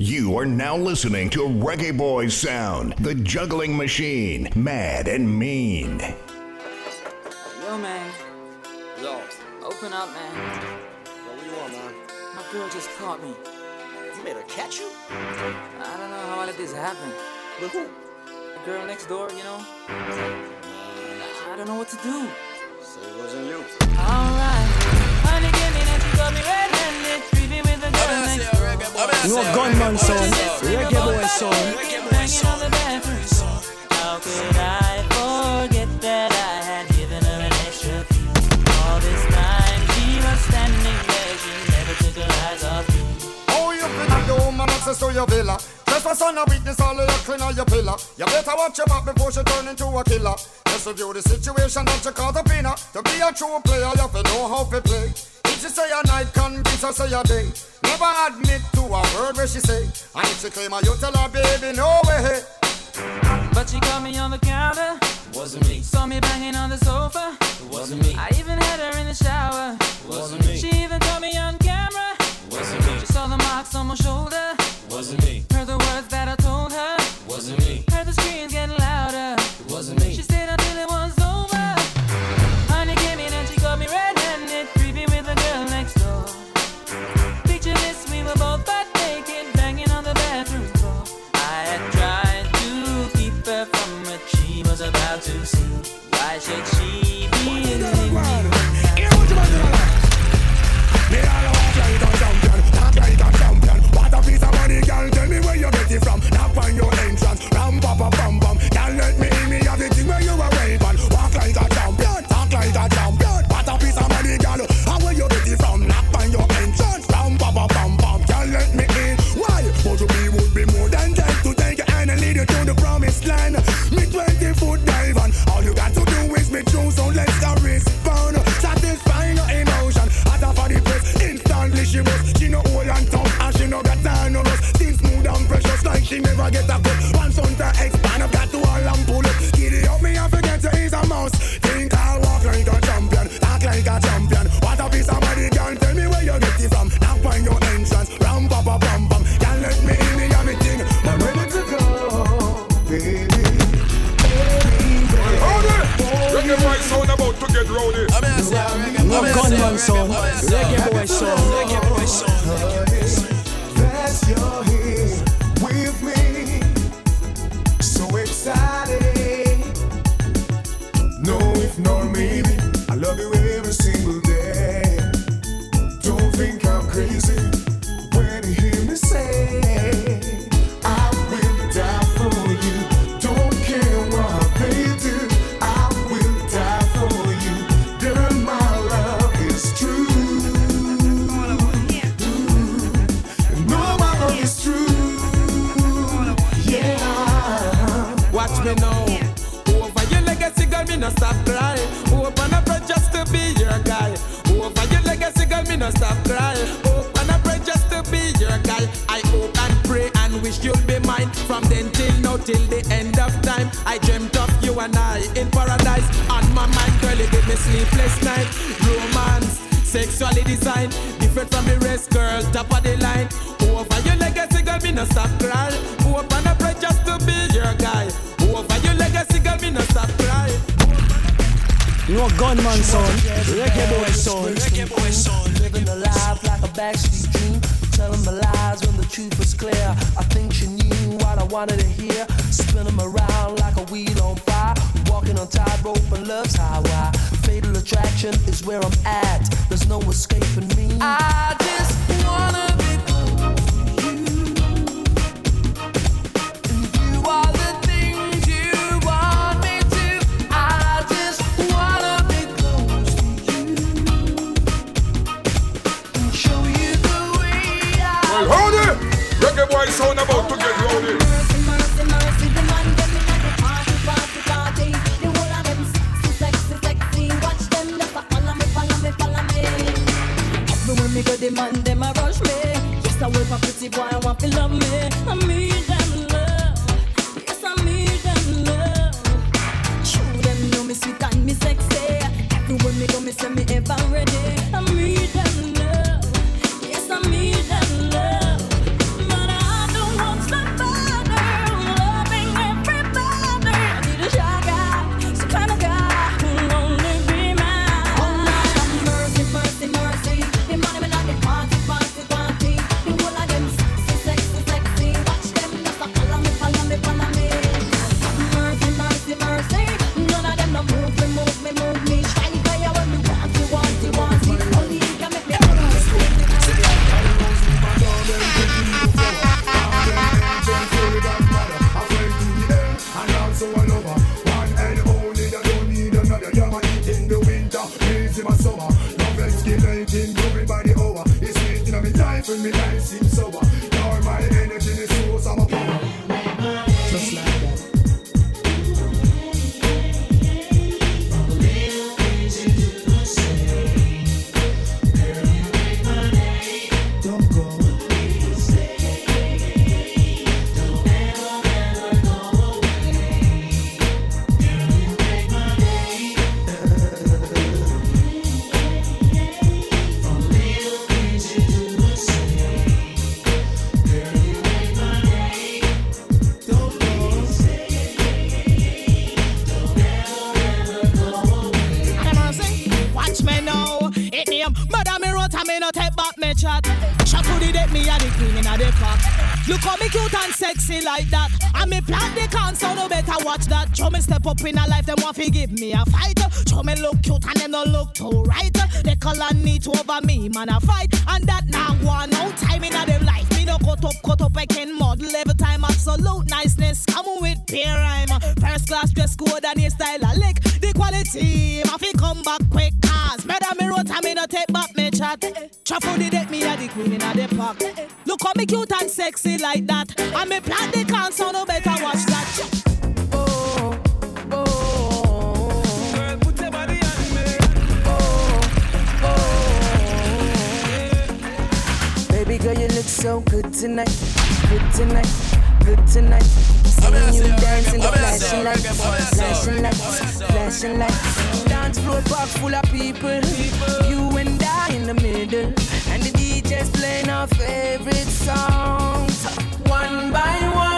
You are now listening to Reggae Boys Sound, the juggling machine, mad and mean. Yo, man. Yo. Open up, man. Yo, what you want, man? My girl just caught me. You made her catch you? I don't know how I let this happen. With who? The girl next door, you know? I don't know what to do. Say it wasn't you. Alright. No gunman son, reggae boy on the she never took. Oh, you the access to your villa. For son of witness all of your clean on your pillar. You better watch your back before she turn into a killer. Just review the situation that you caught up in. To be a true player, you have to know how to play. If she say a night, convince her say a day. Never admit to a word where she say. And if she claim her, you tell her, baby, no way. But she caught me on the counter. Wasn't me. Saw me banging on the sofa. Wasn't me. I even had her in the shower. Wasn't me. She even caught me on camera. Wasn't me. She saw the marks on my shoulder. Wasn't me. Heard the words that I told her. Wasn't me. Heard the screams never get a cut. One son to expand, I've got to all and pull it. Giddy up me, I forget to ease a mouse. Think I'll walk like a champion, talk like a champion. What a piece of body, girl. Tell me where you get it from. Now find your entrance. Ram pa pa bam bam. Can't let me in, me have me thing. I'm ready to go, baby. Hold it! Reggae boy sound about to get rowdy. No gunman son, reggae boy son, reggae boy son. That's your No maybe. I love you every single day. Don't think I'm crazy till the end of time. I dreamt of you and I in paradise. On my mind, girl, you give me sleepless night. Romance. Sexually designed, different from the rest, girl, top of the line. Over your legacy, girl, me no stop crying. Open up pray just to be your guy. Over your legacy, girl, me no stop crying. No gunman son, reggae boy son. Reggae boy son. Living a life like a backstreet dream. Telling my lies when the truth was clear. I think she knew what I wanted to hear. Spin 'em around like a wheel on fire. Walking on tightrope and love's highway. Fatal attraction is where I'm at. There's no escaping me. I just wanna sound about to get rowdy. The in the party, party, party. The whole of them sexy, sexy, sexy. Watch them, follow me, follow me, follow me. Me go, the man them a rush me. Yes, I wait for pretty boy, I want to love me. Need watch that. Me step up in a life, them want to give me a fight. Me look cute and them don't look too right. They call and need over me, man, a fight. And that now one no time in a them life. Me no cut up, cut up, I can model every time. Absolute niceness, come with peer rhyme. First class dress code and your style a lick. The quality, my fi come back quick. Cause murder me road, I me no take back me chat. Truffle the deck, me a the queen in a the park. Look how me cute and sexy like that. And me plan the can't so so good tonight. Good tonight. Good tonight. Seeing you dancing, the flashing lights, flashing lights, flashing lights. Dance floor park full of people. You and I in the middle, and the DJ's playing our favorite songs. One by one,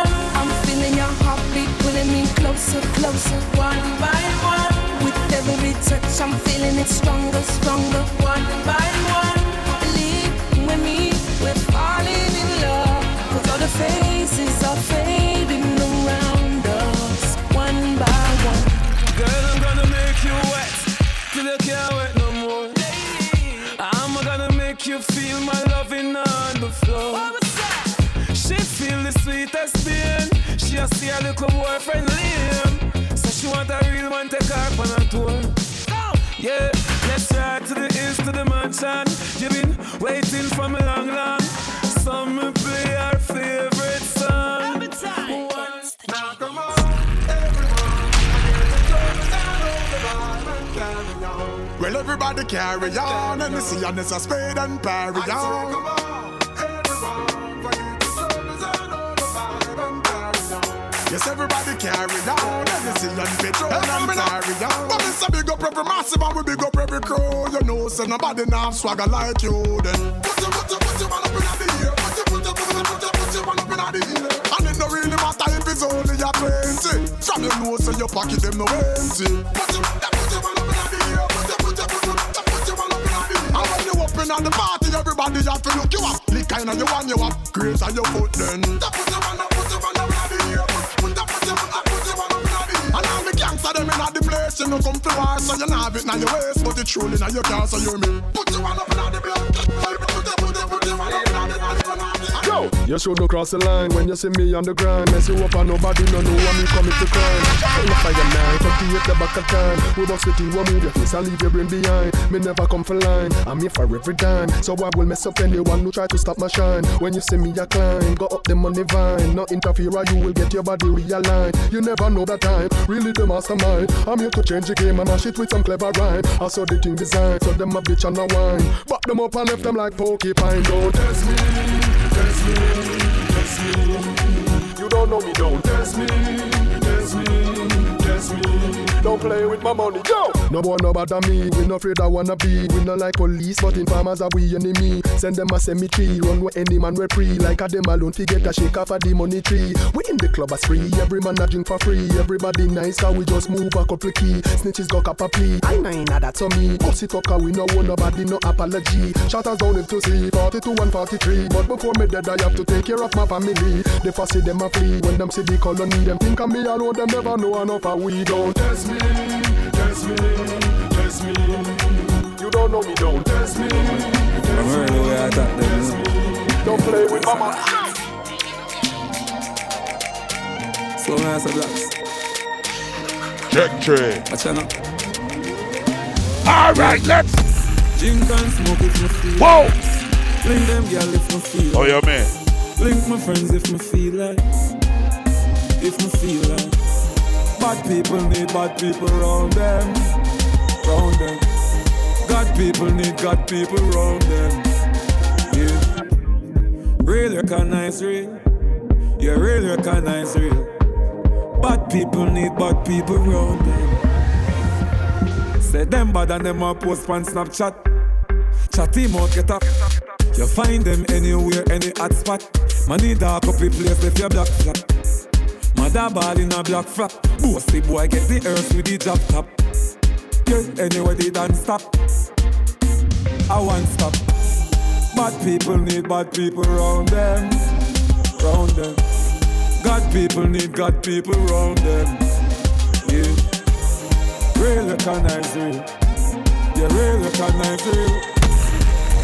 Yeah, let's ride to the east to the mansion. You've been waiting for me long, long. So me play our favorite song. Now come on, everyone. Well, everybody carry on, and the see and it's a spade and parry on. Yes, everybody carry on, see and petrol and carry on. But it's a big up every massive and we big up every crew. You know, so nobody now swagger like you. Then put your, put your, put your man up in the air. Put your, put your, put your, put your, put your man up in the air. And it don't really matter if it's only a twenty. From your nose to your pocket, them no empty. Put your, put your man up in the air. Put your, put your, put your, put your man up in the air. And when you up in the party, everybody have to look you up. Lick kind of you want you up. Grace on your foot then. Put your man up, put your man up you know come to war, so you not have it now your waist, but it's truly now your car, so you me. Put your man up in the blood. Put your, put your, put your man up in the blood. Yo, you should cross the line when you see me on the grind. Mess you up and nobody no know me coming to crime. Full of fire now, forty-eight the back of time. We bust it in, we move your face and leave your brain behind. Me never come for line, I'm here for every dime. So I will mess up anyone who try to stop my shine. When you see me a climb, go up the money vine. No interfere you will get your body realigned. You never know the time, really the mastermind. I'm here to change the game and mash it with some clever rhyme. I saw the thing designed, so them a bitch and a wine. Back them up and left them like porcupine. Don't test me, test me, test me. You don't know me, don't test me, test me, test me. Don't play with my money, go! No boy no bother me, we no afraid I wanna be. We no like police, but informers are we enemy. Send them a cemetery, run with any man we free. Like a them alone, forget a shake off of the money tree. We in the club as free, every man a drink for free. Everybody nice, cause we just move a couple key. Snitches got cap a plea, I know ain't that to me. Bust it we no want nobody, no apology. Shotters down if to see, 42 and 43. But before me dead, I have to take care of my family. They see them a flee, when them see the colony, them think of me alone, them never know enough of we don't test me, test me, test me. You don't know me, don't test me. I'm hearing the way I talk them. Don't play with mama. So nice a glass. Check trade. Watch out. All right, let's. Drink and smoke if me feel Whoa. like. Fling them girl if me feel Oh, yeah, man. Link my friends if me feel like. If me feel like. Bad people need bad people around them. Round them. God people need God people around them. Yeah. Real recognize real. Yeah, real recognize real. Bad people need bad people around them. Say them bad and them a post on Snapchat. Chat him out, get up. You find them anywhere, any hot spot. Money dark up place if you black flat. Mother ball in a black frock. Bossy boy get the earth with the drop top. Yeah, anywhere they don't stop. I want stop. Bad people need bad people around them. round them. God people need God people round them. Yeah. Real recognize real. Yeah, real recognize real.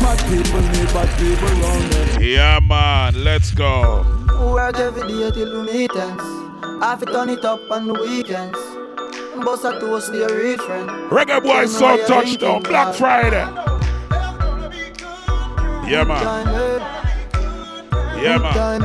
Bad people need bad people round them. Yeah, man, let's go. Work every day till we meet ends. Have to turn it up on the weekends. Boss a toast to your real friend. Reggae boy, so touchdown. Black Friday. Yeah, man. Yeah, Good man. time?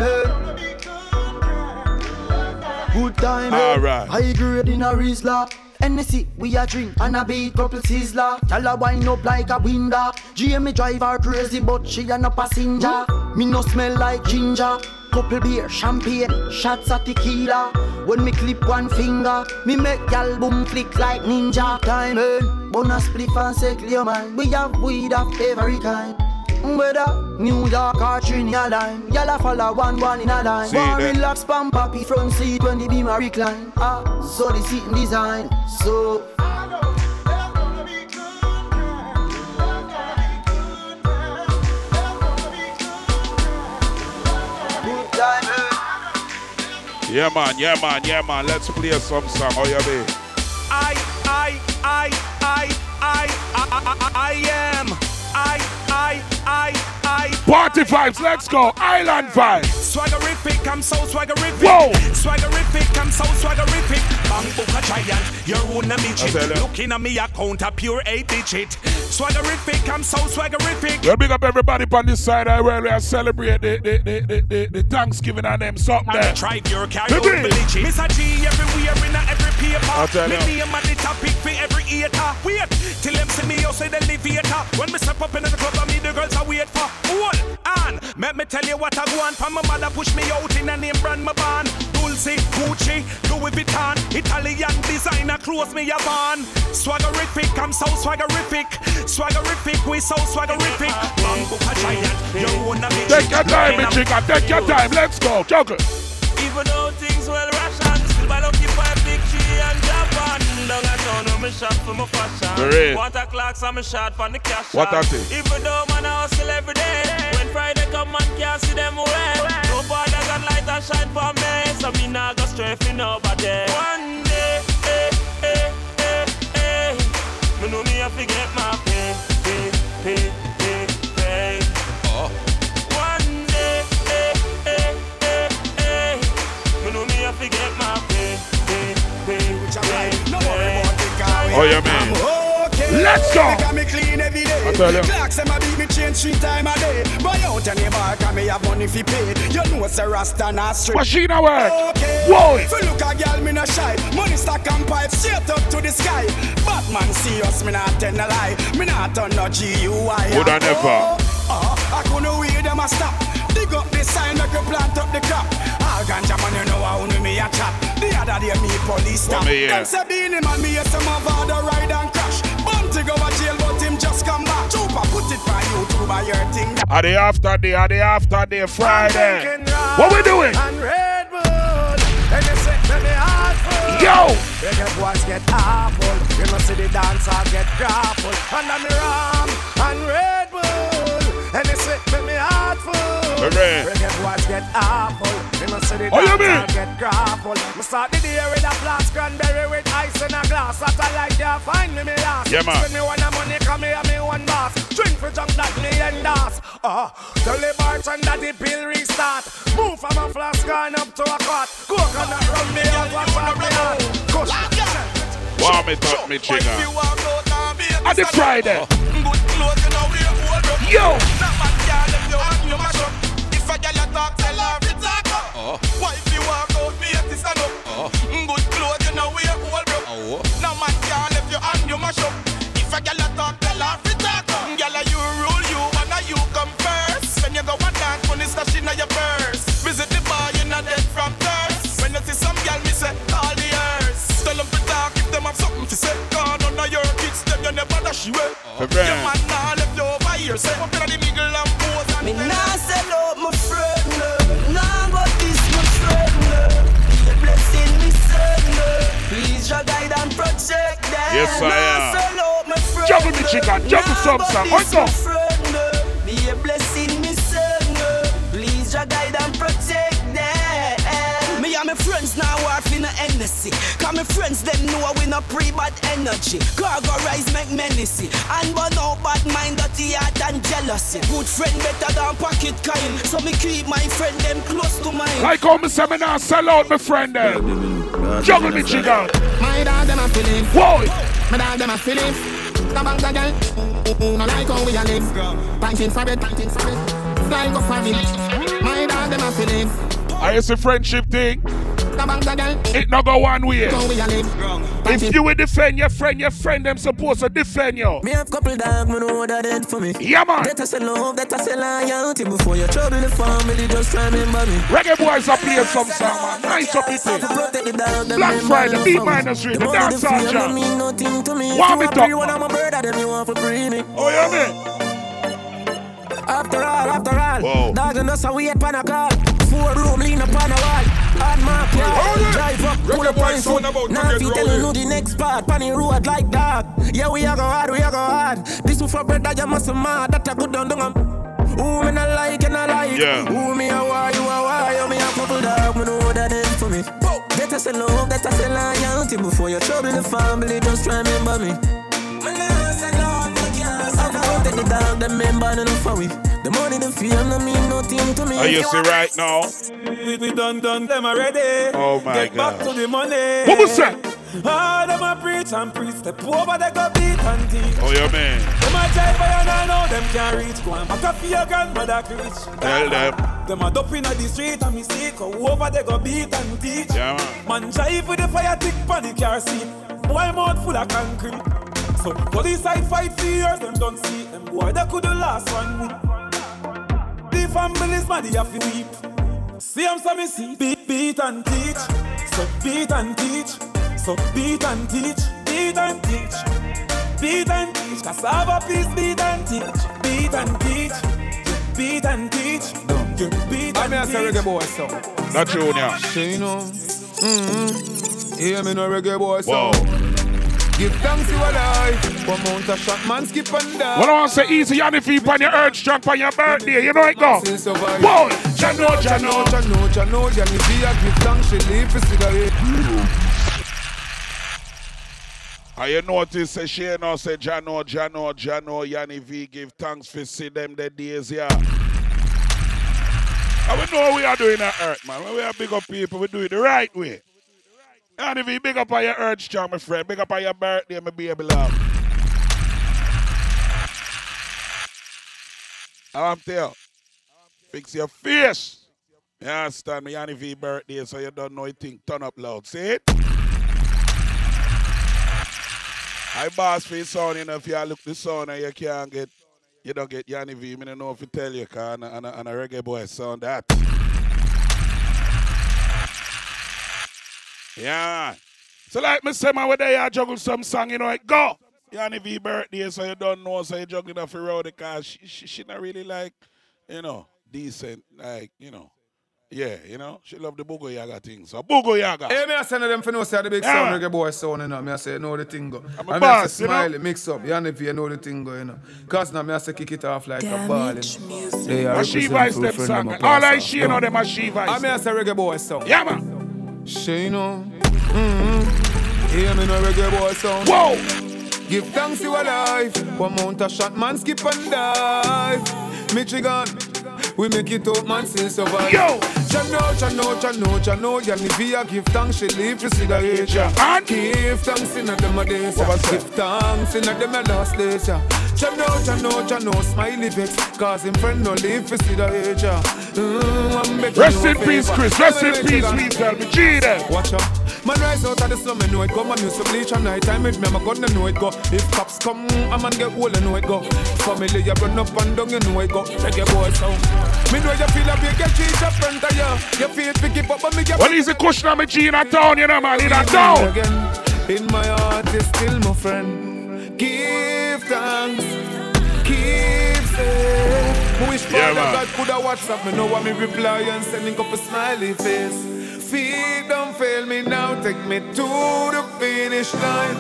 Good time, eh? Alright. High grade in a Rizla. Hennessy, we a drink and a beat couple sizzler. Tell her wind up like a window. GM drive her crazy, but she a no passenger. Me no smell like ginger. Couple beer, champagne, shots of tequila. When me clip one finger, me make gal boom flick like ninja. Time earn, bonus spliff and say clear man. We have weed of every kind. Whether New York or Trinidad, y'all a follow one one in a line. See One relax, pump happy front seat when the beam a recline. Ah, so the seating design. So Yeah, man. Yeah, man. Yeah, man. Let's play some song. How you be? I, I, I, I, I, I, I, I am. I, I, I, I. Party vibes. Let's go. Island vibes. Swaggerific, I'm so swaggerific. Whoa. Swaggerific, I'm so swaggerific. Bang book a giant, you're one a I tell midget. Looking at me account a pure eight digit. Swaggerific, I'm so swaggerific. Well, big up everybody on this side of where we celebrate the, the, the, the, the, the Thanksgiving and them something there. Drive your car, Baby. you're village. Miss a G everywhere in a every paper. I tell me you. name at the topic for every eater. Wait till them see me outside the elevator. When me step up in the club, I meet the girls I wait for. Hold on, let me tell you what I want. From my mother push me out in a name brand my band. Dolce, Gucci, Louis Vuitton, Italian designer clothes me a van. Swaggerific, I'm so swaggerific. Swaggerific, we so swaggerific. Bamboo a giant, you're one of me. Take your time, me chica. Take your time. Let's go. Juggle. Even though things well ration, still by lucky five big tree and Japan. Down a town where me shop for my fashion. For. Water clocks and me shot for the cash. What that is? Even though man I hustle every day. When Friday come man can't see them away. No borders and light and shine for me. So me nah go stray for nobody. One day, Oh, yeah, man. Let's go. Me clean every day. I tell you. Clocks them a beat me change three time a day. Buy out me have money fi pay. You know it's a rasta. Machine a work. Okay. Whoa. If you look a girl, me no shy. Money stack and pipe straight up to the sky. Batman see us, me not tell no lie. Me not no GUI. Would I never? Uh, I couldn't wait them a stop. Dig up the sign, you plant up the crop. All ganja man, you know how me a chat. The other day me police stop. me hear? Them say Beenie Man, me hear some of the ride and crash. Bounty go a jail, but him just come back. Chupa put it by YouTube, by your thing. Are the after day? Are the after day? Friday. What we doing? And Red Bull, and you say, me hard full. Yo. Reggae boys get awful. You know see the dancer get grappled. And I'm ram and Red Hooray. Reggae boys get awful. You know see the Oh, you mean? get grappled. Me start the day with a flask cranberry with ice in a glass. That I like you find me me last. Yeah, man. Spend me one a money, come here me one boss. Drink for junk that me endorse. Uh, tell the bartender the pill restart. Move from a flask gone up to a cot. Coconut rum me out, watch out me out. Kush. Warm it up, me chica. At the Friday. Yo. If talk up. Why if you walk out, be a stand up. Mm, Good clothes, you know we a whole bro. No man can left your hand, you mash up. If a girl a talk, tell her to talk up. Girl, a you rule you, and a you come first. When you go and dance, money stash in your purse. Visit the bar, you not dead from thirst. When you see some girl, me say, all the earth. Tell them to talk if them have something to say. God, none of your kids, them you never dash away. For Your real. man nah left you over here, say up in the middle and pose and Me bend. nah sell out Your guide and protect them. Yes, I am. sell out my friend, Juggle no. chica. Juggle some this What's up? Hennessy. Cause my friends them know we no pre-bad energy. Cargo rise make menacey. And burn out bad mind, dirty heart and jealousy. Good friend better than pocket kind. So me keep my friend them close to mine. Like how me say me now sell out my friend eh? them. Juggle me jiggle. My dog them a feeling. Whoa. My dog them a feeling. The bank the girl. No like how we a live. Banking for it, banking for it. Fly go for me. My dog them a feeling. I it's a friendship thing. The bank the girl. It no go one way. How we a live. If you will defend your friend, your friend them supposed to defend you. Me have couple dog, me know that it for me. Yeah, man. That I say love, that I say loyalty. Before you trouble the family, just remember me. Reggae boys are playing some song, man. Nice up it. Protect the dog, them Black them Friday, them beat from me. minus three, the dance fame, hall no jam. mean nothing to me. Want me talk, want one man? of my brother, you want for free me. Oh, yeah, man. After all, after all, Whoa. dog and us a wait pan a call. Four room lean upon a wall. Mark yard, drive up, pull up on foot. Now if you tell you the next part, pan the road like dog. Yeah, we a go hard, we a go hard. This for brother, you must mad. That a good down down. Who me not like and I like. Yeah. Who me a why, you a why. You me a couple dog, me know that it for me. That I say love, that I say loyalty. Before you trouble the family, just remember me. Me nah say no, me can't say no. Protect the dog, them member enough for we. The money, the fame, no mean nothing to me. Are you see right now? We, we done done them already. Oh my Get back God. to the money. What was that? Ah, them a preach and preach. Step over, they go beat and teach. Oh, yeah, man. Them a jive by and I know them can't reach. Go and back up for your grandmother preach. Tell them. Them a dope in the street and me see it. Go over, they go beat and teach. Yeah, man. Man jive with the fire tick pan the car seat. Boy mouth full of concrete. So police side fight for years, them don't see them. Boy, they could the last one week. The family's mad, they have to weep. See them so me see beat, beat and teach. So beat and teach. So beat and teach. Beat and teach. Beat and teach. Cassava peace, beat and teach. Beat and teach. Beat and teach. You beat I mean, I and say reggae teach. boy, so. Not junior. She know. Mm-hmm. Hear me no reggae boy, so. Whoa. Give thanks to your life. One mount a shot, man, skip and die. What I want to say easy, Yanni feet on your urge drunk on your birthday. You know it go. Whoa. Jano, Jano, Jano. Jano, Jano, Jano, Jano, give thanks, she leave for cigarette. And you notice, say she know, say Jano, Jano, Jano, Yanni V give thanks for see them the days, yeah. And we know we are doing that earth, man. When we are big up people, we do it the right way. Yanni V, big up on your urge, strong, my friend. Big up on your birthday, my baby love. I'm tell fix your face. You understand me, Yanni V birthday, so you don't know it thing turn up loud. See it? I boss for your son, you know, if you look the son and you can't get, you don't get Yanni V, I don't know if you tell you, cause and and and a reggae boy sound that. Yeah. So like me say, man, whether you juggle some song, you know, like, go. Yanni V birthday, so you don't know, so you juggling off the road because she, she, she not really like, you know, decent, like, you know. Yeah, you know, she love the Boogo Yaga thing. So Boogo Yaga. Hey, me I send them for no say the big Yeah, sound man. reggae boy sound, you know. Me I say know the thing go. I'm a And me I boss, say you know. smile, mix up. You know if you know the thing go, you know. Cause now me I say kick it off like a ball, you know. They are And she represent vice for them friend song. All I pass she off. know them as she vice. I mean I say reggae boy sound. Yeah, man. She know. Mm-hmm. Hear me no reggae boy sound. Whoa. Give thanks to your life. One mount a shot, man, skip and dive. Michigan, we make it out, man, still survive. Yo! Jano, Jano, Jano, Jano, Yanivia, give thanks, she leave for cigarette, yeah. And? Give thanks in a them a days, yeah. Give thanks in a them a last days, yeah. Jano, Jano, Jano, smiley vex, cause him friend no leave for cigarette, yeah. Mm, Rest in peace. Chris. Rest in peace, me tell me. G. Watch out. Man rise out of the slum, I know it go. Man use to bleach and night time with me, I'm gonna know it go. If cops come, a man get old, I know it go. Family, you run up and down, you know it go. Check your boy sound. Me know you feel a big get cheat up of you. You feel pick up, but me get What is the cushion on me G in a town, you know, man? In a town. Again. In my heart, is still my friend. Give thanks. Keep safe. Wish Yeah, Father. God could have WhatsApp me. Know what me reply and sending up a smiley face. Feet don't fail me now. Take me to the finish line.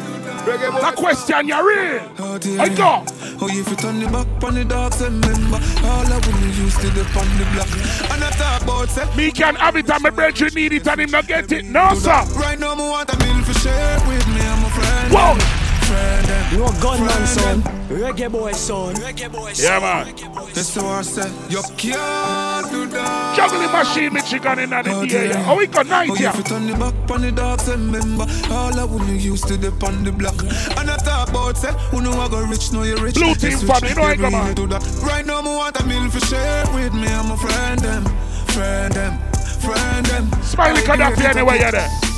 Reggae boy. The question, you are real. Oh, dear. I go. Oh, if you turn the back on the dogs, remember all I to the on the block. And I talk about set. Me can have it and my brethren need it and him not get it. No, sir. Right now, me want a meal for share with me and my friend. Whoa. Friend, them. You gunman, son. Reggae boy, son. Reggae boy, Yeah, man. That's what I said. You can't do that. Juggling machine, me chicken in the area. Oh, we got night Oh, if you turn the back on the dogs, remember all I would used to the on the block. And I talk about say, who know I go rich, know you rich. Blue team we family, check know I come on. year that. Right now, me want a meal for share with me and my friend them, friend them, friend them. Smiley I Gaddafi agree, anyway, you there.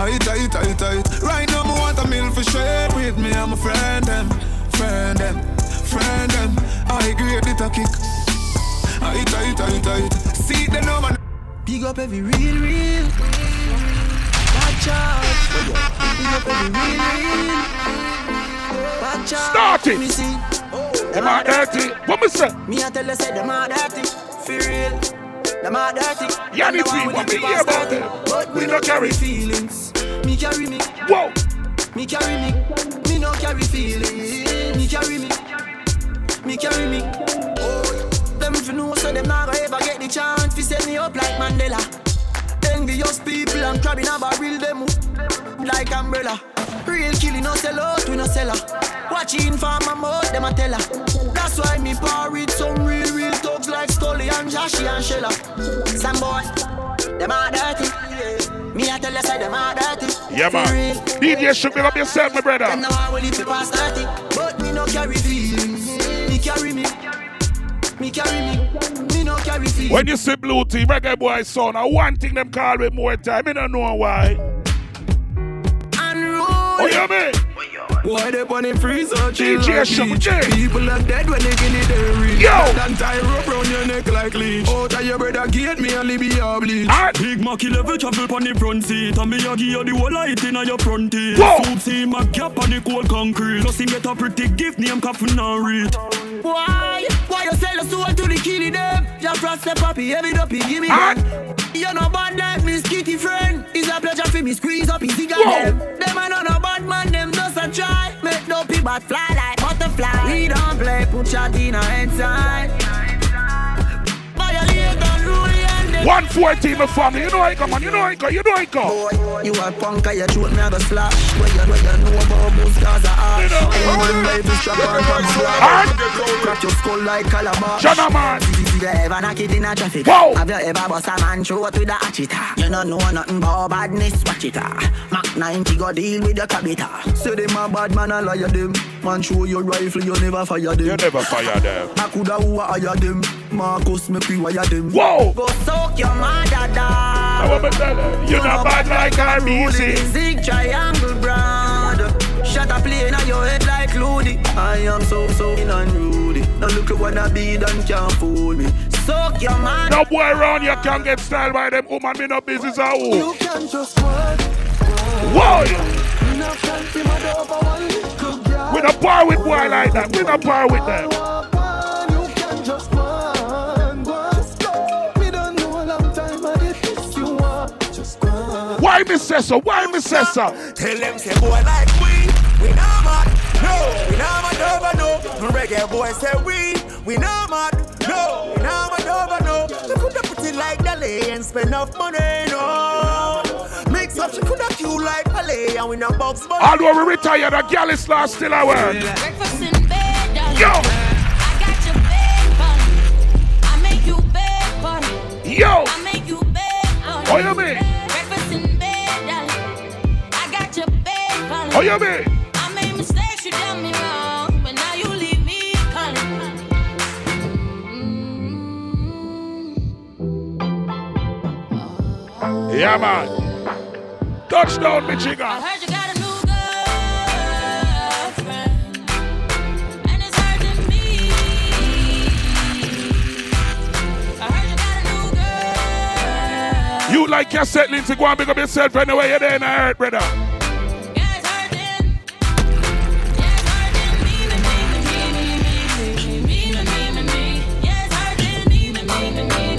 I tight, I tight. Right now, me want a meal for share with me and my friend them, friend them, friend them. I agree, it a kick. I tight, I tight. See the number. Big up every real, real. Watch out. Big up every real, real. Watch out. Start it. Me see. Them are dirty. What me say? Me I tell you say them are dirty. For real. Them are dirty. Yeah, me see what with me hear about them. But We me no no carry. carry feelings. Me carry me. Whoa. Me carry me. Me no carry feelings. Me carry me. Me carry me. Oh, them if you know so them not gonna ever get the chance to set me up like Mandela. Envious people and crabbing a barrel them like umbrella. Real killing no sell out, we no sell her. Watching for my mouth, them a tell her. That's why me par with some real, real thugs like Scully and Joshy and Shella. Some boy, them are dirty. Me I tell you say them are dirty. Yeah, man. DJ should be up yourself, my brother. Them now I will live past 30 But me no carry feelings Me carry me Me carry me Me no carry feelings When you see Blue Team, Reggae Boy son, I one thing them call me more time. I don't know why. Oh, you mean? Why they on the freezer chill DJ like Shock leech. J. People are dead when they get it they reach. Yo. And tie rope round your neck like leech. Out of your brother gate me and leave you bleach. Big Mac level travel on the front seat. And me a give you the whole light in your front teeth. Whoa. Soup see my gap on the cold concrete. Plus him get a pretty gift name Coffin and read Why? Why you sell your soul to the killie them? Your frost the puppy, heavy dopey, give me gun You no bad like me skitty friend. It's a pleasure for me squeeze up easy gun them Them a no no bad man, them just a try Make dopey but fly like butterfly We don't play, put your dinner inside Violate and rule and them 114, my family. You know I come on. You know I go. You know I go. Boy, you a punk, I shoot me, I go slash. Where you, where you know about boost, cause I ash. Anyone life is strap on from slash. Crack your skull like calabash. Shut man. Did you ever knock it in a traffic? Whoa. Have you ever bust a man throat with a hatchet? You don't know nothing about badness, watch it. Ah. Mac 90 go deal with your cabita. Say them a bad man, I liar them. Man, show your rifle, you never fire them. You never fire them. I coulda who hire them. Marcus, me pre-wire them. Whoa. Go soak your mother down. Now what me tell you? You not bad like I'm easy. Zig triangle brand. Shut up plane on your head like Looney. I am so so in unruly. Now look at what I be done can't fool me. Soak your man. No boy around you can't get styled by them woman. Me no business at all. You can just work. One. We don't par with boy like that. We don't par with them. Why me say so? Why me say so? Tell them say boy like we, we not mad. No, we not mad over no. No reggae boy say we, we not mad. No, we not coulda put it like Dali and spend enough money no. Mix up, she coulda cute like Palais and we no box money. Although we retired, the gal is last still a work. Breakfast in bed, darling. Yo. I got your bed, buddy. I make you bed, buddy. Yo. I make you bed, buddy. What oh, you mean? Breakfast in bed, darling. I got your bed, buddy. What you mean? Yeah, man. Touchdown, Michigan. I heard you got a new girlfriend, and it's hurting me. I heard you got a new girl. You like your settling to go and pick up yourself anyway. You're there in the hurt, brother.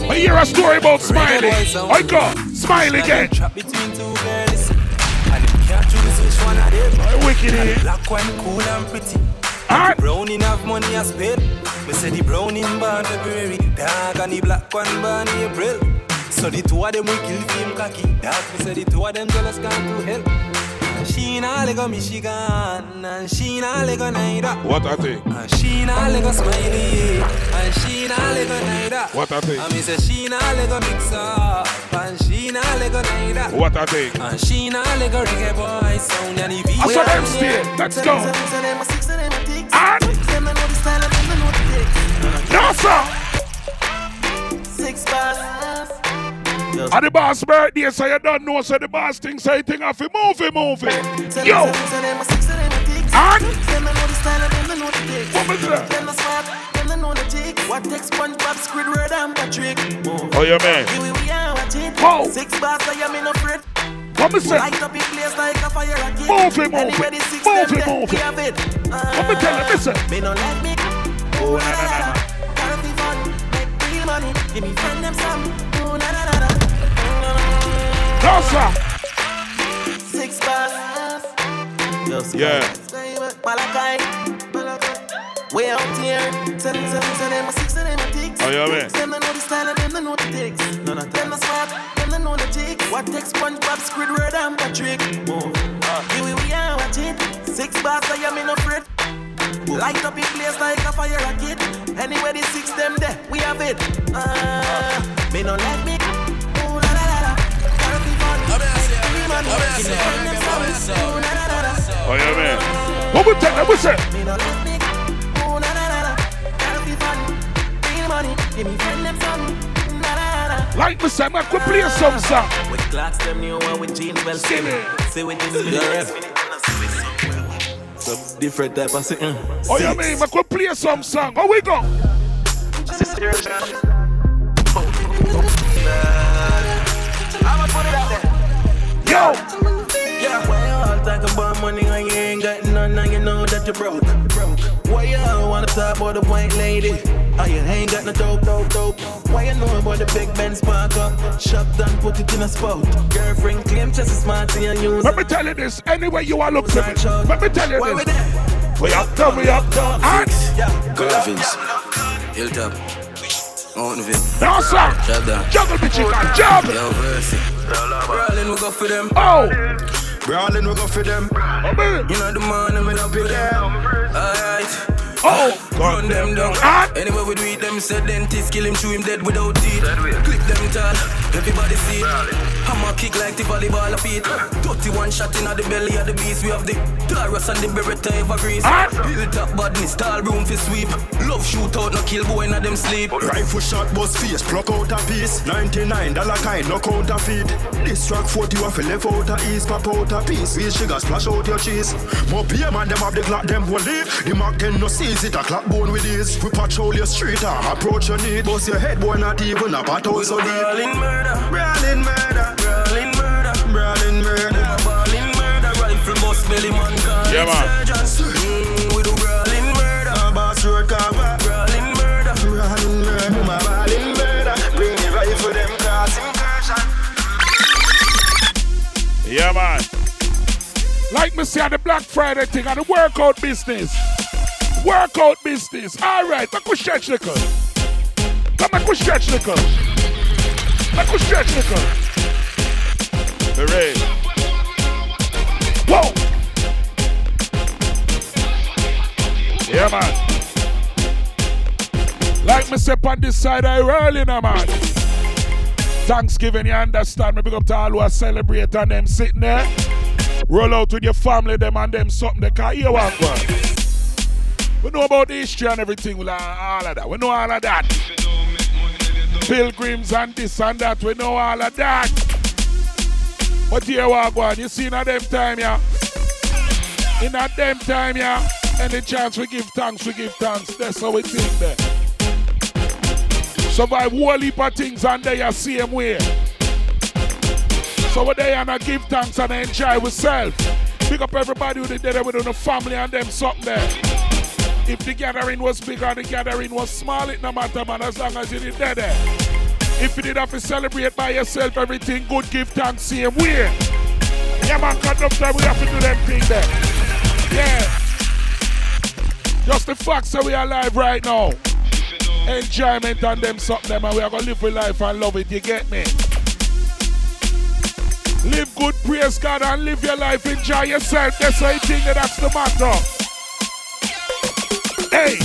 I hear a story about Smiley. I go, Smile again. Between two girls. And you can't choose which one of them. wicked eh? Black one, cool and pretty. The browning have money a spit. Me say the browning born February, dark and the black one born April. So the two of them will kill him cocky. Dark, me say the two of them jealous gone to hell. And Lego Michigan, and she nah Lego neither. What I think? And she Lego Smiley, and she nah Lego neither. What I think? And me say she Lego mix up, and she nah Lego neither. What I think? And she Lego reggae boy sound, and if I saw them stay. Let's go. And no sir. Six bars. And the boss birthday, so you don't know, so the boss thinks say thing off it, move it, move it. Yo! And? What was that? What takes SpongeBob, Squidward, and Patrick? Oh, yeah, man. Here we are, watch it. Oh. Six bars, I am in a fret. What was that? Light up in place like a fire rocket. Move it, move it. Move it, move it. have it. What me tell you, uh, listen. Me no like me. Oh, na na na. Gotta be fun, make real money. Give me friend them some. Oh, na na na na. Six bars. Just Yeah. Malachi. Way out here. Send them, send them, send them a six and them a ticks. Oh, yeah, man. Them they know the style and them they know the ticks. None of them. Them the smart, them they know the ticks. What takes SpongeBob, Squidward, and Patrick? Move. Here we we are, watch it. Six bars, I am in a fret. Light up in place like a fire rocket. Anywhere the six them there, we have it. Uh, me no like me. Me friend them some. La la la la. Like me say, man, could play some song. With clocks them new one with jeans well skinny. See with this minute. Some different type of thing. Oh, yeah, man, man, could play some song. Oh, we go? Yo! Yeah. Why you all talk about money when you ain't got none and you know that you broke? broke. Why you all wanna talk about the white lady? Oh, you ain't got no dope, dope, dope. Why you know about the big Ben spark up? Shop done, put it in a spot. Girlfriend claim just as smart and you use Let me tell you this, anyway you are looking. Let me tell you Why we this. there? We up, down, we up, down, and Garvins. Hilltop. Mountainville. No, sir. Job done. Juggle the chicken, jump. Yo, Versi. Brawling, we go for them. Oh. Brawling, we go for them. Oh, man. You know the morning when I pick them. Alright. Oh, run them down. Anyway, we do it, them said dentist kill him, chew him dead without teeth. Clip them tall, everybody see it. Hammer kick like the volleyball of feet. 31 shot in the belly of the beast. We have the Taurus and the Beretta evergrease. Hilltop badness, tall room for sweep. Love shootout, no kill boy, in them sleep. Rifle shot, bust face, pluck out a piece. 99 dollar kind, no counterfeit. This track 40 you have to left out a east, pop out a piece. Real sugar, splash out your cheese. More beer man, them have the Glock, them will leave. The Mark 10 no seize it, a clap bone with this. We patrol your street, uh, approach your need. Bust your head, boy, not even a pat out so deep. Brawling murder, Brawling murder, brawling murder, brawling murder. brawling murder. Rifle bust belly man, call Yeah, man. insurgents. Mm, we do brawling murder. Boss road cover. Brawling murder. Brawling murder. Mama brawling murder. Bring the rifle, them cross incursion. Yeah, man. Like me say on the Black Friday thing on the workout business. Workout business. All right, make we stretch little. Come make we stretch little. Make we stretch little. Hooray. Whoa. Yeah, man. Like me say on this side, I early now, man. Thanksgiving, you understand me? Big up to all who are celebrating them sitting there. Roll out with your family, them and them something. They can't hear what go on. We know about the history and everything, we like all of that. We know all of that. Pilgrims and this and that, we know all of that. But here what go on, you see in them time, yeah. In that them time, yeah. Any chance we give thanks, we give thanks. That's how we think there. Survive whole heap of things and they are same way. So we there and I give thanks and I enjoy ourselves. Pick up everybody who did there with the family and them something there. If the gathering was big or the gathering was small, it no matter man as long as you did there. Eh. there. If you did have to celebrate by yourself, everything good, give thanks same way. Yeah man, time we have to do them thing there. Yeah. Just the facts that we are alive right now. Enjoyment and them something and we are gonna live with life and love it, you get me? Live good, praise God, and live your life, enjoy yourself. That's think that that's the matter. Hey!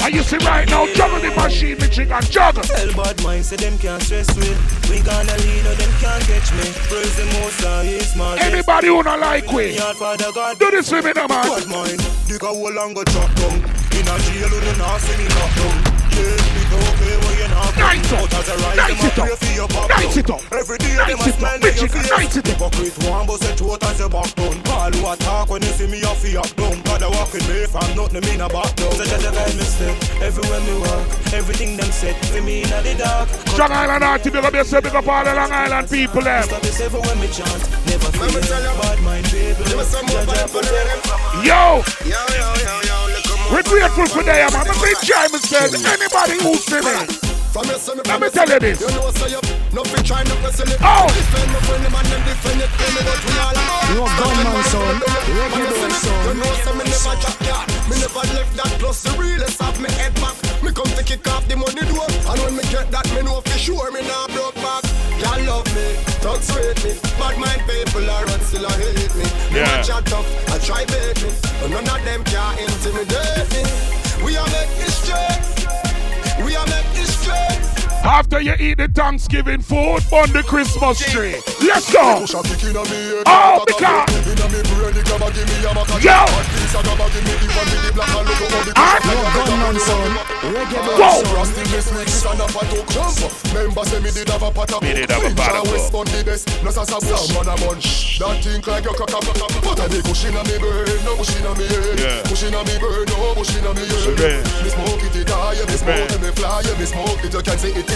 And you see right now, juggle the machine, me chicken, juggle. Tell bad mind, say them can't stress with. We gonna lead or them can't catch me. Praise the most high, is my Anybody who not like we, do this with me, no man. Bad mind, dig a hole and go chop down. In a jail, you do not see me down. Yeah, we go pay where you not Nice But a rise, Nice them a it up. pray for your pop Nice it up. Every day, Nice them a it up. smile in Bitch, your you can face. nice it up. Hypocrite one, but say throat as your back down. All who attack when you see me off your down. God, I walk with me from nothing, me no back down. Such a guide me step, everywhere me walk. Everything them set for me in the dark. Strong Island Artie, big up yourself, big up all the Long Island people them. Stop yourself when me chant. Never fear bad mind, baby. Jaja protect. Yo! Yo, yo, yo, yo, look at We're grateful for them. I'm a big enjoy myself. Anybody who's to me. Let me tell you this. You know, say you no fi try no question it. Oh. Defend my friend, man, them defend it. Tell me what we all are. You a gunman, son. Reggae boy, son. You know, say me never chat yeah. Me never left that plus the realest of me head back. Me come to kick off the money door, and when me get that, me know for sure me nah broke back. Y'all love me, talk sweet me, bad mind people are run still a hate me. Yeah. yeah. chat tough, I try bait me, but none of them can intimidate me. We are make history, we are make. After you eat the Thanksgiving food, on the Christmas tree. Let's go. Oh, because. Yo. gunman son, reggae boy Whoa. son. Remember say me did have a pot of Me did have a pot of West Bund the best, no sasa bush Man a bunch, that think like a crack up But I be cushion on me brain, no cushion on me head. Yeah. Cushion on me brain, no cushion on me head. Yeah.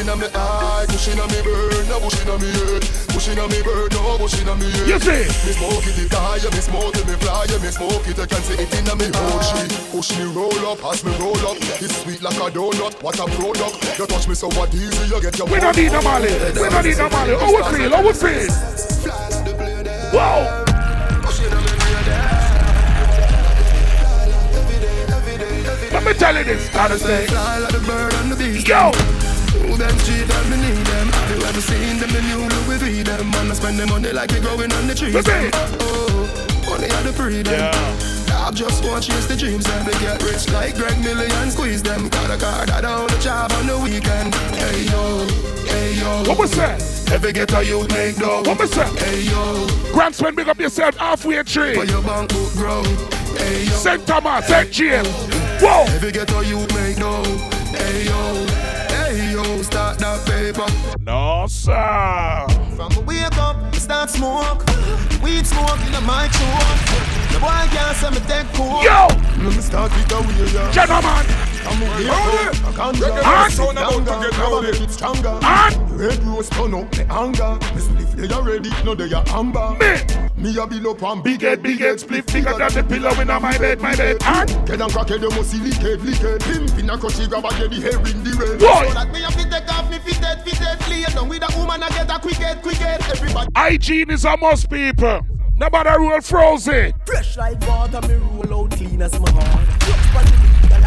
Me smoke it, it die, me smoke Yeah. it, me fly Yeah, me smoke it, you can see it in me eye Cushion on me brain, no cushion on me head Cushion on me brain, no cushion on me head You see? Me smoke it, it die, me smoke it, me fly me smoke it, you can see it in me eye Push me roll up, as me roll up It's sweet like a donut, what a product You touch me so what easy, you get your We don't need no Molly. We don't need no Molly. How we feel? How we feel? Whoa. Let me tell you this, honestly. Fly like the bird on the beast. Yo. Who them cheat them, me need them. Have you ever seen them, the new Louis V them? Man, I spend the money like they growing on the trees. Oh, money had the freedom. Yeah. Dog just want chase the dreams and they get rich like Greg Million. Squeeze them, got a car that on the job on the weekend. Hey yo, hey yo. What was that? Every ghetto you make dough. What was that? Hey yo, Grandsman, big up yourself halfway tree. for your bank book grow. Hey yo. St. Thomas, St. James. Whoa. Every ghetto you make. Hey yo, hey start that paper. No, sir. From the wake up, start smoke. Weed smoke in my throat. The boy can't say me take coke. Yo. Let me start with the way, yeah. Gentlemen. A stronger. And? Red rose turn up the anger. Me spliff they are ready, no they are amber. Me. Me a bill up and Big head, big head, split bigger than the pillow in my bed, my bed. And? Get and crack it, you must see lick head, lick head. Pimp in a crutchy, grab a get the hair in the red. Boy. So that me a fit take off me fitted, fitted. Lay down with a woman, I get a quick head, quick head. Everybody. Hygiene is a must, people. Nobody rule frozen. Fresh like water, me roll out clean as my heart. The and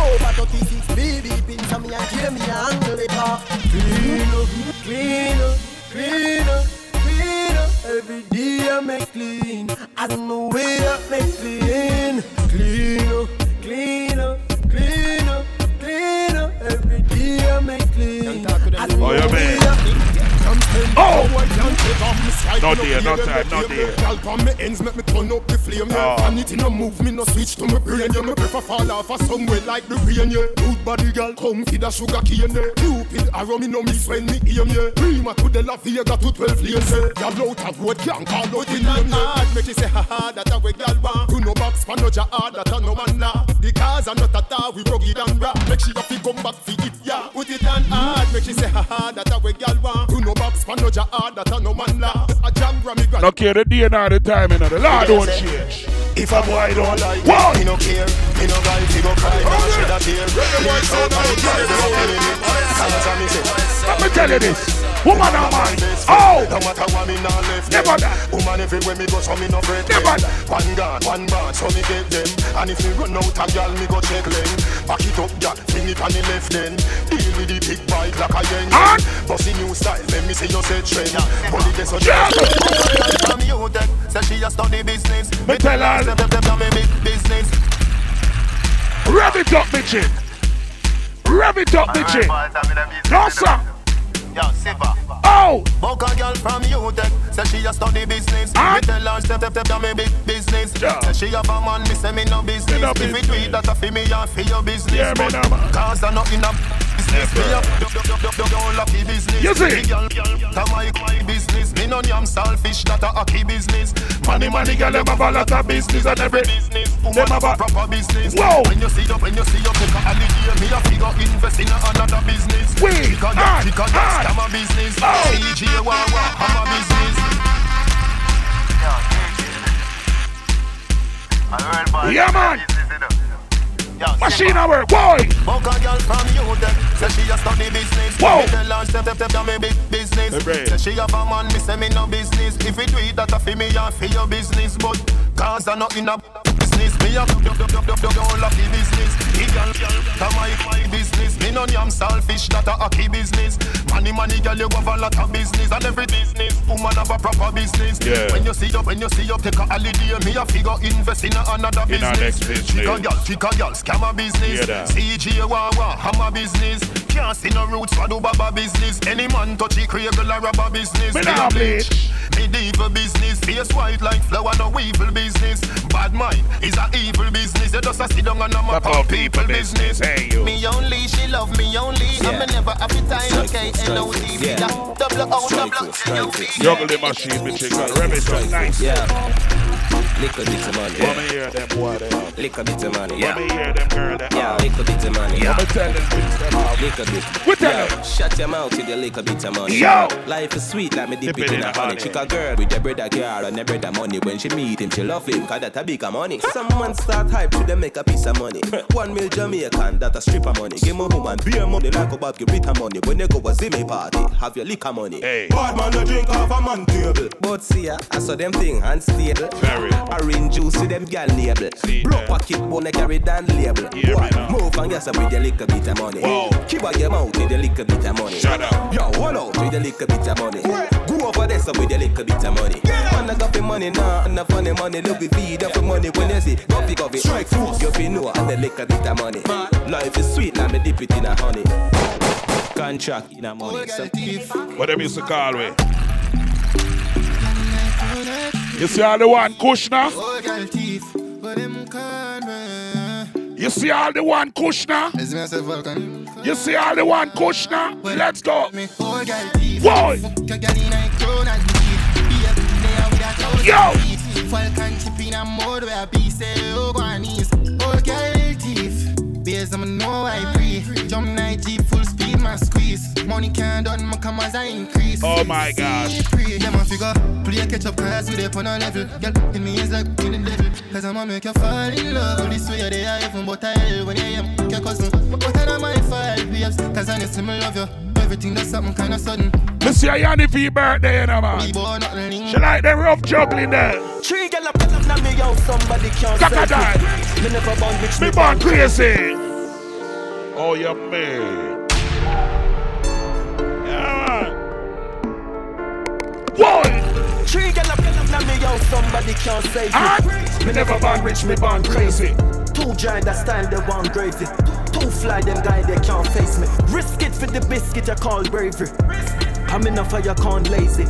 Over 36 BB pins and me and kill me angle it off. Clean up, clean up, clean up, clean up. Every day I make clean. As no way I make clean. Clean up, clean up, clean up, clean up. Every day I make clean. As Oh, you mean? Oh! No No dear, no time, no dear. Girl, on me ends make me turn up the flame, yeah. Oh. No move me, no switch to my brain, yeah. Me prefer fall off a somewhere like the rain, yeah. Good body girl, come sugar cane, yeah. Cupid arrow me no miss when me aim, yeah. Prima to the La Vega to 12 lanes, yeah. Y'all out of road, can't call out the name, yeah. Make you say, ha ha, that a way girl want. You no box, pan no hard, that no man la. The cars are not a tar, we rugged and raw. Make you fi come back fi it, yeah. Put it on hard, make you say, ha ha, that a way girl want. You no box, pan no hard, that no man la. A jam grammy grand. Care the day nor the time, you know. The law don't change. If a boy don't like Whoa. me, no care. Me no guy fi go cry, no shed a tear. Leave out on the girl, they no feeling it. Answer me say, Let me tell you this. Woman and man. Oh. No matter what me nah left Never that. Woman everywhere me go, so me no fret Never that. One gun, one band, so me get them. And if me run out a gal, me go check them. Back it up, gal, fling it on the left then. Deal with the big bike like a yen. And? Bossy new style, let me see you set trend. Bully this so Yeah. From you tech, say she a study business. Me tell her. Big business. Rev it up, me chin. Rev it up, me chin. No, sir. Yo, Siva. Oh. Buck a girl from UTech, say she a study business. Ah. Me tell her step step step that me big business. Say she have a man, me say me no business. no if business. it do it, that a fi me and fi your business. Yeah, me no man. Cause I not in a business. Me a do do do do do do lucky business. You see? Me girl, girl, that my my business. Me no yam selfish, that a hockey business. Money, money, girl, them have a lot of business and every business. Them have a proper business. Whoa. When you see up, when you see up, take a holiday. Me a figure invest in another business. We Chica, girl, chica, hard. scam a business. Oh. CJ, wah, wah, I'm a business. Yeah, man. Machine hour, boy. A girl from UTech, say she a study business. Whoa. Me tell her step step step me big business. Say she have a man, me say me no business. If you do it, that a fi me and fi your business. But cause I not in a business, me a do do do do do do do lucky business. The girl girl, that my my business. Me no yam selfish, that a hockey business. Money money girl, you have a lot of business and every business. Woman have a proper business. Yeah. When you see up, when you see up, take a holiday. Me a figure invest in another In business. business. Chica girl, chica girl, scam a business. That. CJ Wawa, a business. Can't see no roots for do baba business. Any man touch it, create a rubber business. Me Me a bleach. Medieval business. Face white like flower, no evil business. Bad mind is a evil business. You just a sit down and I'm a Pop out people business. Hey, you. Me only, she love me only. I'm never appetite. Okay, L-O-D. Yeah. Double O, Strike double it, strike it. Juggle the machine, me chicken. Rev it up nice. Yeah. Lick a bit of money. Let me hear them boy they have. Lick a bit of money. Let Yeah. me hear them girl they Yeah, lick a bit of money. Let me tell them things them have. Lick a bit. We tell Yo. Shut your mouth with your lick a bit of money. Yo. Life is sweet like me dip, Dip it in a honey. Chick a girl with a brother car and a brother money. When she meet him, she love him, cause that a big a money. Someone start hype to them make a piece of money. One mil Jamaican, that a strip of money. Give my woman beer money like about give Rita money. When they go a Zimmy party, have your liquor money. Hey. Bad man, no drink off a man table. But see ya, I saw them thing unstable. Very. Orange juice with them gal label. Blow pocket bone carry down label. Yeah, Boy, me move and yes with the little bit of money. Whoa. Keep out your mouth with the little bit of money. Shut up. Yo, hold out with the little bit of money. Go over there so with the little bit of money. Yeah. Man, I got the money now, and the funny money. Look, we feed up the money when you see. Go pick up it. Strike force. You feel know and the little bit of money. Life is sweet, like me dip it in a honey. Contract in a money. So, What them used to call we? You see all the one Kushner? Girl thief, but them can me. You see all the one Kushner? Is me myself welcome. You see all the one Kushner? Let's go. Me girl thief. Boy. Fuck your girl in a crown and teeth. Be a there with a thousand Yo. Falcon chip in a mode where be say oh go on knees. Oh, girl thief. Beers I'm know I pre. Jump night jeep full my squeeze. Money can't done my come as I increase. Oh my gosh. Free, them a figure. Play catch up class with up on a level. Girl, in me is like winning the devil. Cause I'ma make you fall in love. With this way they are even but I hell when I am your cousin. But uh, what are my five babes? Cause honestly, me love you. Everything does something kinda sudden. Me see a Yanni V birthday, you know, man. We born not learning. She like the rough juggling there. Three gal up up now me yo somebody can't Kaka save die. me. Me never born rich, Me born crazy. Oh, you man. Yeah, man. Boy. Three gal up up now me yo somebody can't save me. Ah, me never born rich, me born crazy. Two giant that style they want gravy. Two fly them guy they can't face me. Risk it for the biscuit I call bravery. I'm enough for you can't lazy.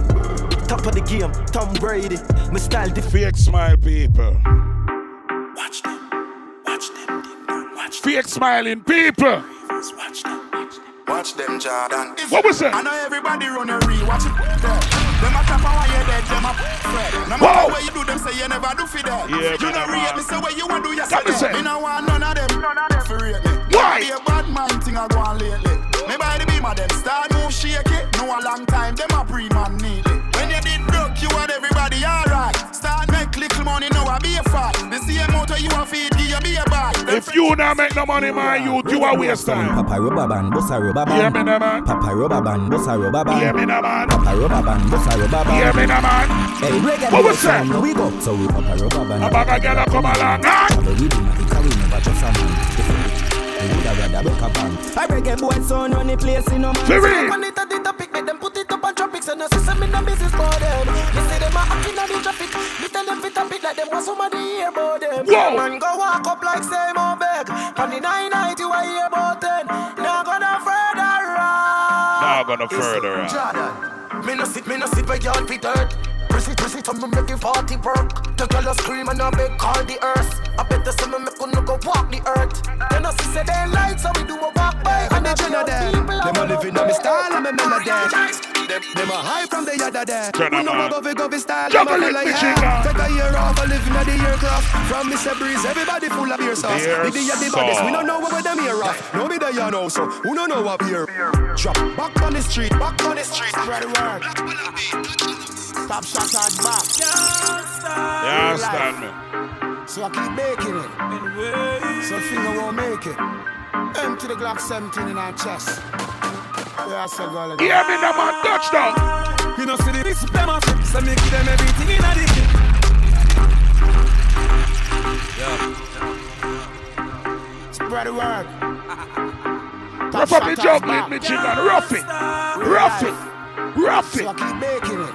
Top of the game, Tom Brady. My style different. Fake smile, people. Watch them, watch them, watch them. Fake smiling people. watch them. Watch them, Jordan. What was that? I know everybody run a re. Watch it. there. Them a tap why you dead. Them a fred. No Whoa. matter where you do, them say you never do for that. Yeah, you know man. rate me, say what you want do, you me say say. that. Me no want none of them. None of them for rate me. Why? Be a bad mind thing I go on lately. Me by the beam of them. Start move shake it. No a long time. Them a pre-man need it. When you did broke, you want everybody alright. Start make little money, now I be a fat. The same motor you a feed, give you a be a boy. If you not make no money, my youth, you are waste time. Papa rubber band, bossa rubber band. Hear me now, man. Papa rubber band, bossa rubber band. Hear me now, man. Papa rubber band, bossa rubber band. Hear me now, man. Hey, reggae What boy was that? sound, now we go. So we papa rubber band. A bag of gyal a come along. Have a rhythm, a kick a we never just a man. We woulda rather broke a band. A reggae boy sound on the place in no man. Siri. When it a the topic, make them put it up on tropics and no system in the business for them. Me see them a acting on the traffic. Like them want somebody hear about them. Whoa. Man go walk up like more beg. On the 990 I hear about ten. Now gonna further run. Now gonna further. Jordan, me no sit, me no sit where y'all fit hurt. Press it, press it, I'm making 40 work. The girl a scream and I beg call the earth. I bet the summer me couldn't go walk the earth. Then I see say they light, so we do a walk by. And the I Jenna there, them a living on me style and me melody. Them, them a high from the other there. Turn We know man. a govy govy style. Juggle them a it, fella, yeah. Take a year off, a living at the aircraft. From Mr. Breeze, everybody full of beer sauce. Beer Did the the baddest, we sauce. don't know what them here off. No me there you know, so who don't know what beer. Drop back on the street, back on the street. Spread the word. Top shot at back. You understand me? So I keep making it. So finger won't make it. Empty the Glock 17 in our chest. Yeah, so go like Hear me now, man. Touchdown. You know, see the big them a flip, so me give them everything in a the clip. Spread the word. Rough up the juggling, me chicken. Rough it. Rough it. Rough it. So I keep making it.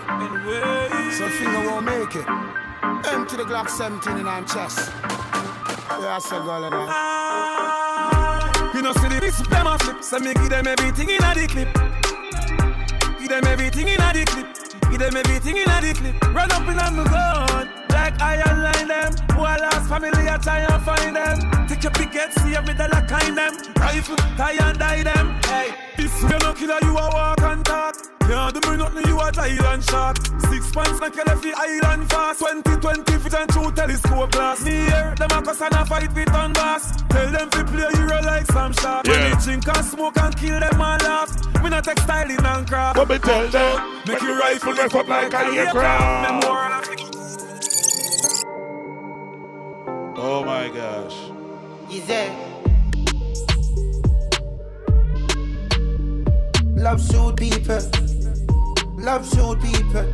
So finger won't make it. Empty the Glock 17 in our chest. Yeah, so go like know, see the big them a flip, so me give them everything in a the clip. Give them everything in a the clip. Give them everything in a the clip. Run up in on the gun, like iron line them. Who I lost family, I try and find them. Take your picket, see every dollar kind them. Rifle, tie and die them. Hey, this you no killer, you a walk and talk. Can't do me nothing, you a island shark. Six pants like you left the island fast. 2020 feet and two telescope glass. Me here, them a cuss and a fight with on bass. Tell them to play hero like some shark. When Yeah. they drink and smoke and kill them and laugh. Me not take styling and craft. What me tell them? Make When your rifle lift up like a aircraft. Oh my gosh. Easy. Love shoot eh? people. Love shoot people.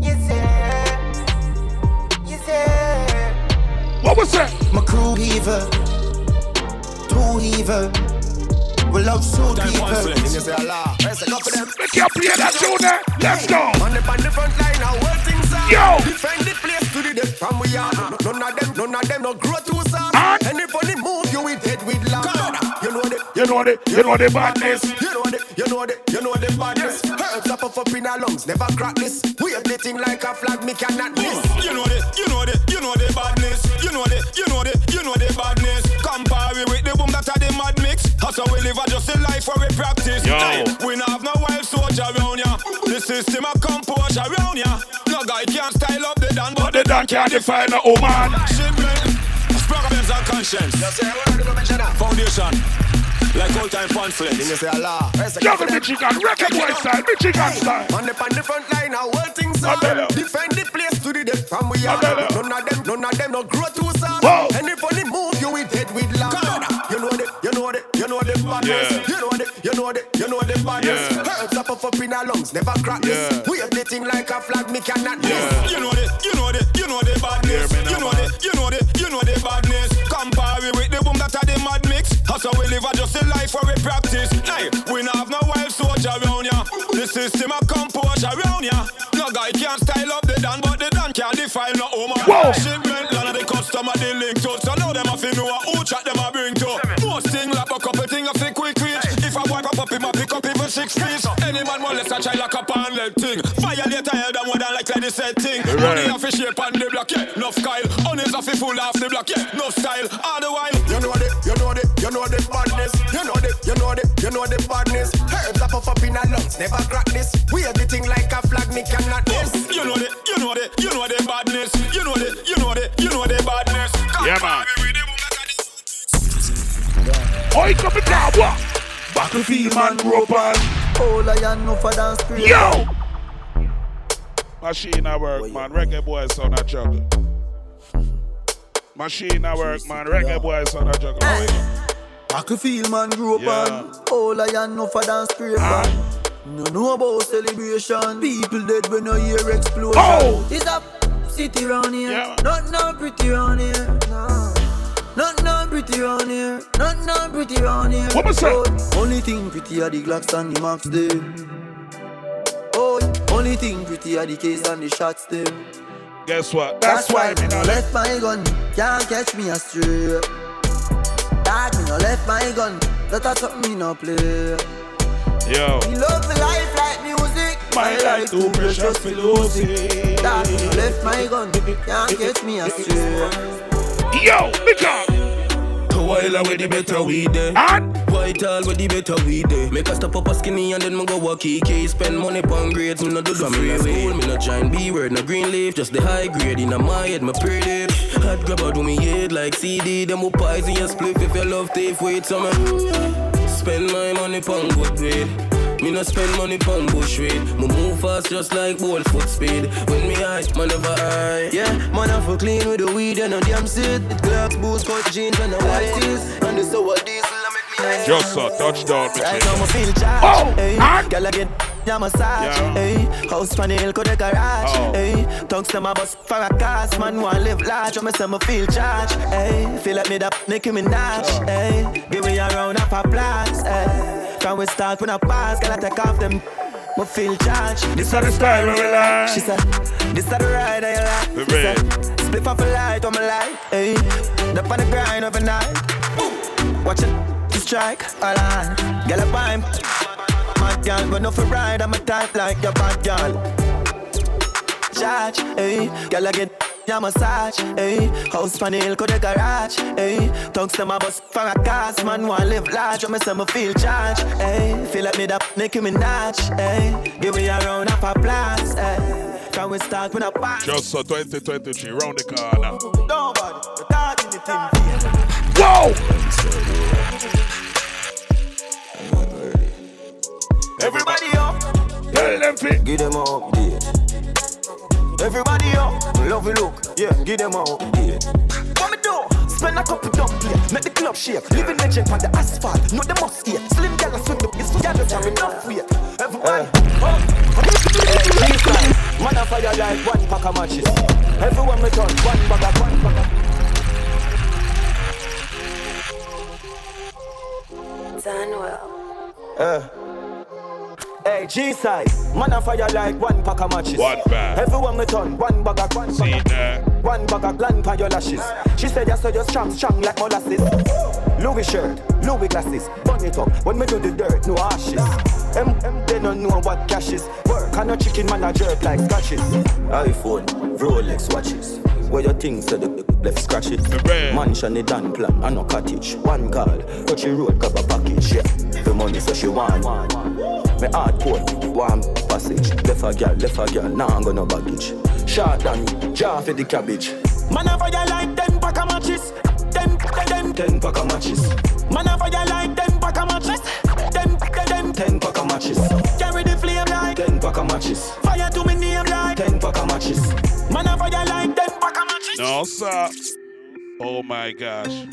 Yes, yeah. Yes, yeah. What was that? My crew evil. Two evil. We love shoot people. Make you play that tune there. Let's go. On the, on the front line, now where things are. Yo. Defend the place to the death from we are. None of them, none of them no grow too soft. And- Any funny move, you with head with laugh. You know the, You know the, you know the badness. you know the, you know the, you know the badness. Herbs up up in our lungs, never crack this. We have the thing like a flag, me cannot miss. You know the, you know the, you know the badness. You know the, you know the, you know the badness. Compare it with the boom that are the mad mix. That's how we live, a just a life where we practice. Yo. Hey, we not have no wild soldier around ya. The system of composure around ya. No guy can't style up the dan, But the dan can't define a woman. Shipment, problems and conscience. Foundation, like old time pamphlet. You say Allah. Juggle Michigan, record boy style, Michigan style. On the, on the front line, now all things I are. Defend the place to the death from we are. None of them, none of them no grow too soft. Any funny move, you with head with laugh. You know the, you know the, you know the badness. Yeah. You know the, you know the, you know the badness. Yeah. Herbs up up in our lungs, never crack this. Yeah. We have the thing like a flag, me cannot miss. Yeah. You know the, you know the, you know the badness. Hear You know man. the, you know the, you know the badness. Compare mad mix. That's how we live, a just a life where we practice. Hey, we not have no wild soldier around ya. The system of composure around ya. No guy can't style up the dan, but the dan can't define no woman. Whoa. Shipment, none of the customer they link to. So now them have to know who chat them a bring to. Most thing like a couple thing I think quick reach. If I wipe up up him, I pick up even six feet. Any man molest a child like a pan leg thing. Violate a head and more than like the said thing. Money off a shape on the block, yeah. Enough Kyle. Off a full off the block, yeah. No style. All the while. You know the, You know the, you know the, you know the badness. Herbs up up in our lungs, never crack this. We have the thing like a flag, me cannot miss. You know the, you know the, you know the badness. You know the, you know the, you know the badness. Yeah, man. Oi, coming down, what? Battlefield man, rope on. Oh, lion, no for dance, Yo! Machine at work, man. Reggae boy son a juggle. Machine at work, man. Reggae boy son a juggle. I can feel man grow up Yeah. on All I am no for dance scrape man No know about celebration People dead when no hear explosion Oh! It's a city round here Not no pretty round here no. Not no pretty round here Not no pretty round here What was that? Only thing pretty are the Glocks and the Max them Oh, only thing pretty are the case and the shots them Guess what? That's, why me not left my gun. Can't catch me astray. Dad, me no left my gun. That a something me no play. Yo. Me love me life like music. My life too precious for losing. Dad, me no left my gun. Can't catch me astray. Yo, because. While with the better weed eh. there. White all with the better weed there. Make a stop up a skinny and then me go walk key Spend money on grades, me no do the free school. Me no join B word, no green leaf, just the high grade in my head, my pretty. Hot grab out do me head like CD. Them who poison your spliff if you love thief wait summer. Spend my money on good weed. Me no spend money pon bush weed. Me move fast just like ball foot speed. When me high, man never high. Yeah, man, I for clean with the weed and a damn sit. It Glocks, boots, cut jeans and a white tees. And the sour diesel, I make me nice. Just a touchdown, me Right now, I feel charged. Oh, hey, girl, I get ya massage. Yeah. Hey, house pan hill, go the garage. Oh. Hey, tongues to my bus for a cast. Man, want live large, I me say me feel charged. Hey, feel like me that Nicki Minaj. Hey, give me a round of applause. Hey, from we start when I pass, I take off them. Me feel charged. This are the style we like. She said, this are the ride I like. The She said, split off a light on my light. Hey, up on the grind overnight. Watch it to strike. All on, girl, a buy Mad girl, but no for ride. I'm a type like your bad girl. Charge, hey, girl, I get ya massage, hey. House pan hill, go the garage, hey. Tongues to my bus for a cast, man, want live large. I me say me feel charged, hey. Feel like me that Nicki Minaj, hey. Give me a round of applause, hey. Can we start with a pass? Just a 2023 round the corner. Nobody, the dog in the team. Whoa! Everybody up, Tell them fit. give them a update. Everybody up, love you look, yeah, give them a update. What me do? Spend a couple dumb plate, make the club shake. Living legend on the asphalt, no they must eat. Slim gal a swing the piece, gal have enough weight. Everyone, up. Hey, G-Fly, man a fire like one pack of matches. Everyone me turn, one bag of, one bag of. Uh. Hey, G-side, man a fire like one pack of matches. One bag. Everyone me turn, one bag of, one See bag there. one bag of gland for your lashes. She said, yes, so you're strong, strong like molasses. Louis shirt, Louis glasses, burn it up. When me do the dirt, no ashes. M, em, they don't know what cash is. Work and no chicken man a jerk like scratches. iPhone, Rolex watches. Where your things to the left scratches. Mansion the dan plan, and no cottage. One call, touch the road, grab a package. Yeah, the money so she want. Me hard port, warm passage. Left a girl, left a girl, now I'm gonna baggage. Short and jar for the cabbage. Man a fire like ten pack of matches. Ten, ten, ten pack of matches. Man a fire like ten pack of matches. Ten, ten, ten pack of matches. Carry the flame like ten pack of matches. Fire to me name like ten pack of matches. Man a fire like ten pack of matches. No, sir. Oh my gosh.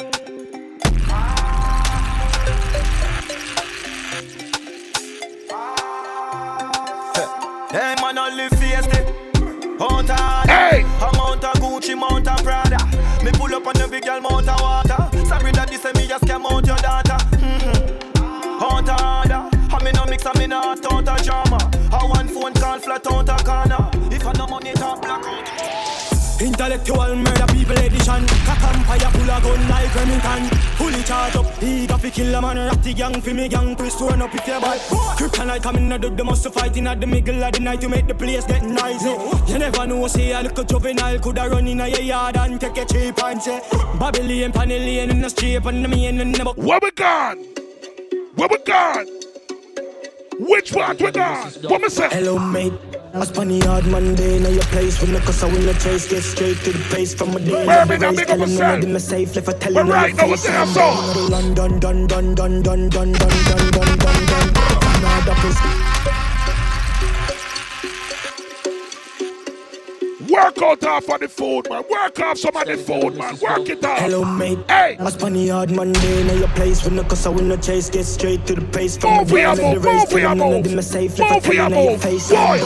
Hey man, only face it. Out of hey. Amount of Gucci, mount of Prada. Me pull up on the big girl, mount of water. Sorry that this me just came out your daughter. Mm-hmm. Out of order. I me no mix, I me not out of drama. I one phone call flat out of corner. If I no money, talk black out. Intellectual murder people edition. Cock fire full of gun like Remington. Fully charged up, he got fi kill a man. Ratty gang fi me gang, twist turn up if you bad Kryptonite coming out of the must fight in at the middle of the night To make the place get noisy. You never know, say a little juvenile Coulda run in a yard and take a cheap and say Babylon, Panellian in the street And the main in the Where we gone? Where we gone? Which part we gone? What me say? Hello mate I spun the hard Monday in your place When the cause I win the chase Get straight to the pace From a day Where of me the now, race big up Tell them myself. none of them safe Left a tell Where them right now, what the hell, so? London, dun, dun, dun, dun, dun, dun, dun, dun, dun, dun Canada, please Work out off of the food, man. Work off some of the food, man. Work it out. Hello, mate. Hey. I spun the hard Monday in your place. When the cause I win the chase, get straight to the pace. From Move the in move, move move. of them are safe. Left a Move in your move. Boy.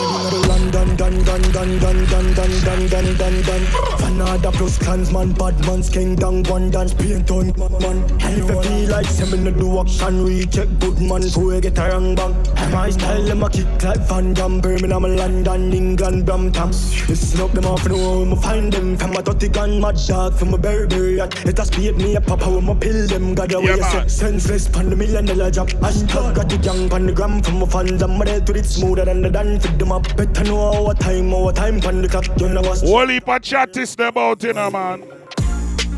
I'm done, done, done, done, done, done, done, done, done, done, done. Fanada plus clansman, bad man's king, down one dance, paint on man. If you feel like seven to do action, recheck good man, you get a wrong bang. My style, them a kick like Van Damme, Birmingham, London, England, Brampton. Listen up, them off and home, find them. From a 30 gun, mad dog, from a Burberry yacht. Let us beat me up, papa, when my pill them. God, away, Yeah, you say, man. senseless, pan the million dollar job. Hashtag got the young, pan the gram, from my fans. I'm ready to it smoother than the dance, fit them up. Better know our time, our time, pan the clock. You know what's Whole heap of chat is about, you know, man.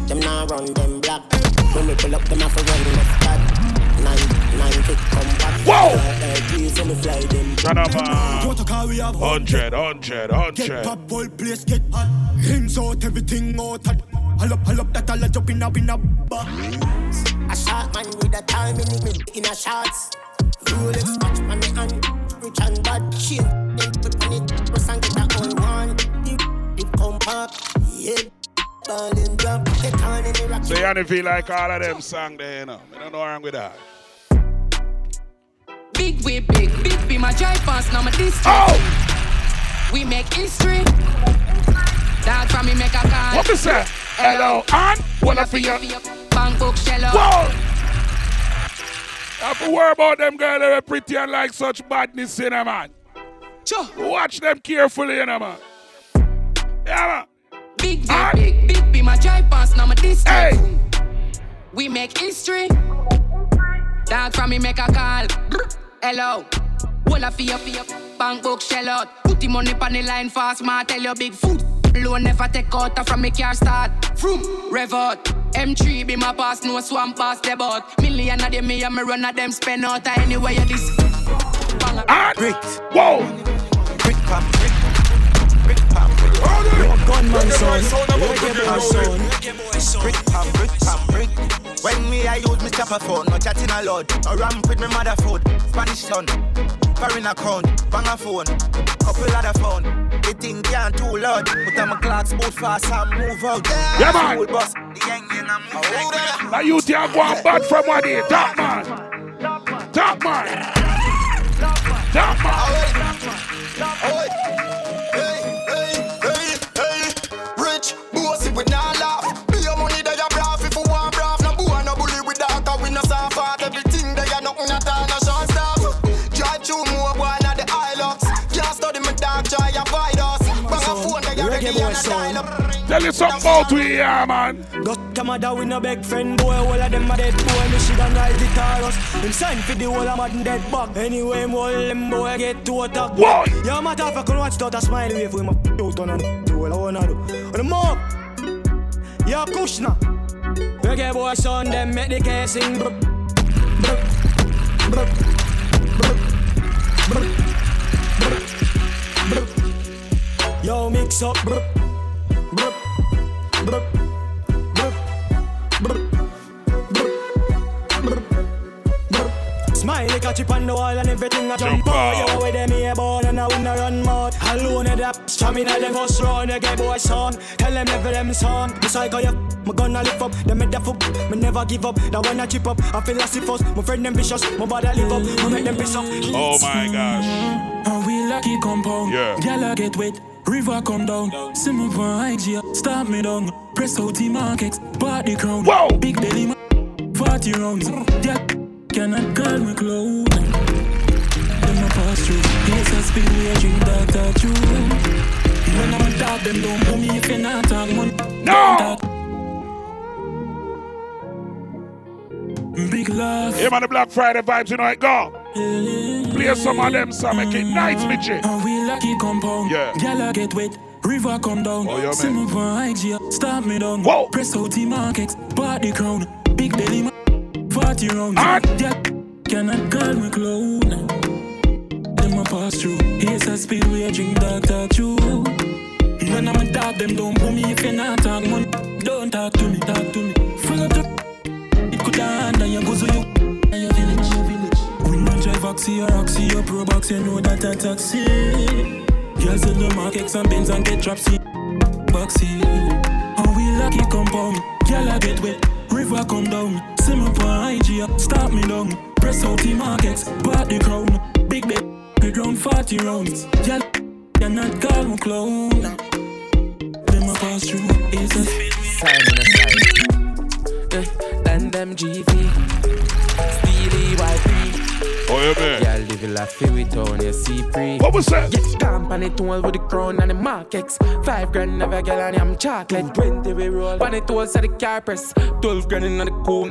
Them now run them black. When we pull up, them have to run left back. Nine, nine come back. Whoa! Please let me fly them. Shut up, uh. man. Protocol we have 100, 100, Get 100. pop, whole place get hot. Hands out, everything out. hot. All up, all up, that all a jump in a in a bar. A shot man with a time in it, in a shots. Rolex watch on me hand. Rich and bad shit. Then put on it, press and get that on one. It, it come back. Yeah. Ballin' drop. Get on in the rock. So you only feel like all of them song there, you know. I don't know wrong with that. Big we big, big be my drive past now my district. Oh! We make history. Dog from me make a call. What me say? Hello, and what I feel? Bank book shell. Whoa! Have to worry about them girls that are pretty and like such badness in them, man. Watch them carefully, you know, man. Yeah, man. Big we big, big be my drive past now my district. We make history. Dog from me make a call. Hello. I feel feel bank book shell out. Put the money on the line fast, ma tell you big foot. Loan never take out from me car start. Vroom, rev out. M3 be my pass, no swamp pass the boat. Million of them me and me run of them spend out uh, anywhere you this. And whoa! Brick pam, brick, brick pam, brick. No gunman son, reggae boy son. Brick pam, brick pam, brick. When me I use me chopper phone, no chatting a lot. No ramp with me mother phone, Spanish son. Foreign account, bang a phone, couple other phone. The thing can't too loud, but I'm a clocks move fast and move out. Yeah, man. School bus, the young young and move like that. Now you think I'm going bad from what day? Top man. Top man. Top Rich, son. Tell you something about we here, man. Got Go Canada with no big friend boy, all of them a dead boy. Michigan ride the Taurus. Him sign for the whole of mad dead back. Anyway, him all them boy get to attack. What? Yo, matter if I can watch that a smile wave with my out on and do all I wanna do. On the mob. Yo, Kushna. Reggae boy son, them make the case sing. Bruh. Bruh. Bruh. Bruh. Bruh. Bruh. Bruh. Yo, mix up. Bruh. Bruh. Bruh. Bruh. Bruh. Bruh. Bruh. Smile like a chip on the wall and everything I jump out. Yo, with them here born and I win a run mode. Alone at that, stamina them first run. You get boy son, tell them every them song. The cycle you, my gonna lift up. Them make that fuck, me never give up. That one I chip up, I feel as if us. My friend them vicious, my body live up. I make them piss up. Oh my gosh. And we lucky compound. Yeah. Gyal a get wet. River come down. See me for IG. Stop me down. Press out the markets. Party crown. Whoa. Big belly man. 40 rounds. Yeah. Cannot call me clown. Them a pass through. Yes, I me a drink that that true. When I'm a dog, them don't put me if you not talk money. No. Big love. Him on the Black Friday vibes, you know it go. Play some of them, so make it nice, me G. And we lucky compound. Yeah. A get wet. River come down. Oh, yeah, See me for IG. Stop me down. Whoa. Press out the markets. Party crown. Big belly man. 40 rounds. And- Yeah. Cannot call me clown. Them a pass through. Yes, I speed a drink that that true. When I'm a dog, them don't put me if you not talk money. Don't talk to me, talk to me. Full up the it could hand and you go so you and your village, oxy or oxy or pro box, you know that a taxi. Girls in the market, and Benz and get trapsy. Boxy. And we lucky compound. Girl, I get wet. River come down. See me on IG, stop me down. Press out the markets, part the crown. Big bed, we round 40 rounds. Girl, you're not call me clown. Them a pass through, it's a Simon a side. Yeah, and them GV. Steely YP. Oh, yeah, man. Yeah, live your life free with on your C free. What was that? Yeah, company tool with the crown and the markets. Five grand of a girl and I'm chocolate. Twenty we roll. Pan it tools at the car press. Twelve grand in the cool.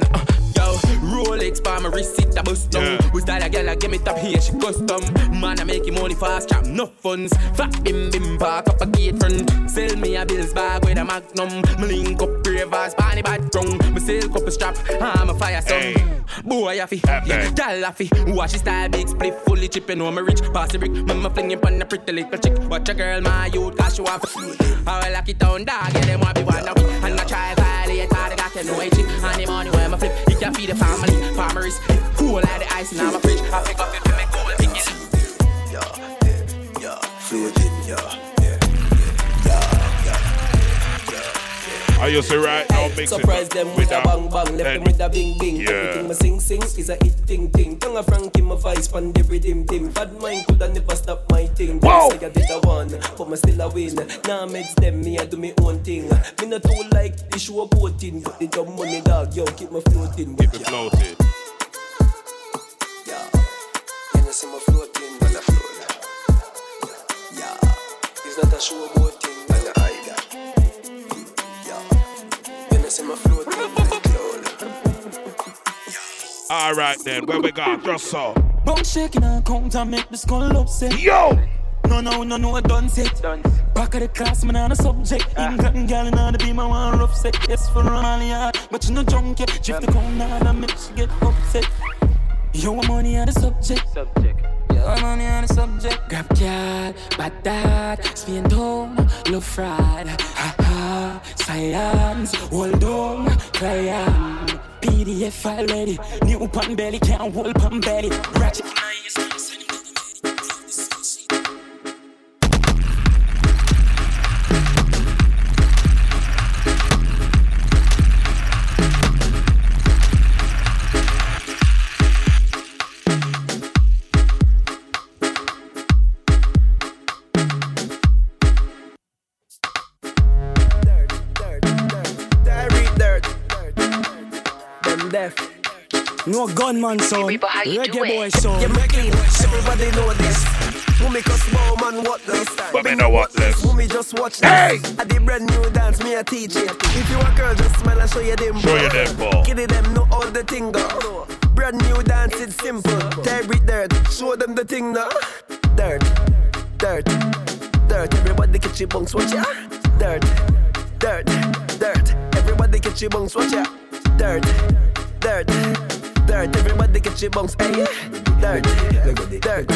Yo, Rolex by my wrist, it a bust down. Yeah. We style a girl, I give me top here, she custom. Man, I make him money fast, trap no funds. Fat bim bim park up a gate front. Sell me a bills bag with a magnum. Me link up ravers, bunny bad tongue. Me sell couple strap, I'm a fire song. Boy, I fi, yeah, gal I fi. Watch his style, big split, fully chipping on me rich. Pass the brick, mama flinging pon a pretty little chick. Watch a girl, my youth, cause she want I will lock it down, dog, yeah, them want be one of we. And I try violate, all the got to know it chick. And the money when I flip, he can feed the family. Farmers, cool like the ice in my fridge. I pick up if you make cool, pick it. Yeah, floating, yeah. I used to right now mix Surprise it them with with a that. bang bang, left them with a bing bing. Yeah. Everything my sing sing is a hit ting ting. Tongue a Frankie my vice pan the rhythm tim. Bad mind coulda never stop my thing. Wow. Say I did a one, but me still a win. Now meds them me I do me own thing. Me not too like the show boating, but the dumb money dog yo keep me floating. Keep it floating. You know see me floating, man a float. Yeah, it's not a show boating, Yeah, you know see me floating, man a cloud. All right then, where we got? Just so. Bum shaking and count and make the skull upset. Yo! No, no, no, no, I done set. Back of the class, man, on a subject. Ah. England gal in the beam, I want rough set. Yes, for all, yeah. But you no drunk yet. Drift the crown down and make she get upset. Yo, I'm money on the subject. Subject. I'm on the subject. Grab gal, bad dad, spin home, love fried. Ha ha, science, hold on, crayon. PDF file ready, new pan belly, can't hold pan belly. Ratchet Diary No gunman sound, reggae boy sound. Yeah, make it. Everybody know this. Who make us bow man what this? But me know what this. Who me just watch this? Hey! I did brand new dance, me a teach it. If you a girl, just smile and show you them. Show you them, ball. Kitty them know all the thing go. Brand new dance, it's simple. Terry dirt, show them the thing now. Dirt, dirt, dirt. Everybody get your bunks, watch ya. Dirt, dirt, dirt. Everybody get your bunks, watch ya. Dirt, dirt, dirt. Everybody get your bunks, hey. Dirt, dirt, dirt.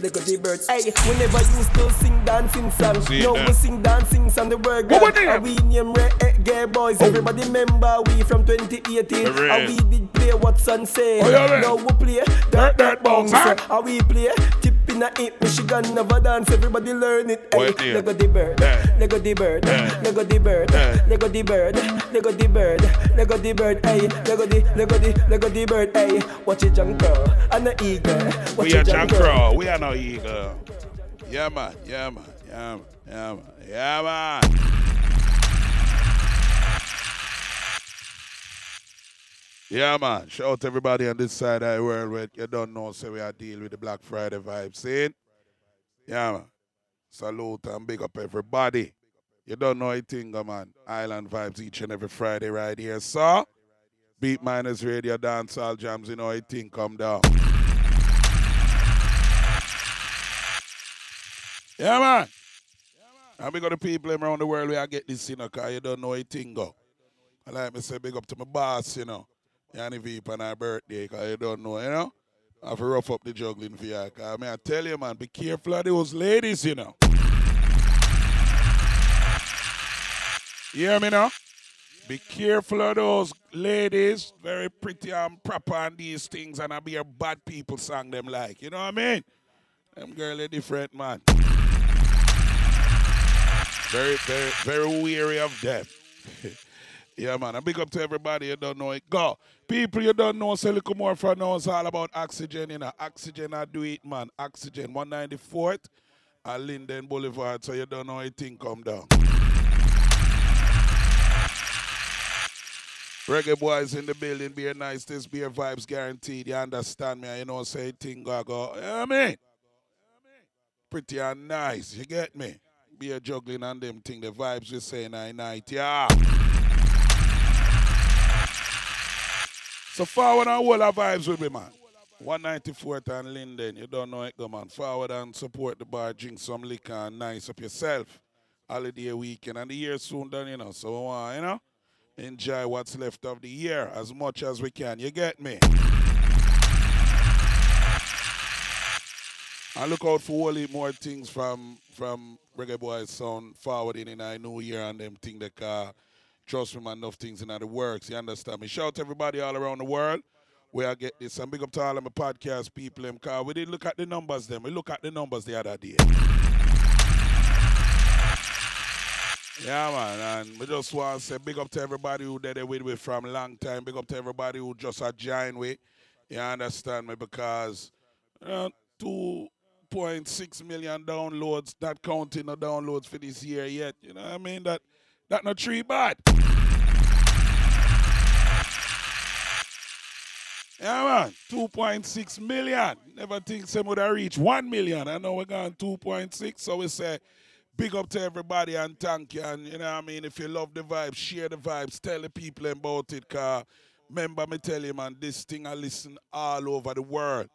Look at the birds, hey. Whenever you still sing dancing song, See now we sing dancing song. The word What girl, we and we name reggae boys. Everybody remember we from 2018. For. And we did play what son say. Oh, yeah, man. Now we play dirt, dirt bounce. Huh? And we play tip in a hip. Michigan never dance. Everybody learn it. Hey? Lego the bird. Lego the bird. Lego the bird. Lego the bird, Lego the bird, Lego the bird. Hey, Lego the, Lego the, Lego the bird. Hey, watch it jump crow and the eagle. We are it crow. Crow. We are no eagle. Yeah, man. Yeah, man. Yeah, man. Yeah, man. Yeah, man. Yeah, man. Shout out to everybody on this side of the world where you don't know, so we are deal with the Black Friday vibes. See? Yeah, man. Salute and big up everybody. You don't know a thing, oh, man. Island vibes each and every Friday right here. So, Beat Miners Radio Dancehall Jams, you know a thing come down. Yeah, man. yeah man. And big up the people around the world where I get this, you know, because you don't know a thing go. I like me say big up to my boss, you know. Yanni Veep on our birthday, because you don't know, you know. I have to rough up the juggling for you. I mean, I tell you, man, be careful of those ladies, you know. You hear me now? Be careful of those ladies, very pretty and proper and these things, and I be a bad people song them like. You know what I mean? Them girl are different, man. Very, very, very weary of them. yeah, man. A big up to everybody you don't know it. Go. People you don't know, say little more for now. It's all about oxygen, you know. Oxygen, I do it, man. Oxygen, 194th at Linden Boulevard, so you don't know anything come down. Reggae boys in the building, be a nice, this beer vibes guaranteed. You understand me? You know, say thing go go. You know I mean? Pretty and nice, you get me? Be a juggling on them thing, the vibes we say night night, yeah. So forward and all our vibes with me, man. 194th and Linden, you don't know it, go man. Forward and support the bar, drink some liquor and nice up yourself. Holiday weekend and the year soon done, you know. So, uh, you know, enjoy what's left of the year as much as we can. You get me? And look out for all more things from from Reggae Boys Sound forward in our new year and them thing that uh, trust me man, enough things in the works. You understand me? Shout to everybody all around the world where I get this. And big up to all of my podcast people, them, cause we didn't look at the numbers them. We look at the numbers the other day. Yeah, man, and we just want to say big up to everybody who did it with me from long time. Big up to everybody who just a join with. You understand me? Because you know, 2.6 million downloads, not counting the downloads for this year yet. You know what I mean? That that not three bad. Yeah, man. 2.6 million. Never think some would have reached 1 million. I know we're going 2.6, so we say big up to everybody and thank you. And you know what I mean? If you love the vibes, share the vibes, tell the people about it. Cause remember me tell you, man, this thing I listen all over the world.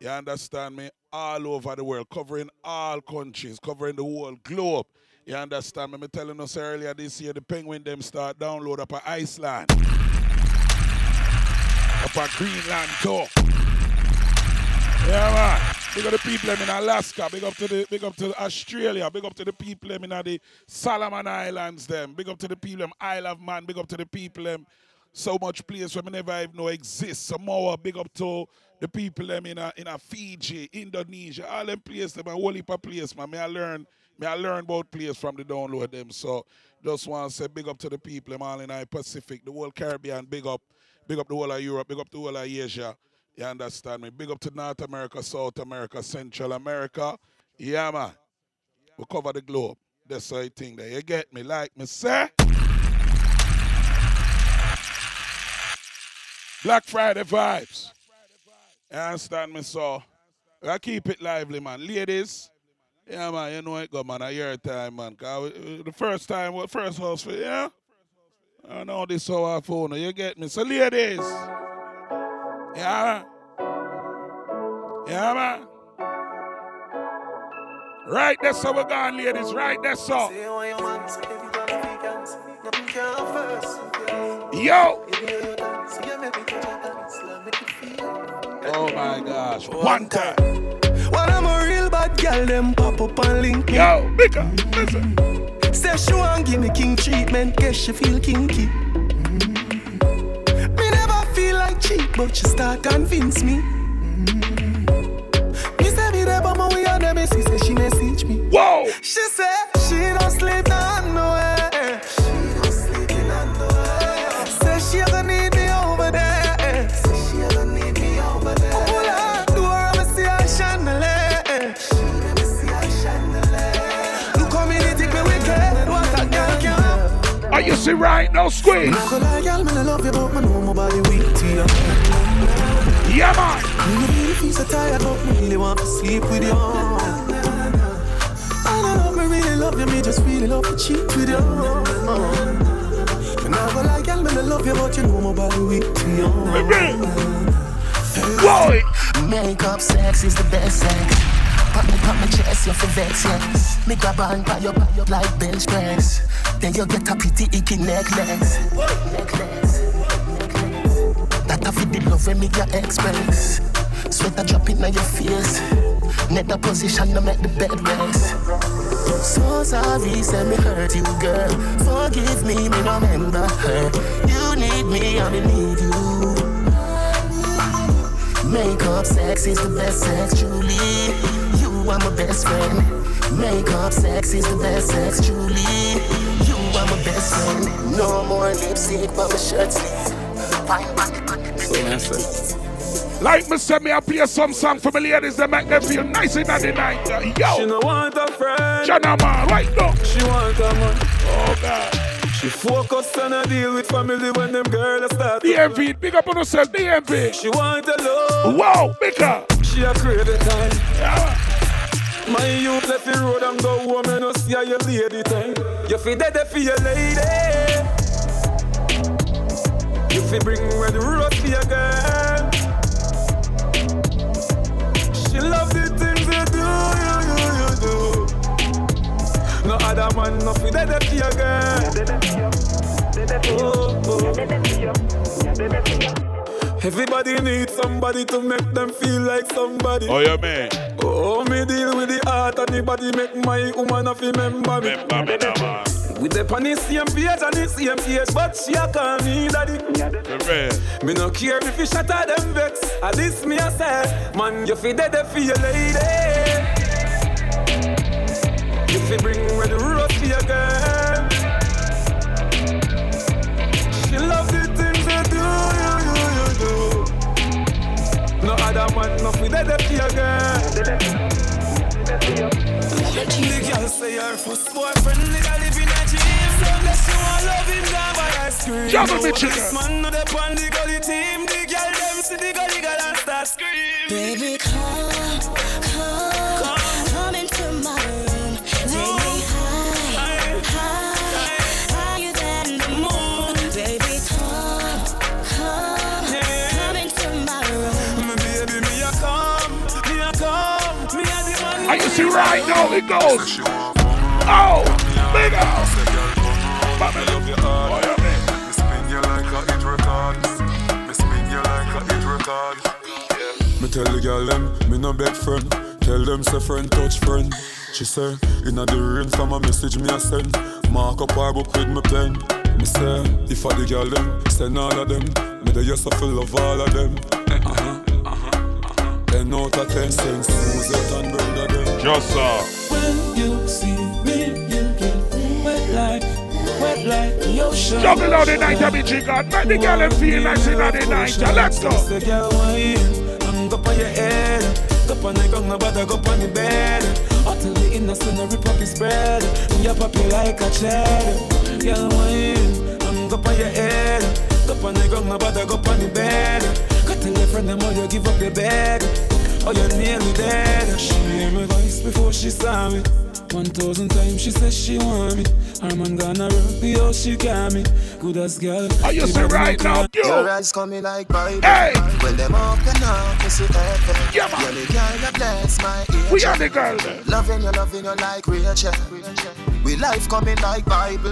You understand me? All over the world, covering all countries, covering the whole globe. You understand me? Me telling us earlier this year, the penguin them start download up at Iceland up at Greenland too. Yeah, man. Big up the people in Alaska. Big up to the big up to Australia. Big up to the people in the Solomon Islands. Them. Big up to the people in Isle of Man. Big up to the people in so much place where we never even know exists. More big up to the people them in a, in a Fiji, Indonesia, all them places, them a whole heap of place, man. May I learn, may I learn about place from the download them. So just want to say big up to the people them all in the Pacific, the whole Caribbean, big up. Big up the whole of Europe, big up the whole of Asia. You understand me? Big up to North America, South America, Central America. Yeah, man. We cover the globe. That's the thing there. You get me? Like me say? Black Friday vibes. You understand me? So, I keep it lively, man. Ladies, yeah, man, you know it go, man. A year time, man. Cause the first time, what first house for, yeah? I know this our phone. You get me? So ladies. Yeah, man. Yeah, man. Right, that's how we're going, ladies. Right, that's all. Yo. Oh my gosh. One time. When I'm a real bad girl, them pop up and link. Yo, bigger. Listen. Say she want give me king treatment, guess she feel kinky. Mm-hmm. Me never feel like cheap, but she start convince me. Mm-hmm. Me say me there, but my way on them, she say she message me. Whoa! She say you see right now, squeeze? Me not lie, girl, me no love you, but me know my body weak to you. Yeah, man. Me no really feel so tired, but me really want to sleep with you. I don't me really love you, me just really love to cheat with you. Me not gonna lie, girl, love you, but you know my body weak to you. Boy. Makeup sex is the best sex. Pop me, pop me chest, you feel vex, yes. Me grab on by your, by your like bench press. Then you get a pretty icky necklace. That a fit the love when me your express. Sweat a drop in your face. Net the position to make the bed rest. So sorry, say me hurt you, girl. Forgive me, me remember her. You need me, I need you. Makeup sex is the best sex, truly. You are my best friend. Makeup sex is the best sex, truly. You are my best friend. No more lipstick but my shirt sleeve. Fine Like me say me I play some song for my ladies that make them feel nice in the night. Yo. She no want a friend. Jana man, right now. She want a man. Oh God. She focus on a deal with family when them girls start. DMV, big up on yourself, DMV. She want a love. Wow, bigger. She a crazy time. Yeah. My youth left the road and go home and no see how your lady time. You feel dead for your lady. You feel bring red rose for your girl. She love the things you do, you, you, you, do. No other man, no feel dead for your girl. Oh, oh. Everybody needs somebody to make them feel like somebody. Oh, yeah, man. Oh, me deal with the heart and the body make my woman of remember me. Remember me now, man. With the on the same page and the same page, but she a call me daddy. Yeah. Me no care if you shatter them vex. At this me a say, man, you feel dead for your lady. You feel bring red rose for your girl. Other man, no feel dead for your girl. The girl say her first boyfriend nigga live in a dream So unless you want love him down by a scream Juggle me chicken This man know the on the gully team. The girl them see the gully girl and start scream Baby I you see right now it goes. Oh, up. Me tell the girl them, me no bad friend. Tell them say friend touch friend. She say, inna the rain from a message me a send. Mark up her book with me pen. Me say, if I the girl them, send all of them. Me the yes I feel love all of them. Uh-huh, uh-huh. Ten out of ten cents, Suzette and them. Just so. When you see me, you get wet like, wet like the ocean. Juggle out the night, I be jigger. Make the girl feel nice in the night. Let's go. Wine, I'm on your head. Go on the ground, nobody go on the bed. Until the innocent no rip spread. Me a pop like a cheddar. Girl, wine, I'm go on your head. Go on the ground, nobody go on the bed. Go tell your friend them all you give up your bed. Oh, you're nearly dead. She hear my voice before she saw me. One thousand times she says she want me. Her man gonna rock the house, she got me. Good as girl. I you see right now, Your eyes coming like Bible. Hey. When them open up, you see heaven. Yeah, man. You're the girl that bless my ear. We are the girl there. Loving you, loving you like Rachel. We life coming like Bible.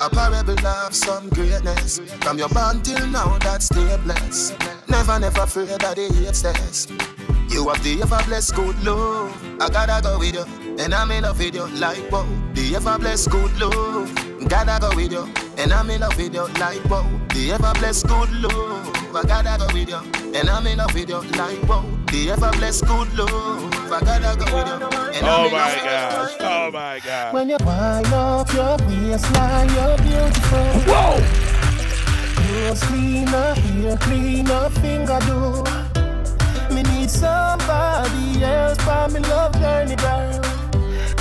A parable of some greatness. From your bond till now, that's stay blessed. Never, never afraid that the hate test. You have the ever blessed good love. I gotta go with you, and I'm in love with you like wow. The ever blessed good love. Gotta go with you, and I'm in love with you like wow. The ever blessed good love. I gotta go with you, and I'm in love with you like wow. The ever blessed good love. I gotta go with you, and I'm Oh in love my with you. gosh. Oh my god. When you wind up your waistline, you're beautiful. Whoa! Yours cleaner, hair cleaner, finger do. Need somebody else for me love journey, girl.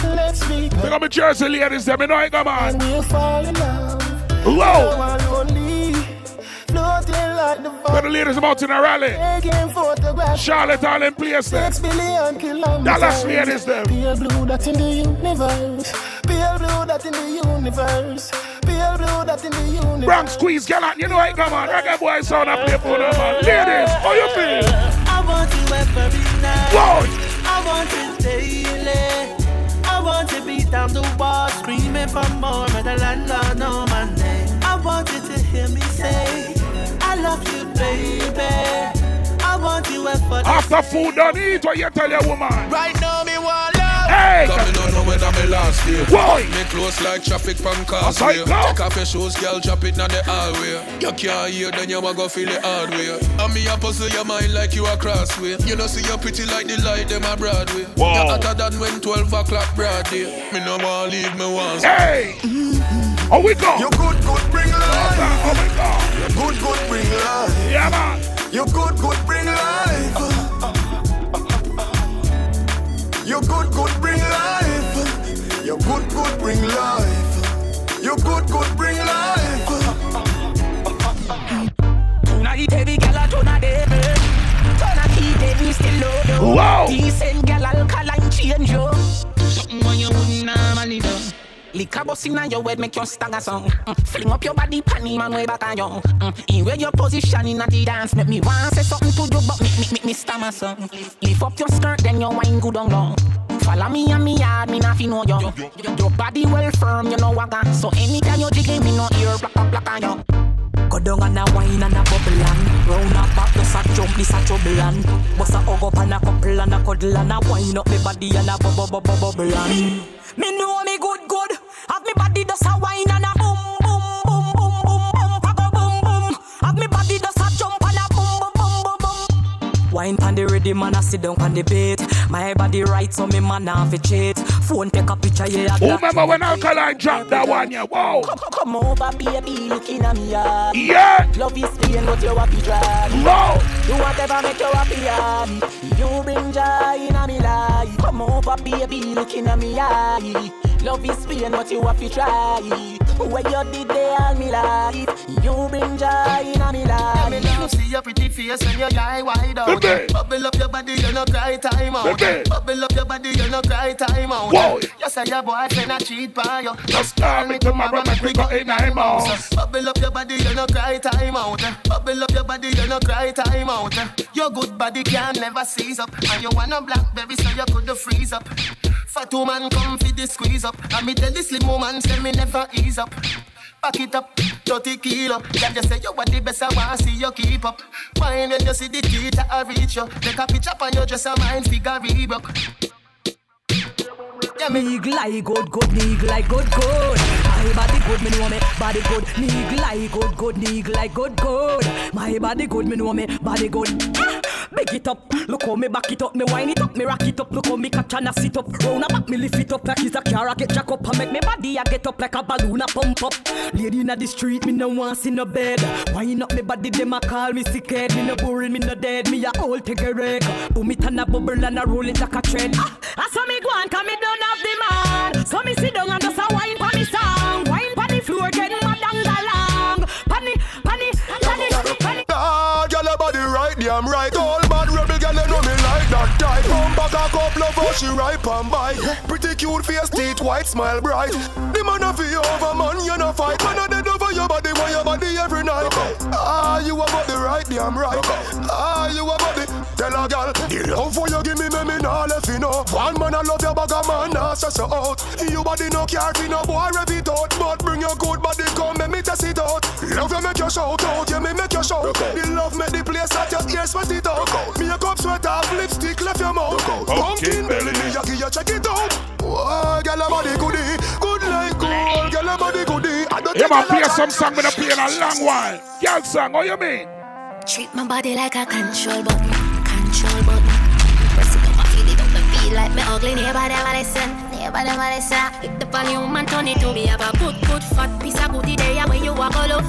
Let's be Pick up my jersey ladies, them, you know it, come on. and we'll fall in love. Whoa! No one lonely, floating like the the ladies about in a rally. Charlotte all in place there. Six billion kilometers. Dallas ladies them. Pale blue that in the universe. Pale blue that in the universe. Pale blue that in the universe. Bronx squeeze, get out, you know it, come on. Reggae boy sound up play for them. Ladies, how you feel? I want you every night. Whoa! I want it daily. I want to beat down the wall, screaming for more, but the landlord know my name. I want you to hear me say, I love you, baby. I want you every After food done eat, what you tell your woman? Right now, me want love. Hey! Cause me don't know whether the last day. Why? Me close like traffic from That's how causeway. it go. Take off your shoes, girl, drop it on the hallway. You can't hear, then you a go feel it hard way. And me a puzzle your mind like you a crossway. You know see you pretty like the light them a Broadway. Wow. You hotter than when 12 o'clock broad day. Me no want leave me once. Hey! Oh, we go. You good, good, bring life. Oh, we go. Good, good, bring life. Yeah, man. You good, good, bring life. You good, good, bring life. You good, good, bring life. You good, good, bring life. Tonight every gal a turn a devil. Turn a key, devil still load up. Wow. Decent gal alkaline change yo. Something when you wouldn't normally do. Liquor bust inna your head make you stagger song. Mm. Fling up your body, panty man way back on you. Mm. In where your position inna the dance make me want say something to you, but me me me, me stammer song. Lift up your skirt, then your wine good on long. Follow me and me yard, me not fi know you. Your body well firm, you know wagga. So anytime you jiggle, me no ear black up black on you. Go down and a wine and a bubble and Round a back, just a jump, this a trouble and Bust a hug up and a couple and a cuddle and a wine up me body and a bubble bubble bubble and Me know me good good body just a wine and Wine pan the ready man a sit down pan the bait My body right so me man a fi cheat Phone take a picture yeah Who remember when Alkaline dropped that one, yeah? Wow. Come over, baby, looking at me, yeah. Yeah. Love is pain, but you happy try. Wow. Do whatever make you happy, yeah. You bring joy in a me life. Come over, baby, looking at me, yeah. Love is pain, but you happy try. Where you did they all me life. You bring joy in a me Yeah, me life. love see your pretty face when your eye wide out. Baby. Bubble up your body, you no cry time out. Baby. Bubble up your body, you no cry time out. Whoa. You say your boyfriend a cheat by you. Just call me tomorrow, make we go in I'm. Bubble up your body, you no cry time out. Bubble up your body, you no cry time out. Your good body can never seize up, and you want a blackberry so you could freeze up. Fat woman come fi the squeeze up, and me tell the slim woman say me never ease up. Back it up, 30 kilo. Can just say you are the best, I wanna see you keep up. Mind when you see the teeth I reach you. Take a picture on your dress, a mind figure Reebok. Yeah, me like good, good, nig like good, good. My body good, me know me body good. Nig like good, good, nig like good, good. My body good, me know me body good. Ah, Big it up, look how me back it up, me wind it up, me rock it up, look how me catch and I sit up. Round a back, me lift it up like it's a car, I get jack up and make me body I get up like a balloon, I pump up. Lady inna the street, me no want see no bed. Wind up me body, them a call me sick head. Me no boring, me no dead, me a all take a wreck. Boom it and a bubble and a roll it like a thread. Ah, I saw me go on, come me don't have the man. So me sit down and just a wine damn right. All bad rebel, girl, you know me like that type. Come back a couple of us, she ripe and bite. Pretty cute face, teeth white, smile bright. The man of you over, man, you no fight. Man, dead over your body, want your body every night. Ah, you about the right, damn right. Ah, you about the tell a girl. The love for you give me, me, me nah left you know. One man I love you, bag a man, nah stress you out. You body no care, fi no boy rev it out. But bring your good body, come, make me test it out. Love you make you shout out, yeah, me make you shout. The love make the place at your ears sweat it out. Makeup sweat off, lipstick left your mouth. Pumpkin belly, me a give you check it out. Oh, girl, your body goodie, good like gold. Girl, your body goodie. I don't Yeah, think you play like some song, me not play in a long while. Girl song, what you mean? Treat my body like a control button, control button. Press it up, I feel it up, I feel like me ugly. Neighbor them a listen, neighbor them a listen. Pick the volume and turn it to me. Have a good, good fat piece of booty there when you walk all up.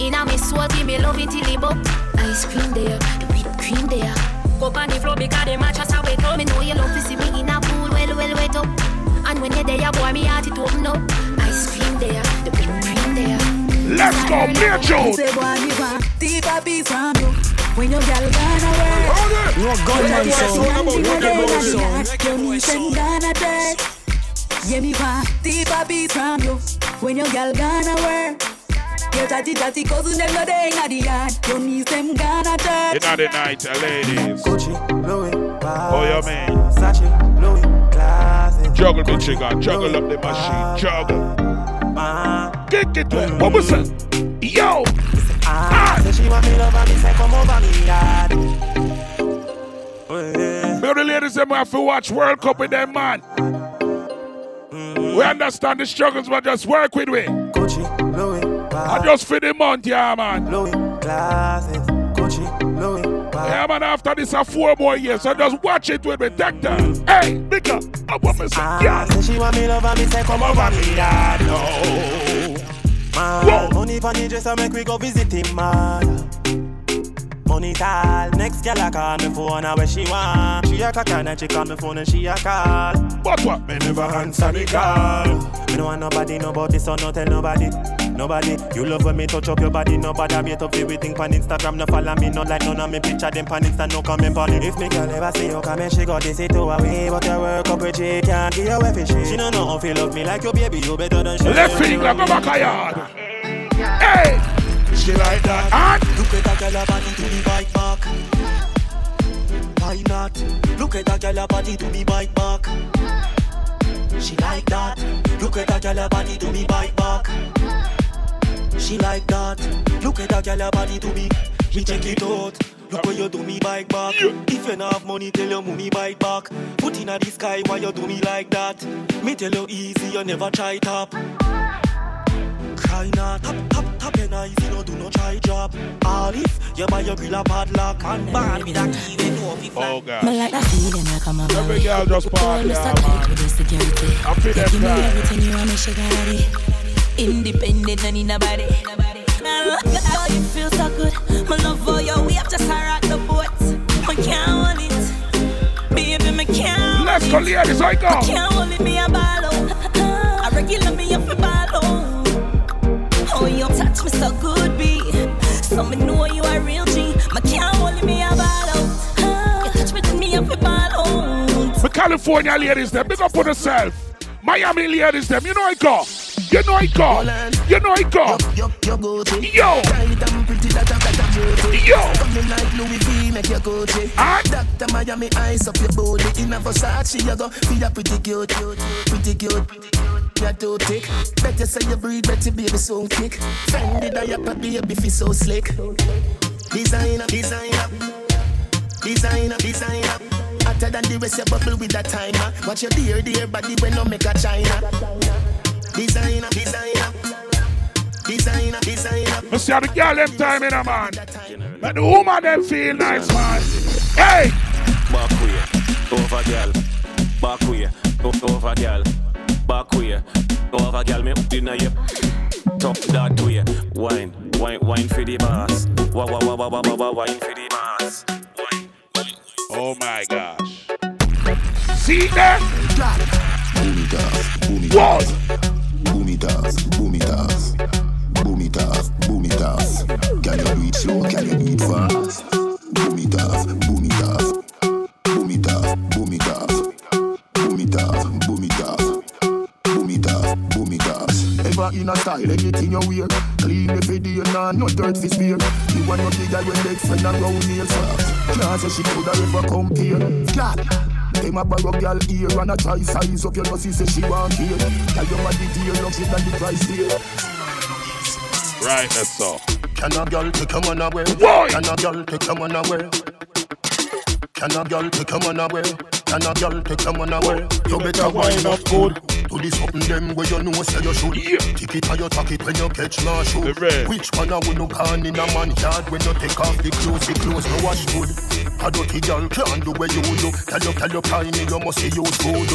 Inna me soul, give me love it till it up. Ice cream there, the whipped cream there. Go on the floor because the match has a wet up. Me know you love to see me in a pool, well, well, wet up. And when you're there, boy, me heart it open up. Ice cream there, the whipped cream there. Let's go, play a tune. Say boy, me want deeper beats from you. When your girl gone away. No gunman sound. You need them gonna die. Yeah, me want deeper beats from you. When your girl gone away. Your daddy daddy cousin them no day inna the yard. Your knees them gonna die. In the night, uh, ladies. Gucci, Louis, Oh, yeah, man. Versace, Louis, classic. Juggle the trigger, juggle up the machine, juggle. Kick it to it. What was it? Yo! Ah, say she want me love and me say come over me yard. Me the ladies them have to watch World Cup with them man. We understand the struggles, but just work with we. Gucci, Louis, I just for the month, yeah, man. Louis, glasses, Man, after this, a four more years, so just watch it with me. Take time. Hey, up. I want me ah, say, yeah. She want me love and me say come over me dad. No. Man, money for the I make we go visit him man. Money tall, next girl I call me phone and where she want. She a cock and she call me phone and she a call. But what? Me never answer the call. Me no want nobody know about this so no tell nobody. Nobody, you love when me touch up your body. Nobody me up everything pan Instagram. No follow me, no like none of me picture them pan Insta. No comment on it. If me girl ever see you come and she got this it to away, but your work up with she can't give you away for shit. She don't know how feel love me like your baby. You better than she. Left finger, go back a yard. Hey, she like that. And look at that girl body to me bike back. Why not? Look at that girl body to me bike back. She like that. Look at that girl body to me bike back. She like that. Look at that girl body to me. You check it out. Look where you do me bike back. If you not have money, tell your mommy bike back. Put in the sky why you do me like that. Me tell you easy, you never try top. Cry not, tap tap tap your nice, you no do no try job. All if you buy your grill a padlock and bad me that key, they know if Oh, God. Me like that feeling like I'm a Every girl just park, Mr. yeah, Tight man. with the security. I feel them Give me guy. everything you want, me sugar daddy. Independent, no need nobody. I like how you feel so good. My love for you, we have to rock the boat. I can't hold it, baby, me can't. Let's go, ladies, I go. I can't hold it, me a ball out. I regular me up a ball out. Oh, you touch me so good, B. So me know you a real G. My can't hold it, me a ball out. Uh-huh. You touch me, then me up a ball out. The California ladies, them big up on yourself. Miami ladies, them, you know I go. You know I go. You know I go. Yo, yo, go to. Yo. Tight and pretty that I a beauty Yo. Coming like Louis V, make your Gucci Dr. Miami, eyes up your body. In a Versace, you go. Feel a pretty cute, cute, pretty cute You're too thick. Better say you breathe, better baby so kick. Fendi diaper, baby feel so slick. Designer, designer. Designer, designer. Hotter than the rest, you bubble with that timer. Watch your dear, dear body when no make a China Designer, designer Designer, designer Me see how the girl them time in a man. But the woman them feel nice, man. Hey! Back way, over girl. Back way, over girl. Back way, over girl. Me up inna your top that way. Wine, wine, wine for the boss. Wah wah wah wah wah wah wah. Wine for the boss. Oh my gosh. See there? Boom it off, boom it What? It off, boom it off. Boom it off, boom it off. Can you do it slow? Can you do it fast? Boom it off, boom it off. Boom it off, boom it off. Boom it off, boom it off. Boom it off, boom it off. Ever in a style, anything you wear. Clean every day, nah, no dirt fi spear. You want no bigger when legs friend and round nails soft. Can't say she coulda ever compare. God. Them a borrow girl ear and a try size up your pussy say she want here. Tell you what the deal luxury than the price here. Right, that's all. Can a girl take a man away? Why? Can a girl take a man away? Can a girl take a man away? Can a girl take a man away? You better wind up good. Do this something them where you know say you should. Tick it or you tuck it when you catch my shoe. Which one a we no gone in a man yard when you take off the clothes? The clothes no wash good. A dirty girl can't do where you do. Tell you, tell you, tiny, you must see use food.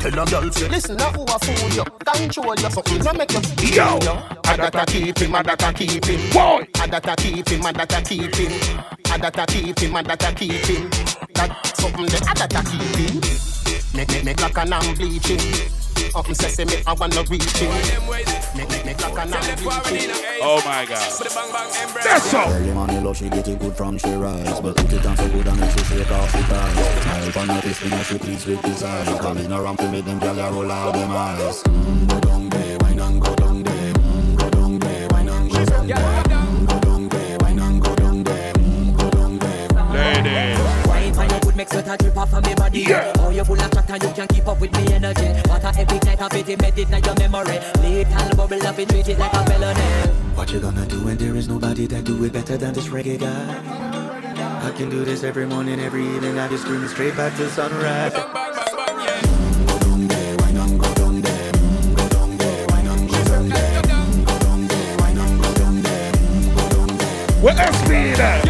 Tell a girl say, listen, now who a fool you? Control your something, no make you. Yo, I that a keep him, I that a keep him. Boy, I that a keep him, I that a keep him. I that a keep him, I that a keep him. That something that I that a keep him. Make make make like an I'm bleaching. Up and sesame, I wanna reach him. Make make make like an I'm bleaching. Oh my God. That's all. Early money love, she get it good from she rise But put it on so good and make she shake off the ties Smile on her face, me she pleased with this eyes Coming around to make them gyal a roll out them eyes mm, Go down there, wine and go down there mm, Go down there, wine and go down there make sweat a drip off of me body. Yeah. Oh, you full of chatter, you can keep up with me energy. What a epic night of it, embedded in your memory. Little bubble up, it treat it like a felony. What you gonna do when there is nobody that do it better than this reggae guy? I can do this every morning, every evening. I just scream straight back to sunrise. Where's me then?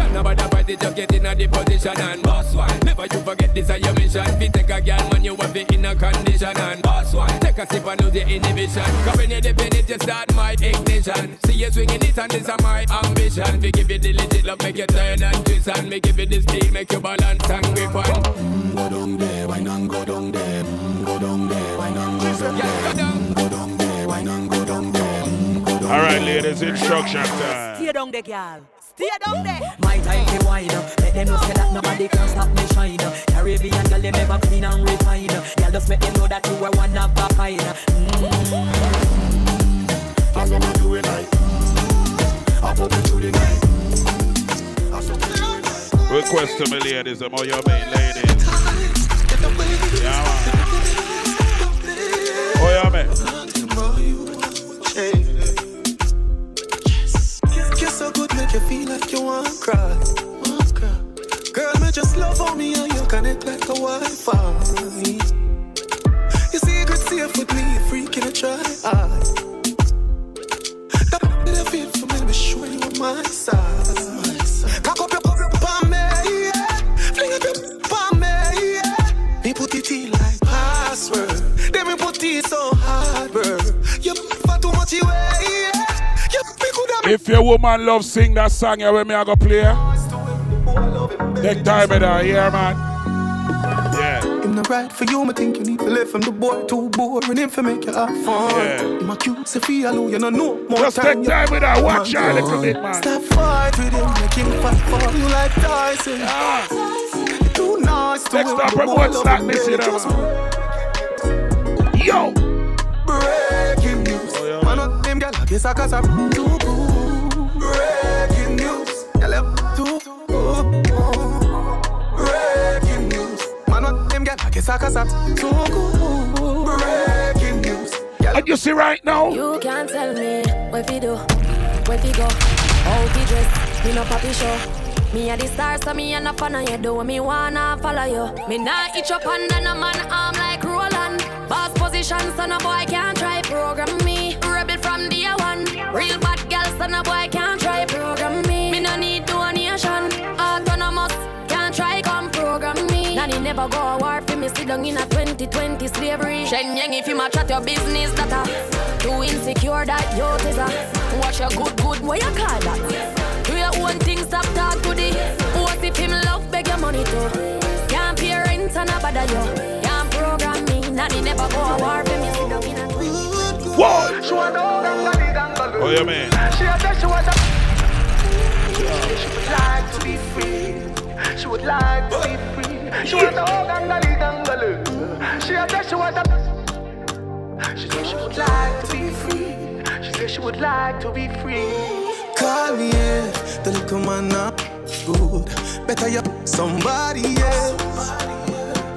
There, wine and go down there. What SB there? Girl, nobody fight it, just get in a the position and boss one. Never you forget this is your mission. Fi take a girl, man, you have it in a condition and boss one. Take a sip and lose your inhibition. Cause when you depend it, you start my ignition. See you swinging it and this is my ambition. Fi give you the legit love, make you turn and twist and make give you the speed, make you balance and grip on. Mm, go down there, why not go down there? Mm, go down there, why not go down there? Mm, go down there, why not go down there? Go down All right, ladies, instruction time. Stay down there, girl. Stay down there. My time to wine. Let them know say that nobody can stop me shine. Caribbean girl, them ever clean and refine. Girl, just make them know that you are one of a kind. Mm. Girl, them a do it like mm, I put it through the night. Request to me, ladies, them all your main ladies. Yeah, man. Oh, yeah, man. Kiss so good, make you feel like you want to cry. Girl, me just love on me and you connect like a Wi-Fi. Your secret safe with me, a freak in a try. That of feel for me, be sure you on my side. Cock up your cock up me, yeah. Fling up your on me, yeah. Me put it in like password. Then me put it so hard, bro. You for too much away, If your woman love sing that song, yeah, when me I go play. Take time with her, yeah, man. Yeah. Him not right for you, me think you need to live from the boy too boring him for make you have fun. Yeah. Him a cute, say feel you no know more Just time. take time with her, watch her a little bit, man. Stop fight with him, make him fight for you like Tyson. You too nice to Next up, the boy promote love Slack him, Missy, baby, there, just man. Yo! Breaking news. Oh, man, what them gyal a kiss a cause I'm too good. Breaking news. Gyal up too good. Breaking news. Man, what them gyal a kiss a cause I'm too. Breaking news. And you see right now? You can't tell me where fi do, where fi go, how fi dress. Me no papi show. Me a the star, so me a no fan of you. Do me wanna follow you. Me nah itch up under no man arm like Roland. Boss position, so no boy can't try program me. Rebel from day one. Real bad girl, so no boy can't never go a war for me. Sit down in a 2020 slavery. Shen Yang, if you match at your business, that a too insecure that you is a watch your good good. What you call that? Do your own thing, stop talk to the. What if him love beg your money too? Can't pay rent and a bother you. Can't program me. Nanny never go a war for me. Sit down in a What? She want dog and gully gangle. Oh, yeah, man. She say she want a. She would like to be free. She would like to be free. She want dog and gully gangle. She a say she want a. She say she would like to be free. She say she would like to be free. Call me if the little man not good. Better you somebody else.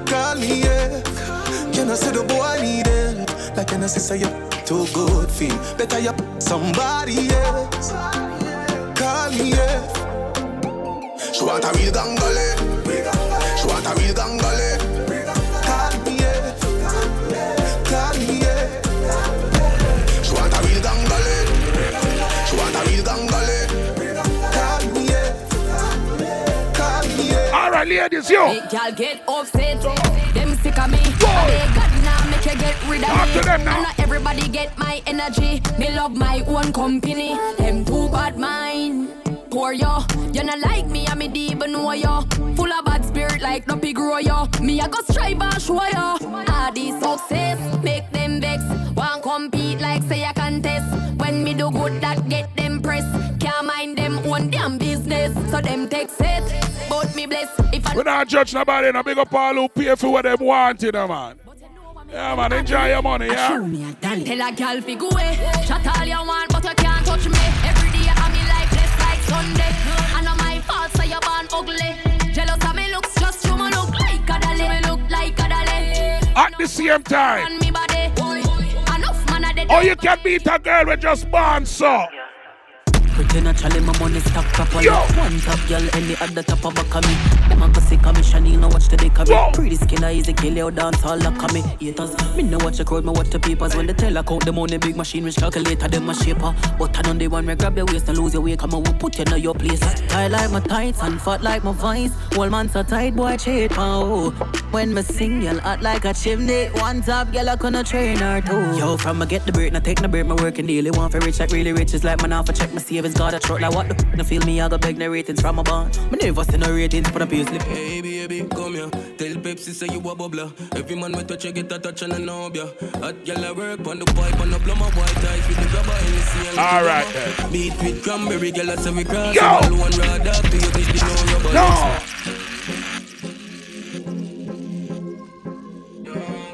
Call me if you know say the boy need it. Like you know say you too good feel. Better you somebody else. Call me if she want a real gangale. She want a real gangale. Call me if. Call me if. She want a real gangale. She eh? want a real gangale. Call eh? me if. Call me. All right, ladies, yo. Make y'all get upset. Them sick of me. And they got now make you get rid of Talk me. to them now. And not everybody get my energy. Me love my own company. Them too bad mind. Poor yo, you not like me, and me deep even know yo. Full of bad spirit like no pig grow yo. Me I go strive and show yo. All these success make them vex. Want compete like say I contest. When me do good, that get them press. Can't mind them own damn business. So them take set, but me bless. If I We not judge nobody, no big up all who pay for what them want, you know, man. Yeah, man, enjoy your money, yeah? Tell a gal fi go away. Chat all you want, but you can't touch me. Sunday. I know my fault, so you born ugly. Jealous of me looks, just you me look like a dolly. Me look like a dolly. At the same time. On me body. Enough man a dead. Oh, you can beat a girl with just born so. Pretty naturally, my money stack properly. One top girl and the other top of back of me. Them a go sick of me, Chanel, now watch the dick of me. Pretty skin, I easy kill you, dance all lock of me. Haters, me no watch the crowd, me watch the papers. When they tell I count the money, big machine, rich calculator, them a shaper. But I know the one, me grab your waist and lose your weight, come on, we put you in your place. I like my tights and fat like my vines. Whole man so tight, boy, cheat, oh. When me sing, y'all hot like a chimney. One top, girl, I gonna train her too. Yo, from I get the break, now take the break, my working daily. Want for rich, like really rich, is like man off, I check my savings, got a truck, like what the f- no feel me, I got beg the ratings from a band. Me never see no ratings, but a payslip. Hey baby, come here. Tell Pepsi say you a bubbler. Every man with touch you get a touch and a knob ya. Hot gyal a work on the pipe on the plumber white eyes with the grabber in the sea. All right then. Meet with cranberry gyal a say we cross. Yo! Alone ride up to you, bitch, you know your body. No.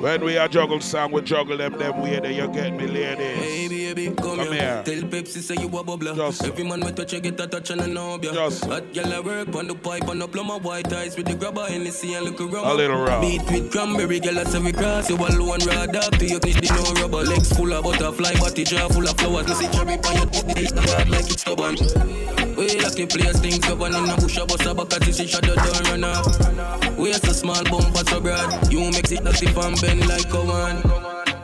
When we are juggle song, we juggle them them way that you get me, ladies. Hey baby, come, Come here. here. Tell Pepsi say you a bubbler. Every man with touch you get a touch and a knob ya. Just. Hot gyal a work on the pipe on the plumber white eyes with the grabber in the sea and look around. A little rough. Meet with cranberry gyal a say we cross. You alone ride up to you, bitch, you know rubber. Legs full of butterfly, body jar full of flowers. Me see cherry pie, you it's the hard like it's stubborn. We lucky place things govern in a bush a bus a as you shut the door run off. We a small bumper so broad. You makes it nasty from bend like a one.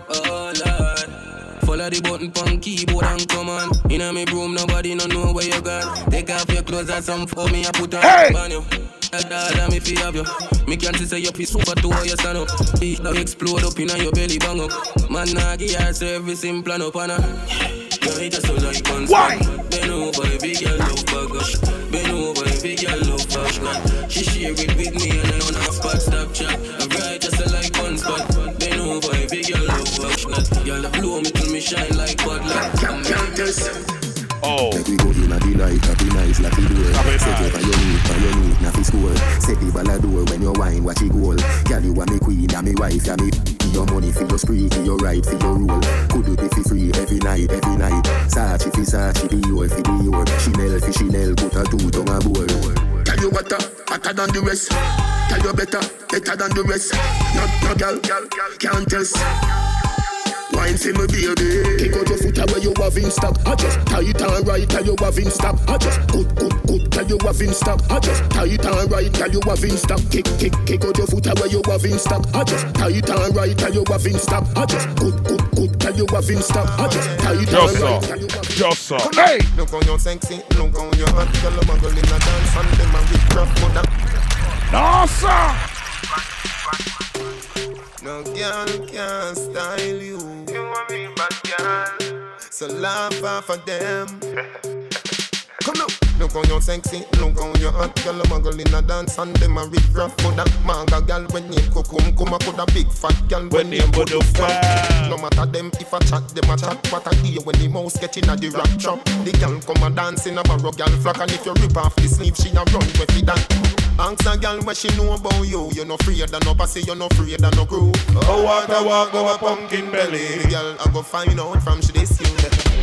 Oh Lord. Follow the button pon keyboard and come on. Inna me room, nobody no know where you gone. Take off your clothes and some for me, I put on Hey! on you. Dada, me fi have you. Me can't say your piece super to how you stand up. Now explode up inna your belly bang up. Man, nah give her service in plan up on her. Why? Bend over, every girl love up. Bend over, every girl love fashion. She share it with me and I spot stop chat. I ride just like one spot. Bend over, every girl love fashion. Girl, the blow me till me shine like bud light. I'm Oh. Make we go in a the night, happy night, like we do it. Set it on your knee, on your knee, na fi score. Set the ball a door when you wine, watch it goal. Girl, you a me queen, a me wife, a me. Your money for your spree, give your right for your rule. Could you be fi free every night, every night? Sachi fi Sachi, your fi be your. Chanel fi Chanel, put a two tongue a bowl. Tell you what, uh, hotter than the rest. Tell you better, better than the rest. No, no, girl, can't test. Wine for me baby Kick out your foot away you have in stock I just tight and right tell you have in stock I just good good good tell you have in stock I just tight and right tell you have in stock Kick kick kick out your foot away you have in stock I just tight and right tell you have in stock I just good good good tell you have in stock I just tight and Just right so. you have Just so. Come Hey! on. Look how you're sexy, look how you're hot. Girl, I'm a girl in a dance and them a rip rap mother. No, sir. No girl can style you. You want me bad girl. So laugh off of them. Come now. Look how you're sexy, look how you're hot. Girl, I'm a girl in a dance and them a rip rap mother. Manga girl when you go come um, come a coulda big fat girl when you go do um. fat. No matter them if I chat them a chat. What I hear when the mouse get in a the rap trap. The girl come a dance in a barrow girl flock and if you rip off the sleeve she a run with it that. Ask a girl what she know about you. You're no afraid of no pussy, you're no afraid of no crew. Oh, what a walk go a pumpkin belly. The girl I go find out from she this you.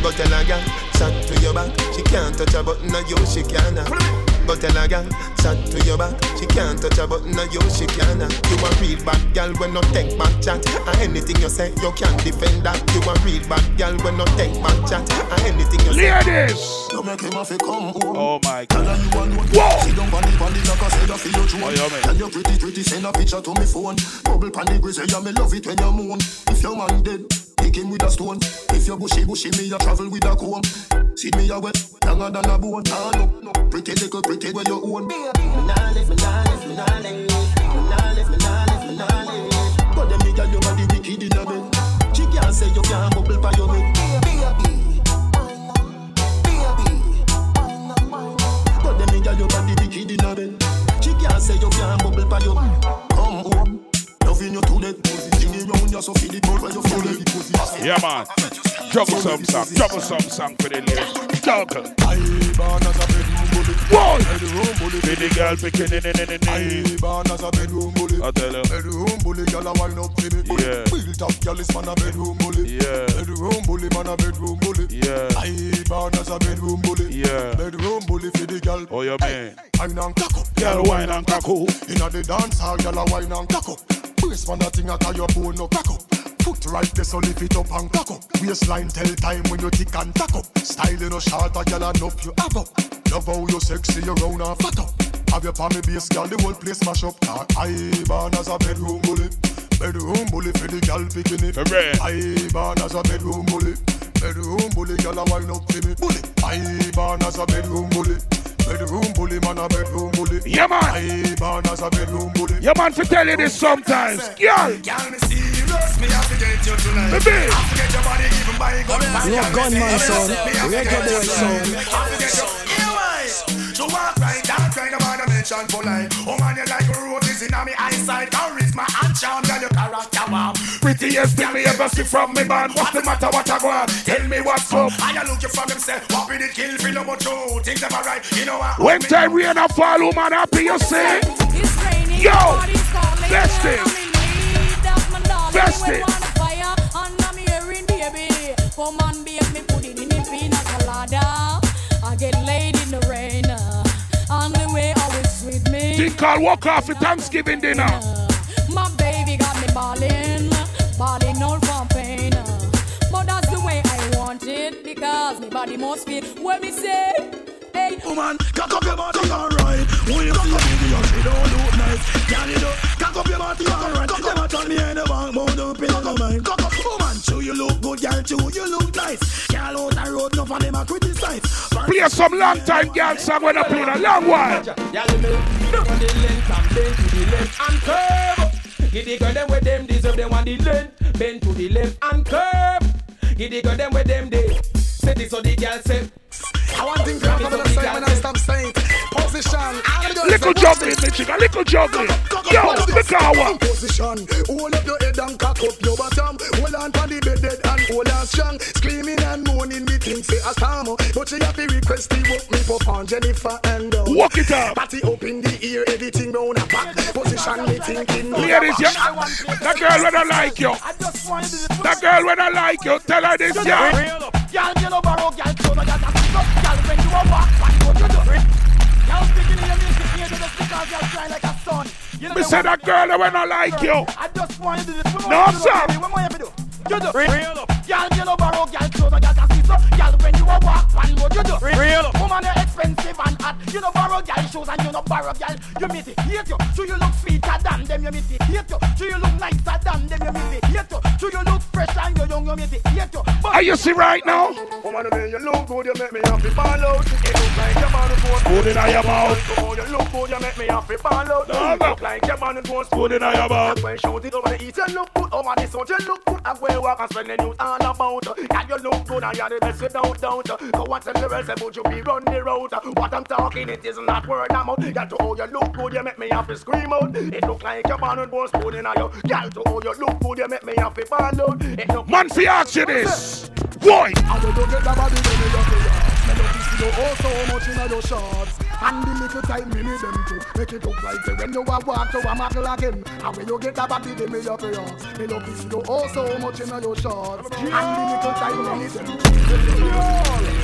Go tell a girl, chat to your back. She can't touch a button, and you she can. Go tell a girl, chat to your back. She can't touch a button, and you she can. You a real bad girl when no take back chat. And anything you say, you can't defend that. You a real bad girl when no take back chat. And anything you say, Ladies! You make him have to come home. Oh my god. Tell her you alone. Whoa! Sit down on the on the knock and say that for your Oh, throne. yeah. Tell you pretty pretty send a picture to me phone. Bubble pan the grizzly, yeah me love it when you moan. If your man dead, kick him with a stone. If you bushy bushy, me a travel with a comb. See me a wet, longer than a bone. Ah no, pretty little pretty where you own. Me nah live, me nah live, me nah live, me nah live, me nah live, me nah live. But them girl you body wicked in a bed. She can't say you can't bubble by your head. Baby, But them girl you body wicked in a bed. She can't say you can't bubble by your Come home, loving you to death. Sing round you so feel it where you feel it. Yeah, man. Juggle some song. Juggle some song for the ladies. Juggle. I born as a bedroom bully. Whoa! Bedroom bully. Be the girl picking in in in in I born as a bedroom bully. I tell you. Bedroom bully, girl a wind up to me. Yeah. Built up, girl is man a bedroom bully. Yeah. Bedroom bully, man a bedroom bully. Yeah. I born as a bedroom bully. Yeah. Bedroom bully for the girl. Oh, you mean? Wine and cock up. Girl, wine and cock up. Inna the dance hall, girl a wine and cock up. Brace man that thing a tie your bone no crack up. Foot right there, so lift it up and cock up. Waistline tell time when you tick and tack up. Style in a short, a and up you have up. Love how you sexy, you round and fat up. Have your palmy base, girl, the whole place mash up. Car I born as a bedroom bully. Bedroom bully for the girl picking it. I born as a bedroom bully. Bedroom bully, girl, a wine up to me. Bully. I born as a bedroom bully. Bedroom bully, man, a bedroom bully. Yeah, man. I born as a bedroom bully. Yeah, man, for tell you this sometimes. Girl. Girl, me serious, me have to get you tonight. Baby. Have to get your body even by gunman. No gunman son, Me have to reggae get boy you son. tonight. Have to get you. Yeah. So walk right down, trying to find a mention for life. Oh man, you like roses in my eyesight. Charisma and charm, girl, your character warm. Prettiest thing me ever see from me, man. What's the matter, what I want? Tell me what's up. I look you from himself. What will it kill? Feel no more true. Things never right. You know what? When time rain a fall, woman happy, you say. Yo, best it. Best it. Come on, babe, me put it in the pina colada. I get laid in the rain. On the way, always with me. Thing called walk off for Thanksgiving dinner. My baby got me balling, balling all from pain. But that's the way I want it because my body must feel when me say, hey, woman, cock up your body alright. When you see a video, she don't look nice. Can you do? Cock up your body alright. Never tell me any bank, but don't pay no mind. Cock up, woman, too you look good, girl, too you look nice. Girl out the road, no for them a criticize. Play some long time girl song when I play a long while. Y'all look on the length and bend to the left and curve. Give the girl them where them deserve them on the length, bend to the left and curve. Give the girl them where them they. Say this so the girl say. I want things to happen the same when I stop saying position. Little juggling, me chica, little juggling. Yo, the car Position. Hold up your head and cock up your bottom. Hold on to the bed dead and hold on strong. Screaming and moaning, me think say a storm. But she have to request the walk me for on Jennifer and down. Walk it up. Party up in the ear, everything round a back. Position me thinking. Ladies, yeah. That girl when I like you. That girl when I like you. Tell her this, yeah. Girl, know borrow, girl, so no, girl, that's it up. Girl, when you a walk, what you do? Girl, speaking in your music, here to just because you're crying like a son. You know Me say that girl I like you. I just want you to do this. No, more you do, sir. What more you do? You do. Real up. Girl, you know borrow, girl, girl, it up. Girl, when you a walk, what you do? Real. Woman, you're expensive and hot. You know borrow, girl, shoes and you know borrow, girl. You meet it, hate you. So you look sweeter than them, you meet it, hate you. So you look nicer than them, you meet it, hate you. So you look fresh and you young, you meet it, hate you. Are you see right now? Woman, when you look good, you make me happy ball out. It look like your man who Spoon in your mouth. Oh, you look good, you make me happy ball out. No, no. Look like your man who Spoon in your mouth. When shout it over the east, you look good. Over the south, you look good. And where walk and spend the news all about. And you look good, and you're the best without doubt. Go and tell the rest about you be run the road. What I'm talking, it is not word of mouth. Girl, to how you look good, you make me happy scream out. It look like your man with spoon in your. Girl, to how you look good, you make me happy ball out. It look Man, fi ask you this. Boy. I go get body, you have to Me love to see you oh so much in your shorts And the little time me need them to Make it look like say when you a walk to a muggle again And when you get the body, me have to ask Me love you oh so much in your shorts And the little time me need them to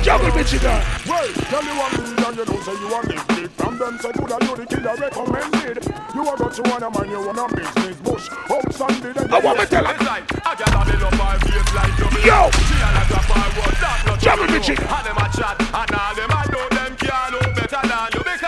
Juggle me, chica. Well, tell me one thing and you don't say you want this big From them say good that you the killer recommended You a got to wanna man, you wanna business bush Out Sunday, then I want me tell her. I get a bill up my face like you Yo. She a like a forward, that not true. And them a chat, and all them a know them can't know better than? You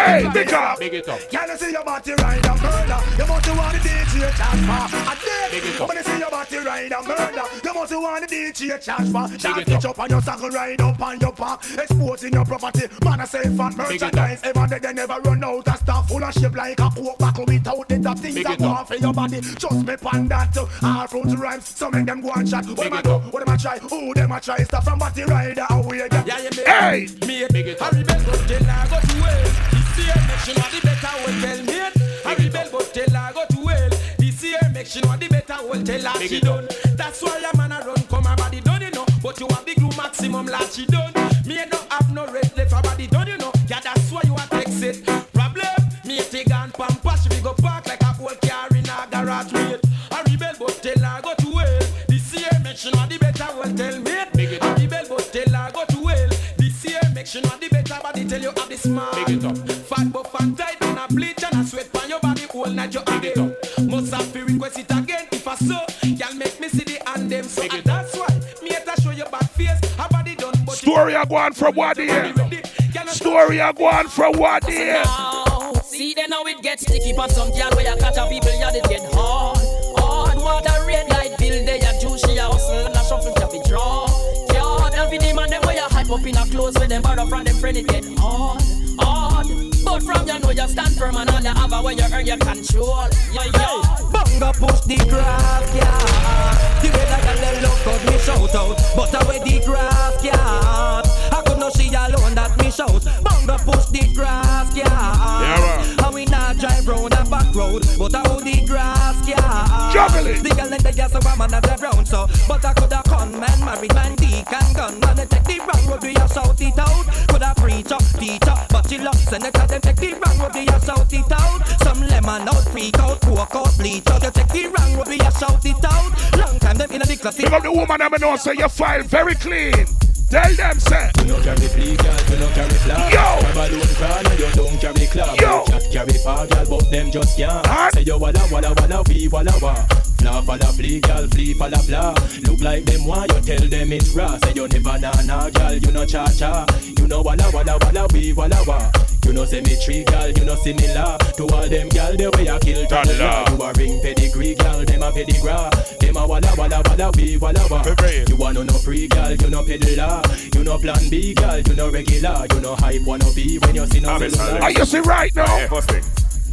Hey, big up. Big it up Can you see your body ride and murder? You must want the DJ charge for a Big it up. When you see your body ride and murder, you must want the DJ charge for. Shot it up. on your circle, ride up on your park, exposing your property. Man, I say fat Big it up. merchandise. Ever they, they never run out of stuff full of shape like a coke buckle without the top things that go on for your body. Just me pan that. All fruits rhymes, so make them go and chat. What Big them a it do? What them a try? Who them a try? Stuff from body rider away. Yeah, make it. Hey. me big it up. Go tell her go to well year make she know the better tell me I rebel but tell her go to hell. This year make she know the better well tell her she done. That's why a man a run come her body done you know. But you have the glue maximum like she done. Me don't have no red left her body done you know. Yeah that's why you a text it. Problem? Me take gun pamper she be go park like a old car in a garage mate. I rebel but tell her go to hell. This year make she know the better tell me I rebel but tell her go to hell. This year make she know you have the smart. Big it up. Fat buff and tight and a bleach and a sweat on your body whole night you have it. Must have to request it again if I so. Can make me see the and them so and that's why me have to show you back face. Her body done but Story I go on from what here? Story I go on from what here? See then how it gets sticky but some girl where you catch a people yeah it get Hard up in a clothes with them borrow from them friend it get hard Hard But from you know you stand firm and all you have a when you earn your control Yeah yeah Bunga push the grass, yeah. Way girl them look good, me shout out. But away the grass, yeah. I could alone that me shout. Bunga push the grass, yeah. Yeah, And we not drive round a back road, but I hold the grass, yeah. Juggle it. The girl and the gas, so I'm on the round, so. But I could have con man, married man, deacon, gun. Man, they take the wrong road, we a shout it out. Could have preacher, teacher, but she loves senator, them take the wrong road, we a shout it out. Some lemon out, freak out, coke out, bleach out. You take the wrong road, we a shout it out. Long time them in the class. Pick up the woman I'm know say your file very clean. Tell them say. You no carry flea, girl, you no carry flag. Yo. Grab a loan crawl and you don't carry club. Yo. Cat carry far, girl, but them just can't. Say you walla walla walla, we walla wa. Fla falla flee, girl, flee falla fla. Look like them want you tell them it's raw. Say you never nah nah, girl, you no cha cha. You know walla walla walla, we walla wa. You know say me tree, girl, you know similar to all them girl the way I kill toddler. You a ring pedigree, girl, them a pedigree. Them a walla walla walla, we walla wa. You want no free, girl, you no peddler. You no plan B, girl, you no regular. You no hype wanna be when you see no cellular. Are you see right now? Hey, first thing.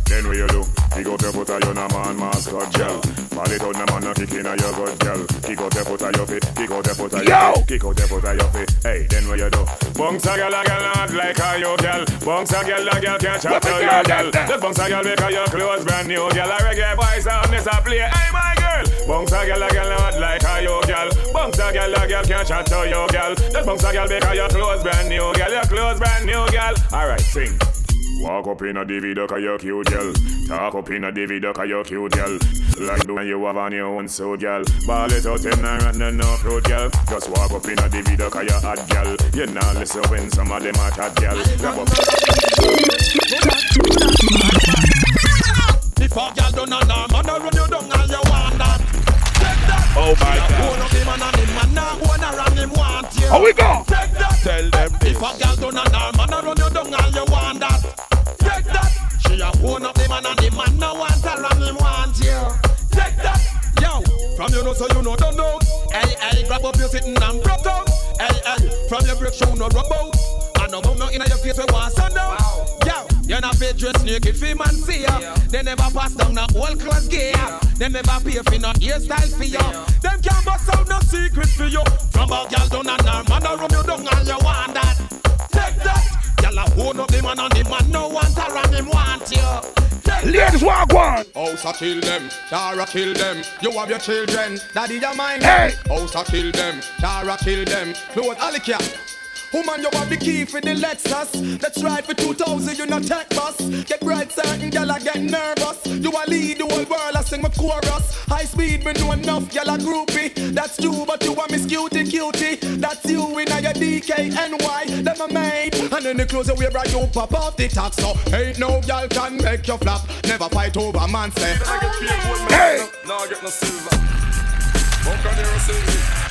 Then what you do? Kick out your foot of your na man mascot gel. Ball it out na man a kick in a your good gel. Kick out your foot of your feet. Kick out your foot of your Yo! feet. Kick out your foot of your feet. Hey, then what you do? Bounce a girl a girl not like a you girl. Bounce a girl a girl can't chat to the you girl Just bounce a girl because your clothes brand new girl. A reggae boy sound this a play. Hey my girl. Bounce a girl a girl not like a you girl. Bounce a girl a girl can't chat to you girl. Just bounce a girl because your clothes brand new girl. Your clothes brand new girl. Alright, sing. Walk up in a DVD cause you cute girl Talk up in a DVD cause you cute girl Like one you have on your own suit girl Ball it out in a run no fruit girl Just walk up in a DVD cause you hot girl You not listen when some of them are hot girl and a him man now want her and him want you. Take that. Yo, from you know so you know don't know. Hey, hey, grab up your sitting and broke out. Hey, hey, from your break show no rub out. And no bum no inna your face we want sun down. Yo, you're not pay dress naked fi man see ya. They never pass down no old class gear. They never pay fi no hairstyle for you. Them can't bust out no secret for you. From a girl down and her man a rub you down and you want that. Take that. Girl a hold up the man and the man no want her and him want you. Take Ladies, walk one. House a kill them, Tara kill them. You have your children, daddy your mind. Hey. House a kill them, Tara kill them. Close Alicia. Woman, you have the key for the Lexus. Let's ride for 2000, you not tech bus. Get bright, certain gal, I get nervous. You a lead the whole world, I sing my chorus. High speed, me know enough, gal, a groupie. That's you, but you a miss cutie cutie. That's you in a your DKNY, them a made. And then the clothes you wear, right, you pop off the tax. So ain't no gal can make you flap. Never fight over man, say. Hey. Now get no silver. Won't come here and silver.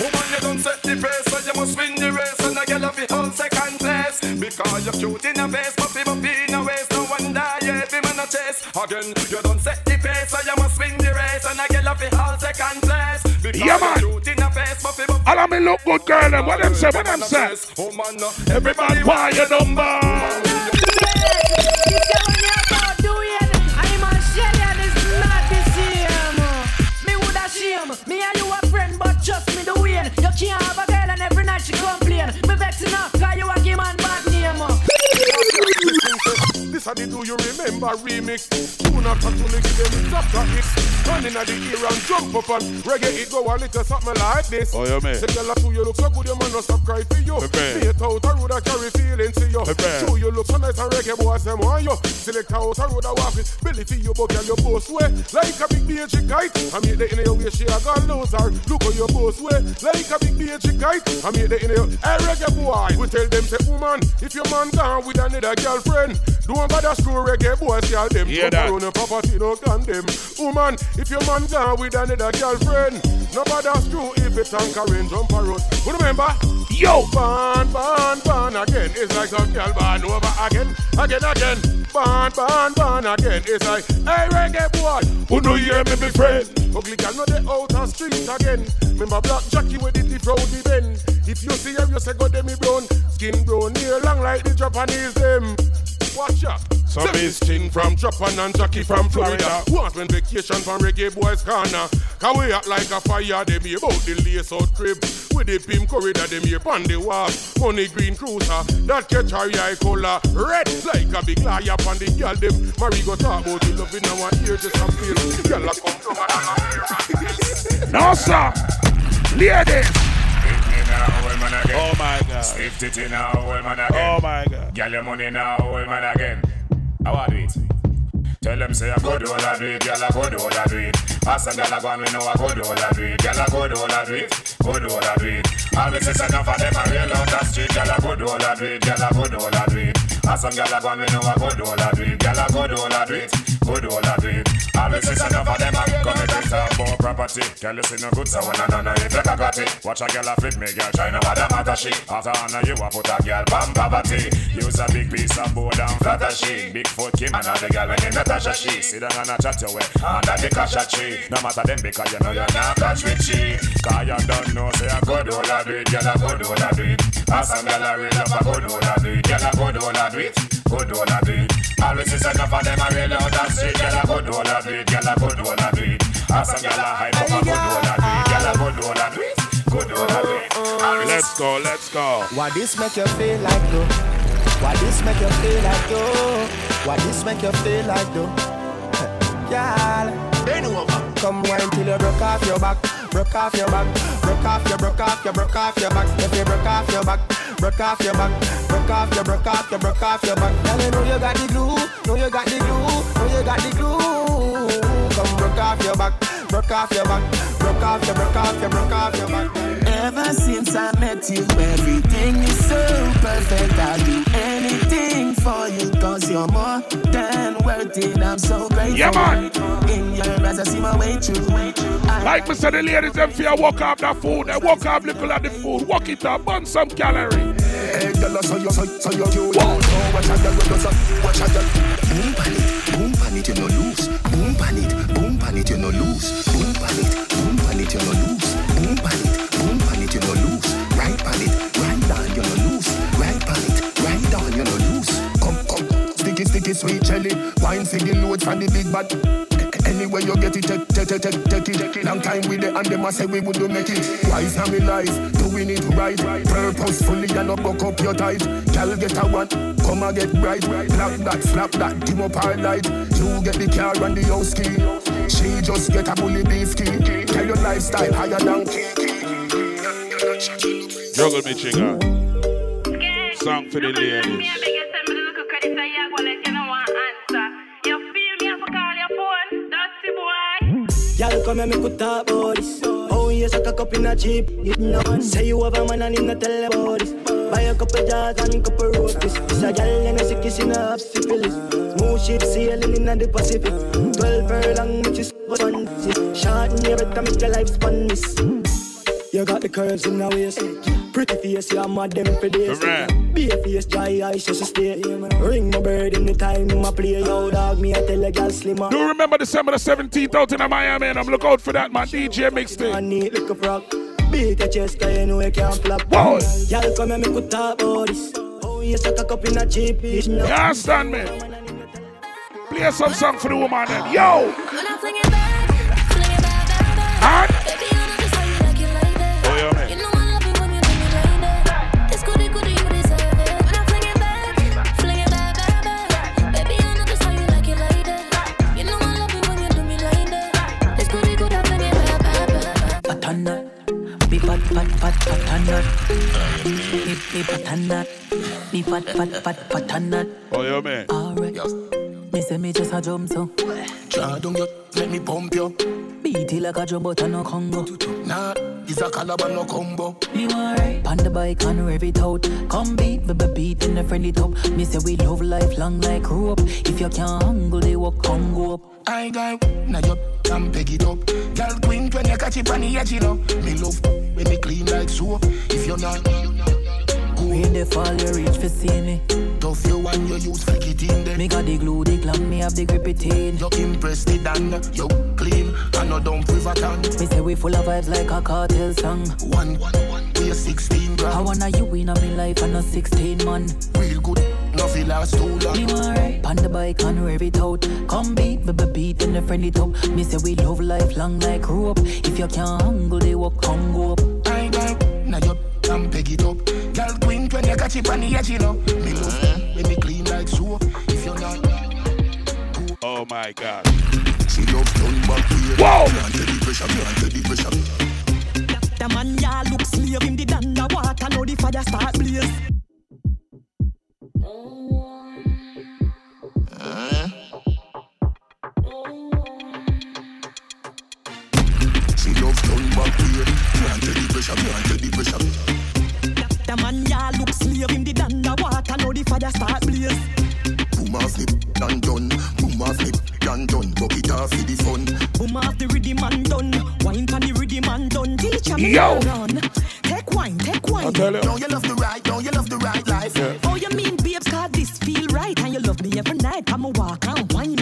Woman, you don't set the pace, so you must win the race. And I get off the whole second place. Because you're cute in a face, puppy, puppy in a waist. No wonder you every man a chase. Again, you don't set the pace, so you must win the race. And I get off the whole second place. Because Yeah, man. you're cute in a face, puppy, puppy. All of me look good, girl. Them. What them say? What them say? Woman, Everybody want your number. Me and you a friend, but trust me the way. You can't have a girl and every night she complain. Me vexing up, cause you a give man bad name. This a the do you remember remix. Tune after to give them doctor hits. Turn inna the ear and jump up and reggae it go a little something like this. Oh, yeah, man. Say girl, two you look so good, your man no stop cry for you. Bad. Mate out a road I carry feelings to you. Bad. Two you look so nice, and reggae boys them want you. Select out a road a walk with belly for you, but girl you boss way like a big beige kite. I mean the in your way she a got lose her. Look how you boss way like a big beige kite. I mean the in your hey reggae boy. We tell them say woman if your man gone with another girlfriend, don't bother screw reggae boys, girl them. Hear that? property, no condemn. Woman, if your man gone with another girlfriend, no bother screw if it's anchoring, jump a road. Who remember? Yo! Ban, ban, ban again. It's like some girl ban over again, again, again. Ban, ban, ban again. It's like, hey reggae boy, who do you hear me, be friend? Ugly girl, no they out on street again. Remember Black Jackie with the road the bend. If you see her, you say go them me brown, skin brown, hair long like the Japanese them. Watch out. Some is chin from Japan and Jackie from Florida. Want when vacation from reggae boys corner. Can we act like a fire, them here about the lace out crib. With the pimp corridor, them here on the wall. Money green cruiser, that catch her eye color. Red like a big liar on the girl them. Marie go talk about the love in our ear, just. Girl a come to my No, sir. Ladies. Oh my God. Stiff titty now, old man again. Oh my God. Girl, your money now, old man again. How are do it? Tell them say I go do all I do it, girl I go do all I do it. Ask a girl I go and we know I go do all I do it, girl I go do all I do it, go do all I do it. Always say enough of them a real out the street, girl I go do all I do it, girl I go do all I do it. Ask some girl I go and we know I go do all I do it, girl I go do all I do it, go do all I do it. Always say enough of them a come and about property. Girl you see no good so when I know no if you got it. Watch a girl a flip me, girl try no matter matter she. After honor you a put a girl bam poverty. Use a big piece of board and flatter she. Big foot Kim and all the girl when in Natasha she. Sit down and a chat your way under the casha tree. No matter them because you know you're not catch with she. Cause you don't know say a good all I do it, girl a good all I do it. And some girl a real up a good all I do it, girl a good all I do it, good all I do it. Always is enough of them a real out that street, girl a good all I do it, girl a good all I do it. And some girl a hype up a good all I do it, girl a good all I do it, good all I do it. Let's go, let's go. Why this make you feel like though? Why this make you feel like though? Why this make you feel like though? Girl, bend over. Come wine till you broke off your back, broke off your back, broke off your, broke off your, broke off your back. If you broke off your back, broke off your back, broke off your, broke off your, broke off your back. Girl, you know you got the glue, know you got the glue, know you got the glue. Come broke off your back, broke off your back, broke off your, broke off your, broke off your back. Ever since I met you, everything is so perfect. I'll do anything for you, cause you're more than worth it. I'm so grateful. Yeah, man. In your eyes, I see my way through. Like me say, the ladies them fear walk up that food, they walk up little at the food, walk it up, burn some calorie. Hey, girl, so you, so, so you cute. Oh, watch girl, you so, watch a girl. Boom pan it, boom pan it, you no lose. Boom pan it, boom pan it, you no lose. Boom pan it, boom pan it, you no lose. Boom pan it, boom pan it, you no lose. Right pan it, sticky, sticky, sweet jelly. Wine for the load from the big bad. Anywhere you get it, take, take, take, take, take it. Long time with it, and them a say we would do make it. Wise now me life, doing it right, purposefully and not buck up your tight. Girl get a one, come and get bright. Black that, slap that, dim up our light. You get the car and the house key. She just get a bully beef key. Tell your lifestyle higher than Juggle me chica. Song for the ladies. Come and make we talk about. Oh yes, I cock up in a jeep. You know, say you have a man and him not tell about this. Buy a couple jars and couple rotis. This a gal and a sick kissing up syphilis. Smooth ship sailing in the Pacific. Twelve furlong, which is one. Short in every time make your life spun miss. You got the curves in the waist. Pretty face, you're mad them for days. Be a face, dry eyes, just a stay. Ring my bird in the time, my play. Yo, dog, me, I tell a girl slimmer. Do remember December the 17th out in Miami and I'm look out for that man DJ mixtape. I need like a frog. Beat your chest, cause you know you can't flop. Whoa. Y'all come and make we talk about this. Oh, yes, I cock up in a jeep. You You understand me? Play some song for the woman then. Yo! And? Oh, pat pat pat patana, patana. Me fat, fat, fat, fat and that. Oh, yeah, man. Alright. Me say me just a jump so. Draw down your, let me pump you. Beat it like a drum but I no Congo. Nah, it's a calabar no combo. Me alright. On the bike and rev it out. Come beat, baby beat in the friendly top. Me say we love life long like rope. If you can't angle, they walk Congo up. I got now you can peg it up. Girl queen when you catch it on the edge, you know. Me love when me clean like soap. If you're not, When they fall, you reach for see me. tough you and you use flick it in there. Me got the glue, the glam, me have the grip it in. You impress the dan, you clean and no dump riverton. Me say we full of vibes like a cartel song. One, one, one, we a 16 gram. I wanna you in a me life and a 16 man. Real good, no feel last too long. Me alright. On the bike and rev it out. Come beat, baby beat in the friendly top. Me say we love life long like rope. If you can't angle, they walk Congo up. I got now peg it up. Girl queen when you catch it on the edge, you know. Me love when me clean like soap. If you're not, Oh, my God. she love turn back here. Whoa! Can't take the pressure, can't take the pressure. The man ya look slave him the underwater now the fire start blaze. She love turn back here. Can't take the pressure, can't take now the fire start blaze. Boom off flip, done done. Boom off flip, done done. Buck it off for the fun. Boom off the rhythm and done. Wine pan the rhythm and done. Teacher me Yo. run. Take wine, take wine. Don't you love the right? Don't you love the right life? Oh, you mean babes cause this feel right and you love me every night. I'ma walk and wine.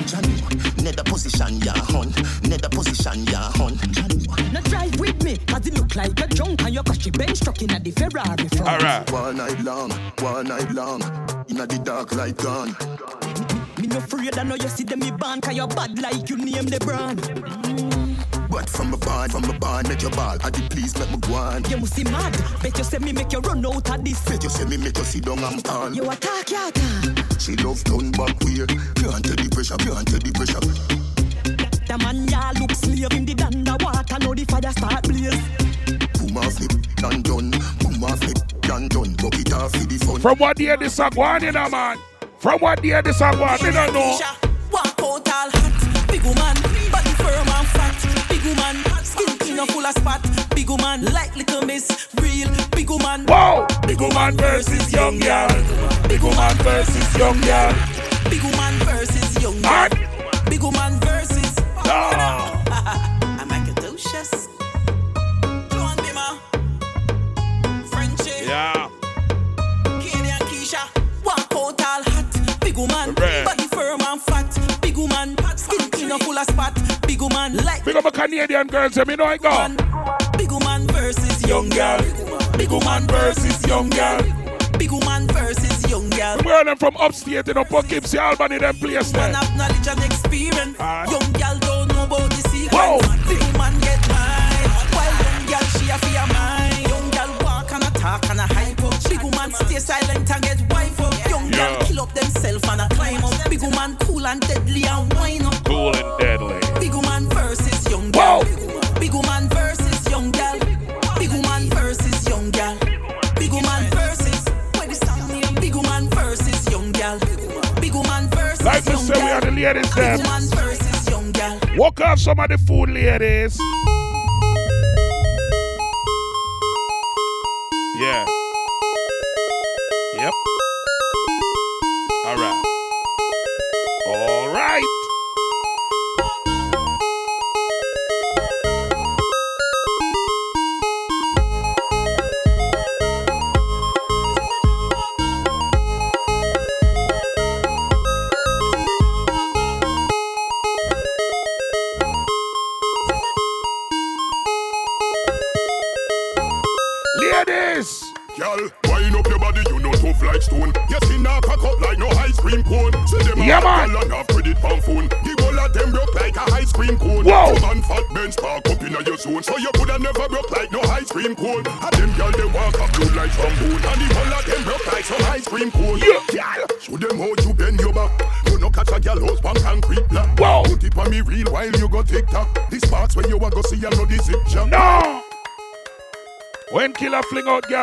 Nether position, ya hun. Nether position, ya hun. Now drive with me, cause it look like you're drunk and your cushy bench truck in at the Ferrari front. One night long, one night long. Inna the dark light gone. Me no afraid I know you see them me band cause you're bad like you name the brand. But from a barn, from a barn, make your ball. I did please make me go on. You must be mad. Bet you say me make you run out of this. Bet you say me make you sit down and fall. You attack, you attack. She love turn back here. Can't take the pressure, can't take the pressure. The man ya look slave in the underwater now the fire start blaze. Boom off flip, done done. Boom off flip, done done. Buck it off for the fun. From what year this a going, you know, man? From what year this a going? Me don't know. Walk out all hot, big woman, body firm and fat, big woman, skin clean and full of spot, big woman, like little miss, real big woman. Whoa! Big woman versus young girl. Big woman versus young girl. Big woman versus young girl. Big woman versus. Ah. I'm Macadocious. Joan woman. Right. Body firm and fat. Big woman. Skin clean and full of spot. Big woman. Like Big up a Canadian girl, say me know I go. Big woman versus Young girl. Big woman versus young girl. Big woman versus young girl. Where them from upstate, you know, Poughkeepsie, Albany, them place there. Man have knowledge and experience. Aye. Young girl don't know about the secret. Whoa. Big woman get mine. While young girl she a fear mine. Young girl walk and a talk and a hype up. Big woman stay silent and get wife up. Young girl Yeah. kill up themself and a climb up. Big woman cool and deadly and wine up. Cool and deadly. Big woman versus young girl. Big woman versus young girl. Big woman versus young girl. Big woman versus. What is that name? Big woman versus young girl. Big woman versus Like young say, we are the ladies Big woman versus young girl. Walk off some of the food, ladies. Yeah. Yep.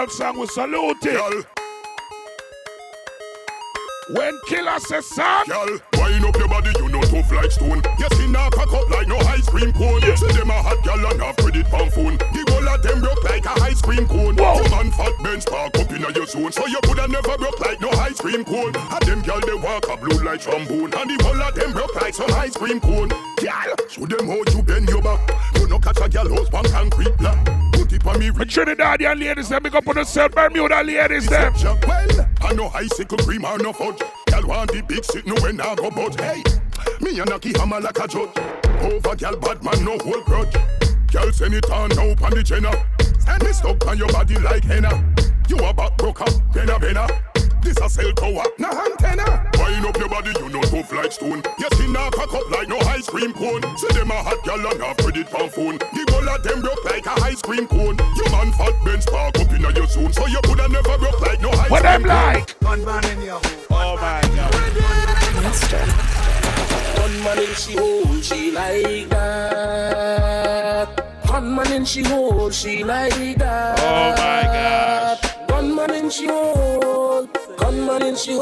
When Killer fling out girl song, we salute it. Girl. When killer says son. Girl, wind up your body, you know tough like stone. Your skin now cock up like no ice cream cone. Yeah. See them a hot girl and have credit pan phone. The whole of them broke like a ice cream cone. Whoa. Your man fat Ben spark up in your zone. So you coulda never broke like no ice cream cone. And them girl they walk a blue like trombone. And the whole of them broke like some ice cream cone. Girl, show them how you bend your back. You no catch a girl house pan concrete block. Put me. The Trinidadian ladies, them big up on the self Bermuda ladies, eh? them. Well, I know icicle cream or no fudge. Girl want the big sick no when I go but hey, me and Aki hammer like a judge. Over girl bad man no whole grudge. Girl send it on now on the jenna. Send me stuck on your body like henna. You a back broker, benna benna. This a cell tower, na antenna. Wind up your body, you know tough like stone. Your skin now cock up like no ice cream cone. See them a hot girl and have credit on phone. The whole of them broke like a ice cream cone. Your man fat Ben spark up in your zone, so you coulda never broke like no ice What cream them like? One man in your hole. Oh my god. Gunman in she hold, she like that. Gunman in she hold, she like that. Oh my gosh. Gunman in she hold, gunman in she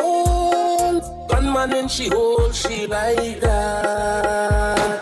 hold, gunman in she hold, she like that.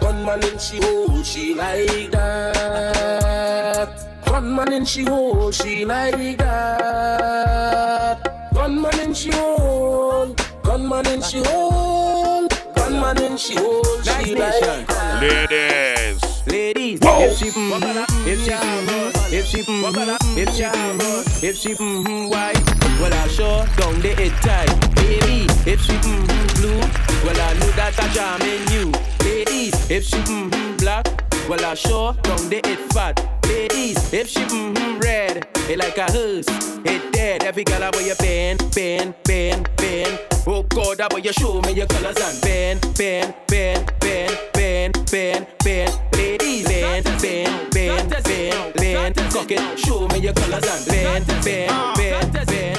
Gunman in she hold, she like that. Gunman in she hold, she like that. Gunman in she hold, gunman in she hold, gunman in she hold, she like that. Ladies. Ladies, Whoa. if she mm if she mm if she mm if she mm if she mm white, well I sure down the it tight. Baby, if she mm blue, well I know that I jam in you. Ladies, if she mm black, well I sure down the it fat. Ladies, if she mm red, it like a hearse, it dead. Every girl I wear your band, band, band, band. Oh God, I wear you show me your colors and band, band, band, band, band, band, band. Ladies, band, band, band, band, band. Cock it, show me your colors and band, band, band, band.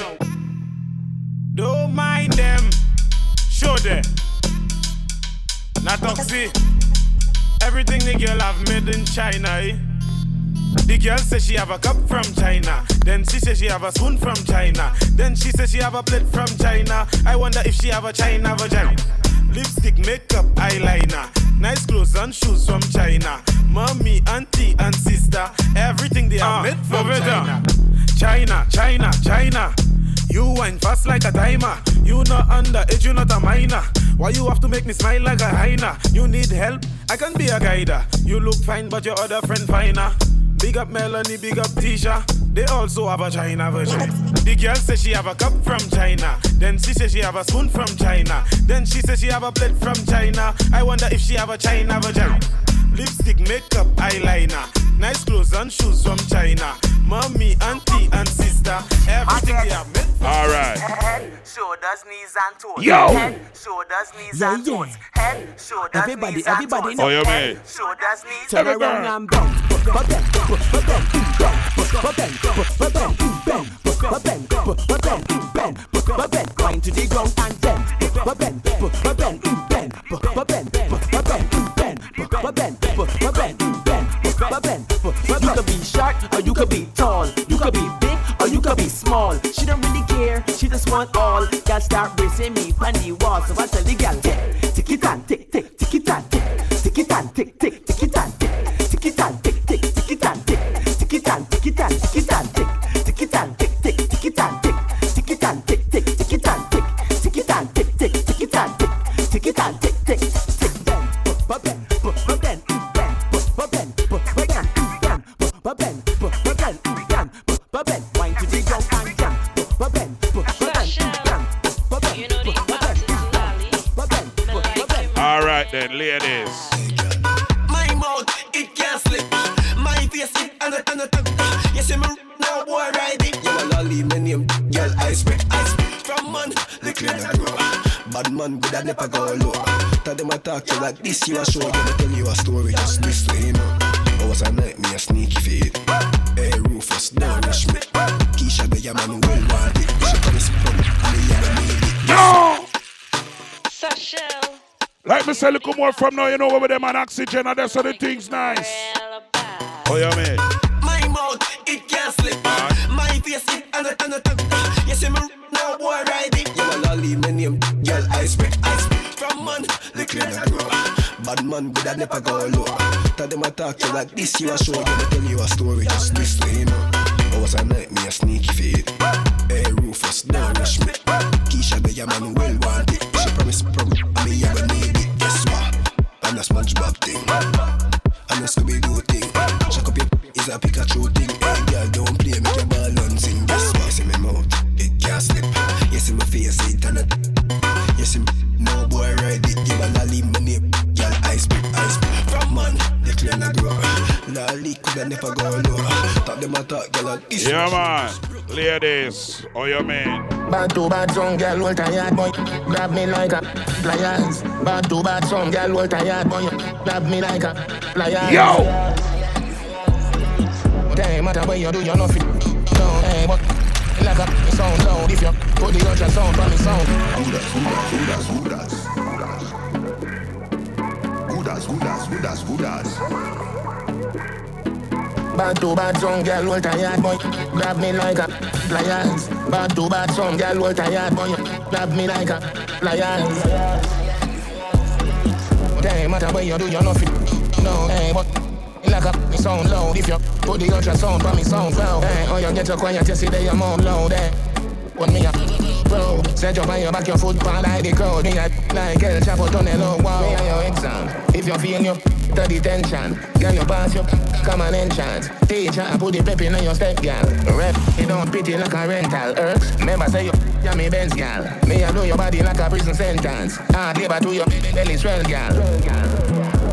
Don't mind them. Show them. Not toxic. Everything the girl have made in China, eh? The girl says she have a cup from China. Then she says she have a spoon from China. Then she says she have a plate from China. I wonder if she have a China vagina. Lipstick, makeup, eyeliner. Nice clothes and shoes from China. Mommy, auntie, and sister. Everything they are ah, made from China. China, China, China. You wine fast like a timer. You not underage, you not a minor. Why you have to make me smile like a hyena? You need help? I can be a guider. You look fine, but your other friend finer. Big up Melanie, big up Tisha. They also have a China version. The girl says she have a cup from China. Then she says she have a spoon from China. Then she says she have a plate from China. I wonder if she have a China version. Lipstick, makeup, eyeliner. Nice clothes and shoes from China. Mommy, auntie, and sister. Everything they have made. All right. Head, shoulders, knees, and toes. Yo. Head, shoulders, knees, and toes. Head, shoulders, Everybody, knees, everybody and know. Oh, you toes. mean? Shoulders, knees, Turn and around toes. and bounce. Ba- bend, ba- ba- bend, ba- bend, ba- bend, bend, ba- bend, ba- bend, bend, ba- bend. Wind to the ground and bend. Ba- bend, ba- bend, bend, short or you could be tall. You could be big or you could be small. She don't really care. She just want all. Girl start bracing me on the wall. So I tell the girl, tick, it and tick, tick, tick it and tick, tick it and tick, tick, tick it then, ladies. My mouth, it can't slip. My face, it and a and a and You see me now, boy, ride it. You will leave my name, girl, I spit, I spit. From man, the clear the grow. Bad man, good, I never go low. Tell them I talk to like this, you a show. Gonna tell you a story, just this way, you know. I was a nightmare, sneaky feet. Hey, Rufus, don't rush me. Keisha, the yaman, will want it. She come and spun, me, yeah, me, need it. Like me say, look more from now, you know, over them and oxygen, and that's how the things nice. Oh, yeah, man. My mouth, it can't slip. My face, it and a and a You see me now, boy, ride it. You will leave my name. Girl, I spit, I spit from man. In a grow. Bad man, but I never go low. Tell them I talk to like this, you a show. Gonna tell you a story just this way, you know. I was a night, me a sneaky feet. Hey, Rufus, don't rush me. Keisha, the man well want it. She promise, promise, me ever need it. Guess what? I'm a SpongeBob thing. I'm a Scooby-Doo thing. Check up your is a Pikachu thing. Hey, girl, don't play, make your ball on sing. Guess what? See mouth, it can't slip. You see my face, it and. You see me, no boy ride it. Give a lolly money. Girl, I spit, I spit. From man, they clear the grow. Lolly could never go low. Talk them a talk, girl, and this Yeah, man. Ladies, oh, your man. Bad to bad song, girl, hold tired boy. Grab me like a pliers. Bad to bad song, girl, hold tired boy. Grab me like a pliers. Yo! Damn, matter what you do, you're not fit. No, hey, but like a sound loud. If you put the ultra sound from the sound. Who das, who das, who das, who das? Who das, who das, who das, who das? Bad to bad song, girl, hold tired boy. Grab me like a pliers. Bad to bad song, girl, hold tired boy. Grab me like a pliers. Damn, matter what you do, you're not fit. No, hey, but like a sound loud. If you put the ultra sound from me sound loud. Hey, oh, you get so quiet, you see you're more loud. Hey, what me a bro? Set your back, your foot pan like the crowd. Me a like El Chapo tunnel, oh wow. Me a your exam. If you feel you to detention, girl, you pass your come on enchant. Teacher, I put the pep in your step, girl. Rep, you don't pity like a rental. Earth, remember say you yeah me Benz, girl. Me a do your body like a prison sentence. Ah, Hard labor to your belly swell, girl.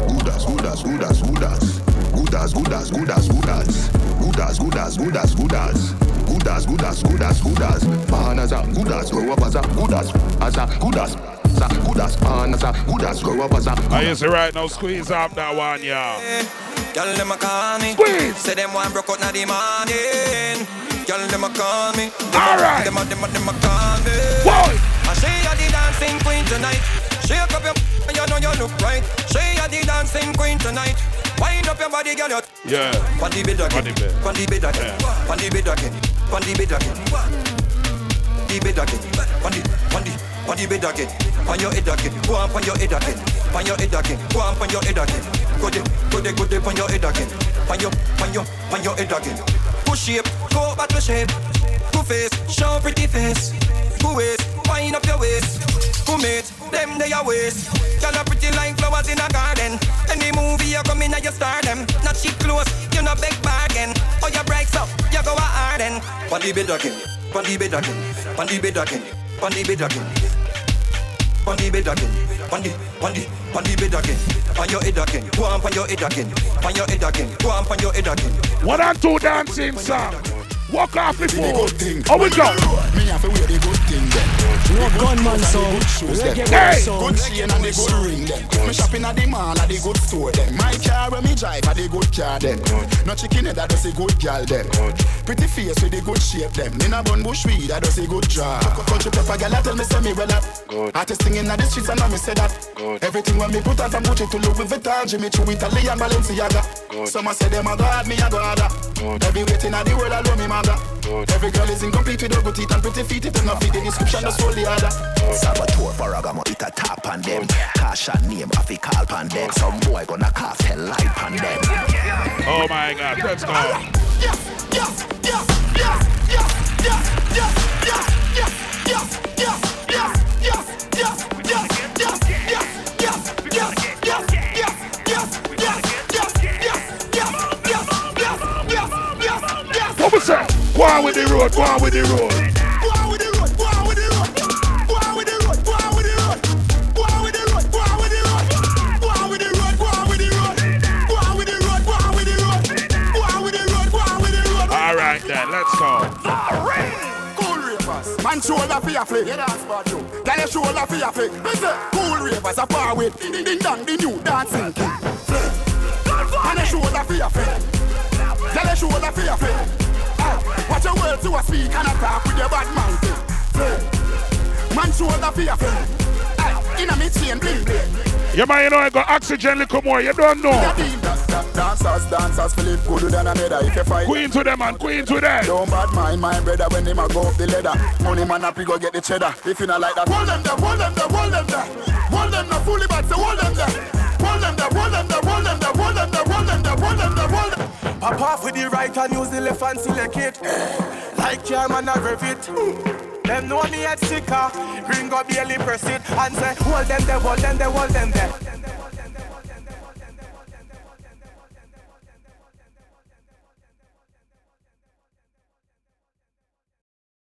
Who das, who das, who das, who das? Who das, who das, who das, who das? Who das, who das, who das, who das? Who das, who das, who das, who das? Man as a ah, who das, grow up as ah, a who das, as ah, a who as a who man as a who das, grow up as a I used to right now squeeze up that one, yeah. Girl, them a call me. Say them one broke out now the morning. Girl, them a call me. Alright. Them a, them a, them a call me. Boy. I say you the dancing queen tonight. Shake up your you know you look right. Say you the dancing queen tonight. Wind up your body, girl. You Yeah. Pon the bed again. Pon the bed again. Pon the bed again. Pon the bed again. The bed again. Pon the, pon the, pon the bed again. Pon your head again. Go on pon your head again. Pon your head again. Go on pon your head again. Go there, go there, go there pon your head again. Pon your, pon your, pon your head again. Push shape, go back to shape. Good face, show pretty face. Good waist, wind up your waist. Good mate, them they your waist. Girl are pretty like flowers in a garden. Any movie you come in you star them. Not cheap clothes, you no big bargain. Oh you bright up, you go a harden. The bed again, the bed again, the bed again, the bed again. The bed again, the, pon the bed again. On your head again, go on pon your head again, on your head again, go on pon your head again. One and two dancing song. Walk off before. How we go? Me have to wear the good thing then. No gunman sound, reggae boy Hey, sound. good chain and the good ring then. Me shopping at the mall at the good store then. My car when me drive at the good car then. No chicken head that does a good gal then. Pretty face with the good shape them. In a bun bush weed that does a good job. Country pepper gal I tell me say me well up. Artist singing at the streets and now me say that. Everything when me put on from Gucci to Louis Vuitton, Jimmy Choo, Italy and Balenciaga. Some a say them a god, me a god. Every waiting at the world I love me mother. Every girl is incomplete with ugly teeth and pretty feet. If them not fit the description, just hold the other. Salvatore Ferragamo it a tap on them Kasha name a fi call pan them Some boy gonna cast hell light pan them Oh my God, let's go. What Go on with the road, go on with the road. Why with the road? Why with the road? Why with the road? Why with the road? All right then, let's go. Cool ravers, man shoulder for your flick. Yeah, that's bad you. Girl your shoulder for your flick. Me cool ravers a far with. Ding ding dong, the new dancing king. Man shoulder for your flick. Girl your shoulder for your flick. Watch your words to a speak and attack with your bad mouth. Man shoulder for your flick. Ah, Inna me chain bling bling. Yeah, man, you know I got oxygen little more. You don't know. Dancers, dancers, Philip good than another. If you fight, queen to them and queen to them. Don't bad mind my brother when him a go up the ladder. Money man up, go get the cheddar. If you not like that, hold them there, hold them there, hold them there. Hold them there, fully back, so hold them there. Hold them there, hold them there, hold them there, hold them there, hold them there, hold them there, hold them. Pop off with the right and use the left and select it. Like German, I rev it. Them know me at sicker. Ring up barely press it and say, hold them there, hold them there, hold them there.